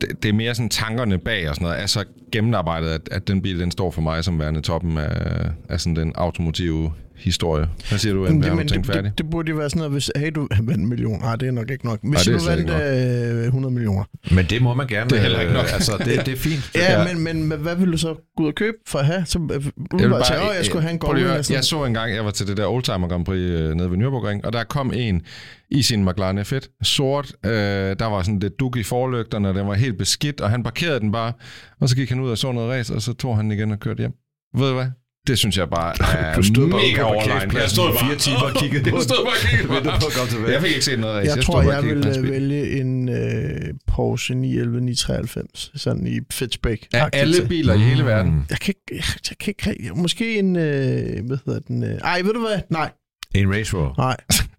[SPEAKER 4] Det, det er mere sådan tankerne bag og sådan noget, er så gennemarbejdet, at, at den bil, den står for mig som værende toppen af, af sådan den automotive historie. Hvad siger du, NP? Har du tænkt
[SPEAKER 3] det,
[SPEAKER 4] færdig?
[SPEAKER 3] det, det, burde jo være sådan noget, hvis hey, du vandt en million. Nej, det er nok ikke nok. Hvis
[SPEAKER 4] det er
[SPEAKER 3] du vandt
[SPEAKER 4] ikke
[SPEAKER 3] øh, 100 millioner.
[SPEAKER 2] Men det må man gerne.
[SPEAKER 4] Det er heller ikke nok.
[SPEAKER 2] Altså, det, det er fint.
[SPEAKER 3] Ja, ja. Men, men, hvad vil du så gå ud og købe for at have? Så, øh, jeg, bare, åh, jeg skulle have en Golden.
[SPEAKER 4] høre, Jeg så engang, jeg var til det der Oldtimer Grand Prix øh, nede ved Nürburgring, og der kom en i sin McLaren F1, sort, øh, der var sådan lidt duk i forlygterne, og den var helt beskidt, og han parkerede den bare, og så gik han ud og så noget race, og så tog han igen og kørte hjem. Ved du hvad? Det synes jeg bare er
[SPEAKER 2] Du stod bare
[SPEAKER 4] mega
[SPEAKER 2] på
[SPEAKER 4] overline.
[SPEAKER 2] parkeringspladsen i fire timer og kiggede på
[SPEAKER 4] Jeg stod bare og kiggede på
[SPEAKER 2] Ventede på at komme tilbage.
[SPEAKER 4] Jeg fik ikke set noget race.
[SPEAKER 3] Jeg
[SPEAKER 4] stod
[SPEAKER 3] tror,
[SPEAKER 4] bare
[SPEAKER 3] jeg
[SPEAKER 4] hans
[SPEAKER 3] vil vælge en øh, Porsche 911 993, sådan i Fitzpack.
[SPEAKER 4] Af alle biler i hele verden.
[SPEAKER 3] Jeg kan ikke, jeg, jeg kan ikke, måske en, øh, hvad hedder den? Øh, ej, ved du hvad? Nej,
[SPEAKER 2] En Race Rover.
[SPEAKER 3] nej.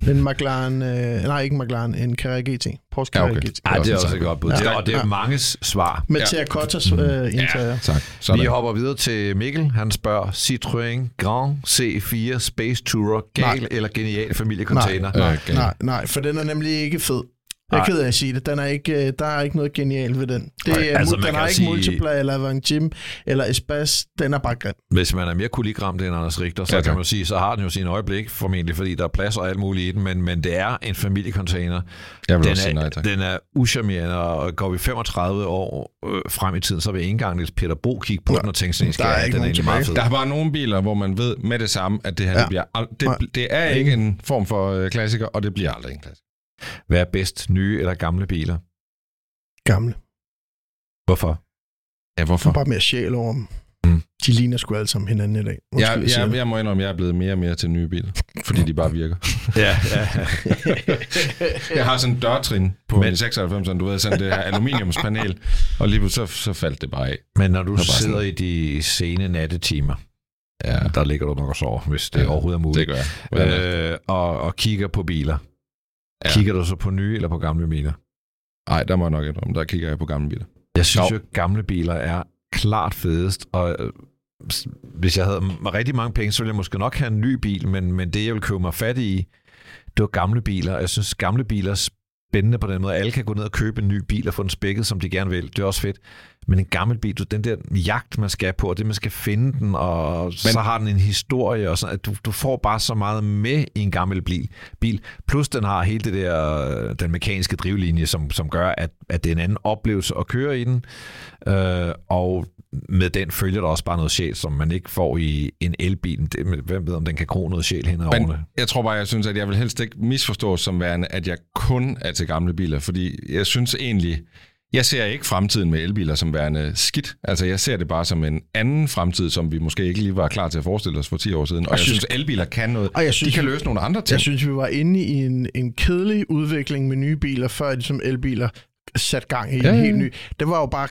[SPEAKER 3] En McLaren, øh, nej ikke McLaren, en Carrera GT. Porsche
[SPEAKER 4] Ja,
[SPEAKER 3] Carrera
[SPEAKER 4] okay.
[SPEAKER 3] GT.
[SPEAKER 2] Ej, det er
[SPEAKER 4] også
[SPEAKER 2] et godt bud.
[SPEAKER 3] Ja.
[SPEAKER 2] Det er- Og det er
[SPEAKER 3] Ja.
[SPEAKER 2] manges svar.
[SPEAKER 3] Med
[SPEAKER 4] Ja.
[SPEAKER 3] terracottas øh, interiør.
[SPEAKER 4] Tak.
[SPEAKER 2] Vi
[SPEAKER 4] Sådan.
[SPEAKER 2] hopper videre til Mikkel. Han spørger, Citroën Grand C4 Space Tourer, gal
[SPEAKER 3] Nej.
[SPEAKER 2] eller genial familiecontainer?
[SPEAKER 4] Nej.
[SPEAKER 3] Nej,
[SPEAKER 4] Okay.
[SPEAKER 3] nej, nej, for den er nemlig ikke fed. Jeg er ked af at sige det. Den er ikke, øh, der er ikke noget genialt ved den. Det
[SPEAKER 2] Nej,
[SPEAKER 3] er,
[SPEAKER 2] altså,
[SPEAKER 3] den har ikke
[SPEAKER 2] sige-
[SPEAKER 3] multiplayer eller Avangim eller Espas. Den er bare grim.
[SPEAKER 2] Hvis man er mere kuligramt end Anders Richter, så
[SPEAKER 4] Ja,
[SPEAKER 2] ja, kan man sige, så har den jo sin øjeblik, formentlig fordi der er plads og alt muligt i den, men, men det er en familiecontainer.
[SPEAKER 4] Jeg vil
[SPEAKER 2] Den
[SPEAKER 4] også sige nej,
[SPEAKER 2] er,
[SPEAKER 4] tak.
[SPEAKER 2] den er uschammerende, og går vi 35 år øh, frem i tiden, så vil ikke engang Niels Peter Bo kigge på
[SPEAKER 3] Nej,
[SPEAKER 2] den og tænke sådan,
[SPEAKER 3] der er ikke
[SPEAKER 2] den er meget fed.
[SPEAKER 4] Der er bare nogle biler, hvor man ved med det samme, at det her
[SPEAKER 3] Ja.
[SPEAKER 4] det bliver det, det er ikke en form for øh, klassiker, og det bliver aldrig en klassiker.
[SPEAKER 2] Hvad er bedst, nye eller gamle biler?
[SPEAKER 3] Gamle.
[SPEAKER 2] Hvorfor?
[SPEAKER 4] Ja,
[SPEAKER 3] Der
[SPEAKER 4] hvorfor?
[SPEAKER 3] er bare mere sjæl over dem. Mm. De ligner sgu alle sammen hinanden i dag.
[SPEAKER 4] Undskyld, jeg, jeg, jeg må indrømme, at jeg er blevet mere og mere til nye biler, fordi de bare virker.
[SPEAKER 2] ja, ja.
[SPEAKER 4] jeg har sådan en dørtrin på Men, 96, sådan, du ved, sådan det her aluminiumspanel, og lige så, så faldt det bare af.
[SPEAKER 2] Men når du sidder sådan... i de sene nattetimer, ja. der ligger du nok og sover, hvis det ja, overhovedet er muligt.
[SPEAKER 4] Det gør
[SPEAKER 2] jeg. Øh, og, og kigger på biler. Ja. Kigger du så på nye eller på gamle biler?
[SPEAKER 4] Nej, der må jeg nok indrømme, der kigger jeg på gamle biler.
[SPEAKER 2] Jeg synes jo, at gamle biler er klart fedest, og øh, hvis jeg havde rigtig mange penge, så ville jeg måske nok have en ny bil, men, men det, jeg ville købe mig fat i, det var gamle biler. Jeg synes, gamle biler er spændende på den måde. Alle kan gå ned og købe en ny bil og få den spækket, som de gerne vil. Det er også fedt. Men en gammel bil, du, den der jagt, man skal på, og det, man skal finde den, og Men, så har den en historie, og sådan, at du, du får bare så meget med i en gammel bil. bil. Plus den har hele det der, den mekaniske drivlinje, som, som gør, at, at det er en anden oplevelse at køre i den. Øh, og med den følger der også bare noget sjæl, som man ikke får i en elbil. Det, hvem ved, om den kan gro noget sjæl hen over det?
[SPEAKER 4] Jeg tror bare, jeg synes, at jeg vil helst ikke misforstås som værende, at jeg kun er til gamle biler, fordi jeg synes egentlig, jeg ser ikke fremtiden med elbiler som værende skidt. Altså, jeg ser det bare som en anden fremtid, som vi måske ikke lige var klar til at forestille os for 10 år siden. Og jeg, jeg synes, synes, elbiler kan noget. Og jeg synes, de kan løse nogle andre ting.
[SPEAKER 3] Jeg synes, vi var inde i en, en kedelig udvikling med nye biler, før de som elbiler sat gang i ja, en helt ny. Det var jo bare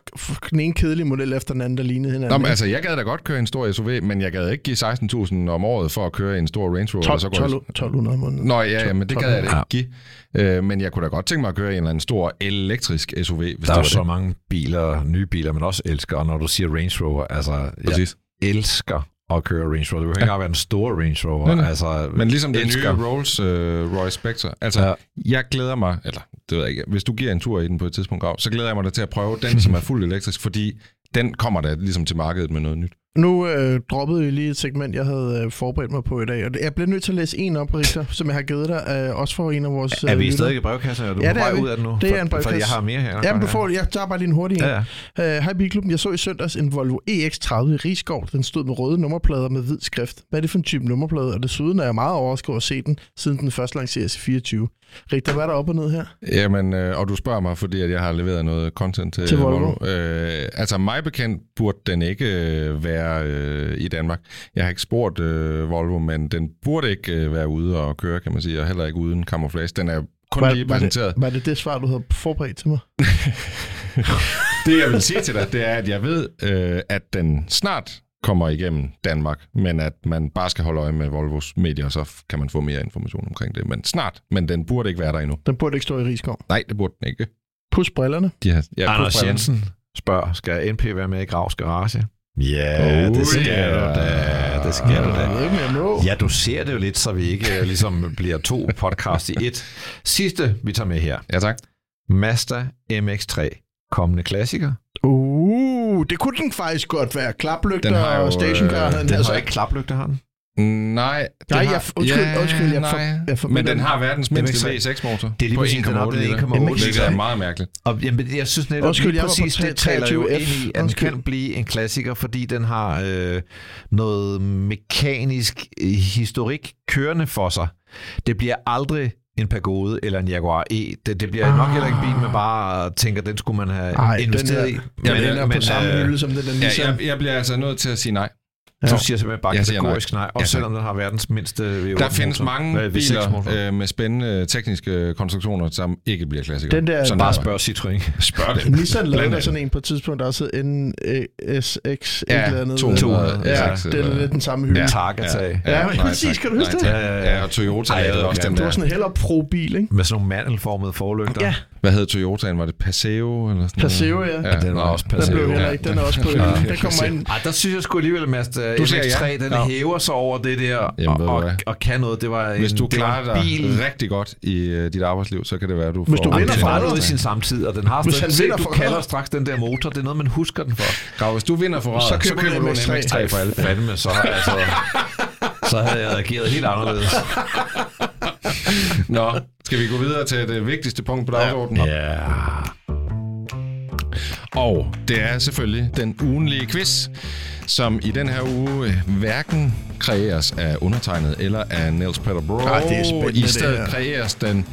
[SPEAKER 3] den ene kedelige model efter den anden, der lignede hinanden.
[SPEAKER 4] Nå, men, altså, jeg gad da godt køre en stor SUV, men jeg gad ikke give 16.000 om året for at køre en stor Range Rover.
[SPEAKER 3] 12, så 12, 1200 om måneden.
[SPEAKER 4] Nå, ja, ja, men det gad jeg da ikke give. Uh, men jeg kunne da godt tænke mig at køre en eller anden stor elektrisk SUV. Hvis
[SPEAKER 2] der er
[SPEAKER 4] jo
[SPEAKER 2] så mange biler, nye biler, men også elsker, og når du siger Range Rover, altså, Præcis. jeg elsker at køre Range Rover. Det vil ikke ja. være en stor Range Rover. Nej, nej. Altså,
[SPEAKER 4] Men ligesom den nye Rolls uh, Royce Spectre. Altså, ja. jeg glæder mig, eller det ved jeg ikke, hvis du giver en tur i den på et tidspunkt, så glæder jeg mig da til at prøve den, som er fuldt elektrisk, fordi den kommer da ligesom til markedet med noget nyt.
[SPEAKER 3] Nu øh, droppede jeg lige et segment, jeg havde øh, forberedt mig på i dag, og jeg bliver nødt til at læse en op, Richter, som jeg har givet dig, øh, også for en af vores...
[SPEAKER 2] Øh, er vi øh, stadig i brevkassen, eller du ja, er ud af det nu?
[SPEAKER 3] Det er en
[SPEAKER 2] brevkasse. Jeg har mere her.
[SPEAKER 3] Jamen, du får, jeg tager bare lige en hurtig en. Ja, ja. Uh, hej Bilklubben, jeg så i søndags en Volvo EX30 i Rigskov. Den stod med røde nummerplader med hvid skrift. Hvad er det for en type nummerplade? Og desuden er jeg meget overrasket at se den, siden den først lanceres i 24. Rigtig, hvad er der op og ned her?
[SPEAKER 4] Jamen, øh, og du spørger mig, fordi at jeg har leveret noget content til, til Volvo. Volvo. Øh, altså, mig bekendt burde den ikke øh, være øh, i Danmark. Jeg har ikke spurgt øh, Volvo, men den burde ikke øh, være ude og køre, kan man sige, og heller ikke uden camouflage. Den er kun var, lige præsenteret.
[SPEAKER 3] Var det, var det det svar, du havde forberedt til mig?
[SPEAKER 4] det, jeg vil sige til dig, det er, at jeg ved, øh, at den snart kommer igennem Danmark, men at man bare skal holde øje med Volvos medier, så kan man få mere information omkring det. Men snart, men den burde ikke være der endnu.
[SPEAKER 3] Den burde ikke stå i Rigskov?
[SPEAKER 4] Nej, det burde den ikke.
[SPEAKER 3] Pus brillerne?
[SPEAKER 2] Ja, ja Anders Jensen spørger, skal NP være med i Gravs Garage? Ja, oh, det skal yeah. du da. Det skal du da. Ja, du ser det jo lidt, så vi ikke uh, ligesom bliver to podcast i et. Sidste, vi tager med her.
[SPEAKER 4] Ja, tak.
[SPEAKER 2] Mazda MX-3, kommende klassiker.
[SPEAKER 3] Uh, det kunne den faktisk godt være. Klaplygter og stationcar.
[SPEAKER 2] Øh, den, den har ikke klaplygter, har den?
[SPEAKER 4] Nej,
[SPEAKER 3] nej har, jeg, undskyld, ja, undskyld, jeg, for,
[SPEAKER 4] nej. jeg for, Men den har verdens mindste V6-motor.
[SPEAKER 2] Det er lige præcis den op 1,8
[SPEAKER 4] Det er meget mærkeligt.
[SPEAKER 2] Og, jamen, jeg synes netop undskyld, lige præcis, det taler jo ind i, at den kan blive en klassiker, fordi den har øh, noget mekanisk øh, historik kørende for sig. Det bliver aldrig en Pagode eller en Jaguar E. Det, det bliver ah. nok heller ikke en bil, man bare tænker, den skulle man have Ej, investeret
[SPEAKER 3] den er, i. Men, den er men, på samme øh, hylde som den der
[SPEAKER 4] ja, jeg, jeg bliver altså nødt til at sige nej.
[SPEAKER 2] Ja. Du siger simpelthen bare kategorisk nej, også ja, selvom den har verdens mindste V8
[SPEAKER 4] Der findes mange biler øh, med spændende tekniske konstruktioner, som ikke bliver klassikere.
[SPEAKER 2] Den der, sådan bare spørg Citroën.
[SPEAKER 4] Spørg det.
[SPEAKER 3] Nissan lavede sådan en på et tidspunkt, der også NSX
[SPEAKER 4] ja, et eller andet. 200.
[SPEAKER 3] Ja, det er lidt den samme hylde. Ja,
[SPEAKER 2] Target-tag.
[SPEAKER 3] Ja, ja, ja, præcis, kan du huske det?
[SPEAKER 4] Ja, ja, ja, og Toyota lavede også den
[SPEAKER 3] der. Det var sådan en heller pro-bil, ikke?
[SPEAKER 2] Med sådan nogle mandelformede forlygter.
[SPEAKER 3] Ja.
[SPEAKER 4] Hvad hed Toyotaen? Var det Paseo? Eller sådan
[SPEAKER 3] Paseo, ja.
[SPEAKER 2] ja. Den var også Paseo.
[SPEAKER 3] Den blev heller ikke. Den er også på. Den kommer ind.
[SPEAKER 2] Ej, der synes jeg sgu alligevel, Mads, du siger, 3 den ja. hæver sig over det der Jamen, og, og, og, kan noget. Det var
[SPEAKER 4] Hvis
[SPEAKER 2] en,
[SPEAKER 4] du klarer dig bil. rigtig godt i uh, dit arbejdsliv, så kan det være, at du
[SPEAKER 2] Hvis
[SPEAKER 4] får...
[SPEAKER 2] du vinder for noget i sin samtid, og den har stadig... Se, du kalder straks den der motor. Det er noget, man husker den for.
[SPEAKER 4] Gav, hvis du vinder for så køber, så køber du en MX-3 for alle.
[SPEAKER 2] Fandme, så, altså, så havde jeg reageret helt anderledes.
[SPEAKER 4] Nå, skal vi gå videre til det vigtigste punkt på dagsordenen?
[SPEAKER 2] Ja.
[SPEAKER 4] Og det er selvfølgelig den ugenlige quiz, som i den her uge øh, hverken kreeres af undertegnet eller af Niels Peter Bro.
[SPEAKER 3] Ah, det er
[SPEAKER 4] I stedet
[SPEAKER 3] det
[SPEAKER 4] kreeres den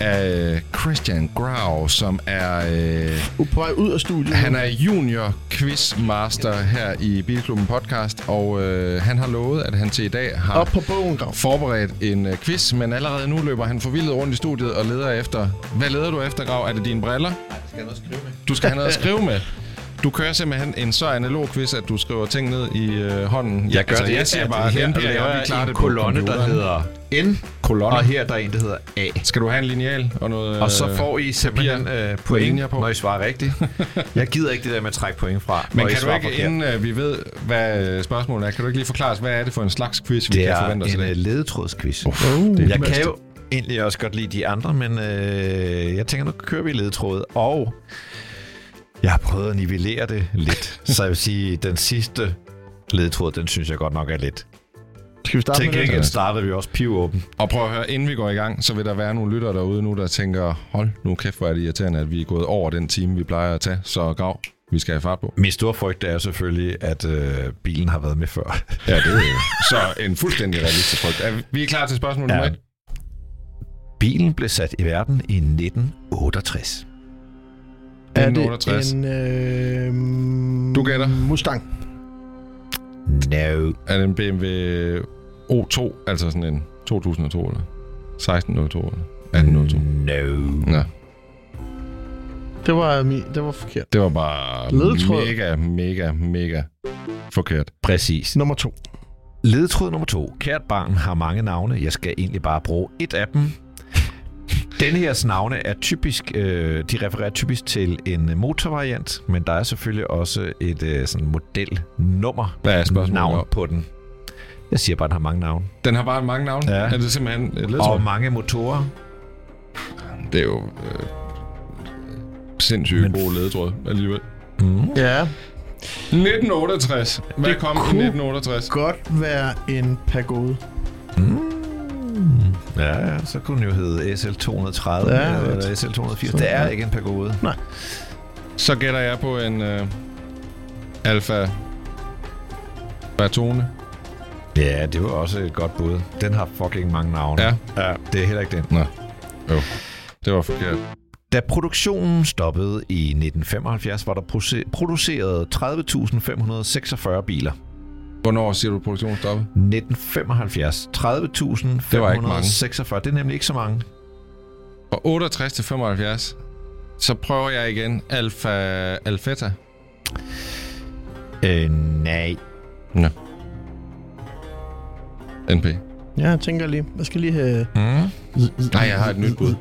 [SPEAKER 4] af Christian Grau, som er... Øh,
[SPEAKER 3] på vej ud af studiet.
[SPEAKER 4] han er junior quizmaster her i Bilklubben podcast, og øh, han har lovet, at han til i dag har
[SPEAKER 3] Op på bogen,
[SPEAKER 4] forberedt en øh, quiz, men allerede nu løber han forvildet rundt i studiet og leder efter... Hvad leder du efter, Grav? Er det dine briller? Du skal have noget at skrive med. Du kører simpelthen en så analog quiz, at du skriver ting ned i øh, hånden.
[SPEAKER 2] Jeg gør
[SPEAKER 4] altså,
[SPEAKER 2] det,
[SPEAKER 4] jeg siger
[SPEAKER 2] at
[SPEAKER 4] bare,
[SPEAKER 2] her
[SPEAKER 4] NPA,
[SPEAKER 2] laver jeg en
[SPEAKER 4] det
[SPEAKER 2] kolonne, der hedder N,
[SPEAKER 4] Kolonne.
[SPEAKER 2] og her der er en, der hedder A.
[SPEAKER 4] Skal du have en lineal og noget...
[SPEAKER 2] Og så
[SPEAKER 4] øh,
[SPEAKER 2] får I simpelthen øh, point,
[SPEAKER 4] på.
[SPEAKER 2] når I svarer rigtigt. Jeg gider ikke det der med at trække point fra,
[SPEAKER 4] Men
[SPEAKER 2] når I
[SPEAKER 4] kan du ikke,
[SPEAKER 2] forkert.
[SPEAKER 4] inden øh, vi ved, hvad øh, spørgsmålet er, kan du ikke lige forklare os, hvad er det for en slags quiz, vi
[SPEAKER 2] Det
[SPEAKER 4] kan
[SPEAKER 2] er
[SPEAKER 4] forvente os i
[SPEAKER 2] en
[SPEAKER 4] dag?
[SPEAKER 2] øh, ledetrådsquiz.
[SPEAKER 3] Uh,
[SPEAKER 2] Jeg
[SPEAKER 3] det
[SPEAKER 2] kan jo egentlig også godt lide de andre, men øh, jeg tænker, nu kører vi ledetråd. Og jeg har prøvet at nivellere det lidt. Så jeg vil sige, den sidste ledetråd, den synes jeg godt nok er lidt.
[SPEAKER 3] Skal vi starte
[SPEAKER 2] Til
[SPEAKER 3] med det?
[SPEAKER 2] gengæld startede vi også pivåben.
[SPEAKER 4] Og prøv at høre, inden vi går i gang, så vil der være nogle lyttere derude nu, der tænker, hold nu kæft, hvor er det irriterende, at vi er gået over den time, vi plejer at tage. Så grav, vi skal have fart på.
[SPEAKER 2] Min store frygt er selvfølgelig, at øh, bilen har været med før.
[SPEAKER 4] Ja, det er så en fuldstændig realistisk frygt. Er vi- vi er klar til spørgsmål nummer
[SPEAKER 2] Ja.
[SPEAKER 4] et?
[SPEAKER 2] Bilen blev sat i verden i 1968.
[SPEAKER 3] Er
[SPEAKER 4] 1968.
[SPEAKER 3] det en øh,
[SPEAKER 4] Du gætter.
[SPEAKER 3] Mustang?
[SPEAKER 2] No.
[SPEAKER 4] Er det en BMW O2, altså sådan en 2002 eller 1602 eller 1802?
[SPEAKER 2] No.
[SPEAKER 4] Ja,
[SPEAKER 3] Det var, det var forkert.
[SPEAKER 4] det var bare
[SPEAKER 3] Ledetråd.
[SPEAKER 4] mega, mega, mega forkert.
[SPEAKER 2] Præcis.
[SPEAKER 3] Nummer to.
[SPEAKER 2] Ledetråd nummer to. Kært barn har mange navne. Jeg skal egentlig bare bruge et af dem. Denne her navne er typisk, øh, de refererer typisk til en motorvariant, men der er selvfølgelig også et øh, sådan modelnummer
[SPEAKER 4] Hvad er spørgsmålet?
[SPEAKER 2] navn på den. Jeg siger bare, at den har mange navne.
[SPEAKER 4] Den har bare mange navne.
[SPEAKER 2] Ja.
[SPEAKER 4] Er det simpelthen et
[SPEAKER 2] Og
[SPEAKER 4] ledtråd?
[SPEAKER 2] mange motorer.
[SPEAKER 4] Det er jo øh, sindssygt
[SPEAKER 2] Men-
[SPEAKER 4] god ledetråd alligevel.
[SPEAKER 2] Mm.
[SPEAKER 3] Ja,
[SPEAKER 4] 1968. Hvad
[SPEAKER 3] Det
[SPEAKER 4] kom i
[SPEAKER 3] kunne-
[SPEAKER 4] 1968?
[SPEAKER 3] godt være en pagode.
[SPEAKER 2] Mm. Ja, ja, så kunne den jo hedde SL230
[SPEAKER 3] Ja, godt.
[SPEAKER 2] eller SL280.
[SPEAKER 3] Så-
[SPEAKER 2] Det er
[SPEAKER 3] ja.
[SPEAKER 2] ikke en pagode.
[SPEAKER 4] Så gætter jeg på en øh, Alfa Bertone.
[SPEAKER 2] Ja, det var også et godt bud. Den har fucking mange navne.
[SPEAKER 4] Ja.
[SPEAKER 2] ja det er heller ikke den.
[SPEAKER 4] Det var forkert.
[SPEAKER 2] Da produktionen stoppede i 1975, var der produceret 30.546 biler.
[SPEAKER 4] Hvornår siger du, produktionen stoppede?
[SPEAKER 2] 1975. 30.546.
[SPEAKER 4] Det.
[SPEAKER 2] Det er nemlig ikke så mange.
[SPEAKER 4] Fra 68 til 75. Så prøver jeg igen Alfa Alfetta.
[SPEAKER 2] Øh, nej.
[SPEAKER 4] NP.
[SPEAKER 3] Ja, jeg tænker lige. Jeg skal lige have...
[SPEAKER 2] Mm.
[SPEAKER 4] Nej, jeg har et nyt bud.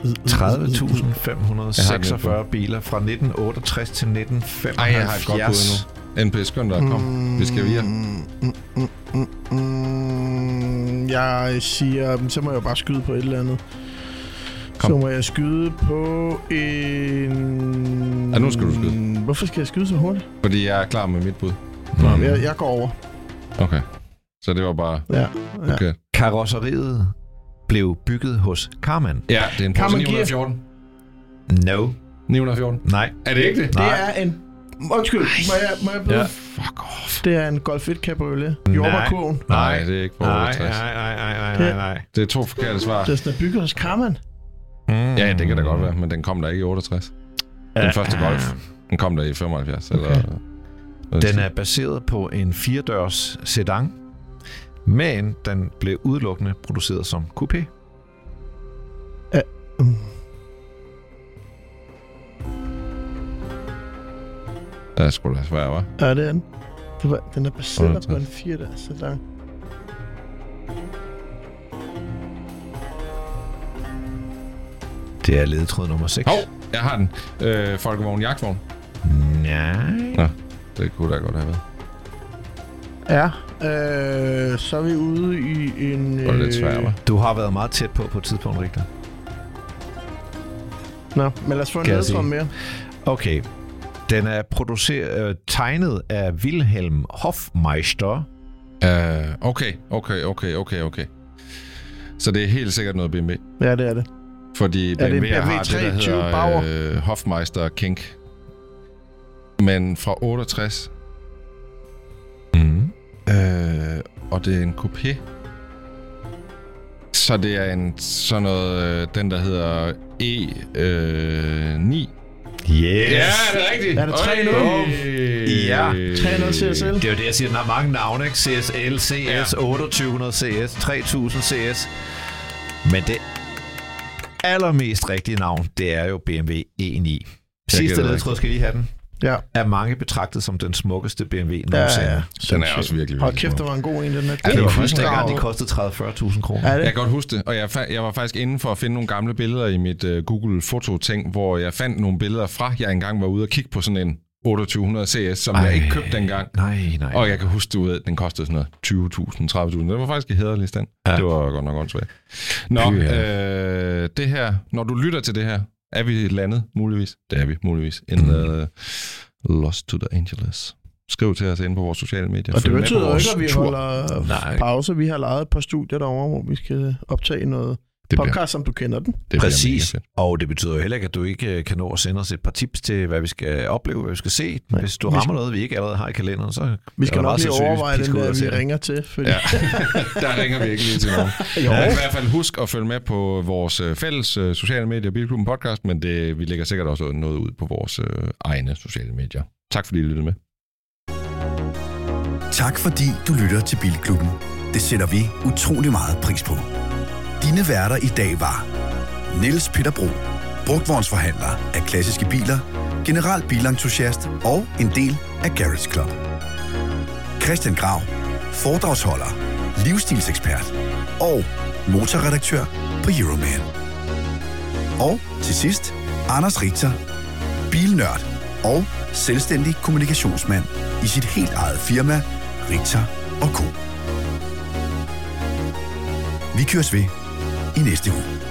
[SPEAKER 2] 30.546 biler fra 1968 til 1975.
[SPEAKER 4] Ej, jeg har et godt bud nu. NP, skynd dig, kom. Vi skal videre.
[SPEAKER 3] Mm, mm, mm, mm, mm. Jeg siger, så må jeg bare skyde på et eller andet.
[SPEAKER 4] Kom.
[SPEAKER 3] Så må jeg skyde på en...
[SPEAKER 4] Ja, nu skal du skyde.
[SPEAKER 3] Hvorfor skal jeg skyde så hurtigt?
[SPEAKER 4] Fordi jeg er klar med mit bud.
[SPEAKER 3] Nå, jeg, jeg går over.
[SPEAKER 4] Okay. Så det var bare
[SPEAKER 3] Ja. ja.
[SPEAKER 4] okay.
[SPEAKER 2] Karosseriet blev bygget hos Karmann.
[SPEAKER 4] Ja, det er en Porsche
[SPEAKER 3] Karmann Gear.
[SPEAKER 4] 914.
[SPEAKER 2] No.
[SPEAKER 4] 914.
[SPEAKER 2] Nej.
[SPEAKER 4] Er det ikke det?
[SPEAKER 3] Det
[SPEAKER 2] Nej.
[SPEAKER 3] er en... Undskyld, må jeg, må jeg?
[SPEAKER 2] Ja.
[SPEAKER 3] Ja.
[SPEAKER 4] Fuck off.
[SPEAKER 3] Det er en Golf 1 Cabriolet. Jordbærkurven.
[SPEAKER 4] Nej, det er ikke på
[SPEAKER 2] Nej,
[SPEAKER 4] 68.
[SPEAKER 2] nej, nej, nej, nej,
[SPEAKER 3] Det-
[SPEAKER 2] nej, nej.
[SPEAKER 4] Det er to forkerte svar.
[SPEAKER 3] Det er sådan, at bygget hos Karman.
[SPEAKER 2] Mm.
[SPEAKER 4] Ja, det kan da godt være, men den kom der ikke i 68. Den første Golf, den kom der i 75. Eller,
[SPEAKER 3] Okay.
[SPEAKER 2] Den er baseret på en firedørs sedan, men den blev udelukkende produceret som coupé.
[SPEAKER 3] Mm.
[SPEAKER 4] Det er sgu da svært, hva'?
[SPEAKER 3] Ja, det er den. Det var, den er baseret på
[SPEAKER 4] 68.
[SPEAKER 3] en 4 der sedan.
[SPEAKER 2] Det er ledetråd nummer 6.
[SPEAKER 4] Hov, jeg har den. Øh, Folkevogn Jagtvogn.
[SPEAKER 2] Nej.
[SPEAKER 4] Det kunne da godt have været.
[SPEAKER 3] Ja, øh, så er vi ude i en...
[SPEAKER 4] Det var lidt svært, hva'?
[SPEAKER 2] Du har været meget tæt på på et tidspunkt, Richter.
[SPEAKER 3] Nå, men lad os få en ledetråd mere.
[SPEAKER 2] Okay. Den er produceret, øh, tegnet af Wilhelm Hofmeister.
[SPEAKER 4] Uh, okay, okay, okay, okay, okay. Så det er helt sikkert noget BMW.
[SPEAKER 3] Ja, det er det.
[SPEAKER 4] Fordi
[SPEAKER 3] det en
[SPEAKER 4] BMW
[SPEAKER 3] BMW
[SPEAKER 4] har det, der
[SPEAKER 3] 320 Bauer?
[SPEAKER 4] hedder øh, Hofmeister Kink. men fra 68.
[SPEAKER 2] Mm.
[SPEAKER 4] Øh, og det er en coupé. Så det er en sådan noget, den der hedder E9. Øh,
[SPEAKER 2] Yes.
[SPEAKER 4] det er rigtigt.
[SPEAKER 3] Er det 3-0?
[SPEAKER 2] Ja.
[SPEAKER 3] 3-0 CSL.
[SPEAKER 2] Det er jo det, jeg siger. Den har mange navne, ikke? CSL, CS,
[SPEAKER 4] Ja.
[SPEAKER 2] 2800 CS, 3000 CS. Men det allermest rigtige navn, det er jo BMW E9. Sidste ledtråd skal lige have den.
[SPEAKER 3] Ja.
[SPEAKER 2] Er mange betragtet som den smukkeste BMW
[SPEAKER 3] Ja,
[SPEAKER 2] nogensinde.
[SPEAKER 3] ja.
[SPEAKER 4] Den er også virkelig,
[SPEAKER 3] Hold kæft, det var en god en, den er
[SPEAKER 2] Ja, det var
[SPEAKER 3] farve.
[SPEAKER 2] først dengang, de kostede 30-40.000 kroner.
[SPEAKER 3] Er
[SPEAKER 4] Jeg kan godt huske det, og jeg, jeg var faktisk inde for at finde nogle gamle billeder i mit uh, Google Foto-ting, hvor jeg fandt nogle billeder fra, jeg engang var ude og kigge på sådan en 2800 CS, som Ej. jeg ikke købte dengang.
[SPEAKER 2] Nej, nej.
[SPEAKER 4] Og jeg kan huske, du ved, den kostede sådan noget 20.000, 30.000. Det var faktisk i hederlig stand.
[SPEAKER 2] Ja.
[SPEAKER 4] Ja. Det var godt nok åndssvagt. Nå, øh, det her, når du lytter til det her, er vi landet muligvis? Det er vi muligvis. In the Lost to the Angeles. Skriv til os inde på vores sociale medier.
[SPEAKER 3] Og det betyder jo ikke, at vi
[SPEAKER 4] tur.
[SPEAKER 3] holder
[SPEAKER 2] Nej.
[SPEAKER 3] pause. Vi har lejet et par studier derovre, hvor vi skal optage noget
[SPEAKER 4] Det bliver,
[SPEAKER 3] podcast, som du kender den.
[SPEAKER 4] det bliver
[SPEAKER 2] Præcis. Og det betyder jo heller ikke, at du ikke øh, kan nå at sende os et par tips til, hvad vi skal opleve, hvad vi skal se.
[SPEAKER 3] Nej.
[SPEAKER 2] Hvis du rammer noget, vi ikke allerede har i kalenderen, så
[SPEAKER 3] Vi skal nok lige overveje
[SPEAKER 2] at
[SPEAKER 3] den der, vi ringer til. Fordi...
[SPEAKER 4] Ja, der ringer vi ikke lige til nogen.
[SPEAKER 3] Jo.
[SPEAKER 4] Men i hvert fald husk at følge med på vores øh, fælles øh, sociale medier, Bilklubben Podcast, men det, vi lægger sikkert også noget ud på vores øh, egne sociale medier. Tak fordi I lyttede med.
[SPEAKER 1] Tak fordi du lytter til Bilklubben. Det sætter vi utrolig meget pris på. Dine værter i dag var Niels Peter Bro, brugtvognsforhandler af klassiske biler, general bilentusiast og en del af Garage Club. Christian Grav, foredragsholder, livsstilsekspert og motorredaktør på Euroman. Og til sidst, Anders Richter, bilnørd og selvstændig kommunikationsmand i sit helt eget firma, Richter og Co. Vi køres ved i næste uge.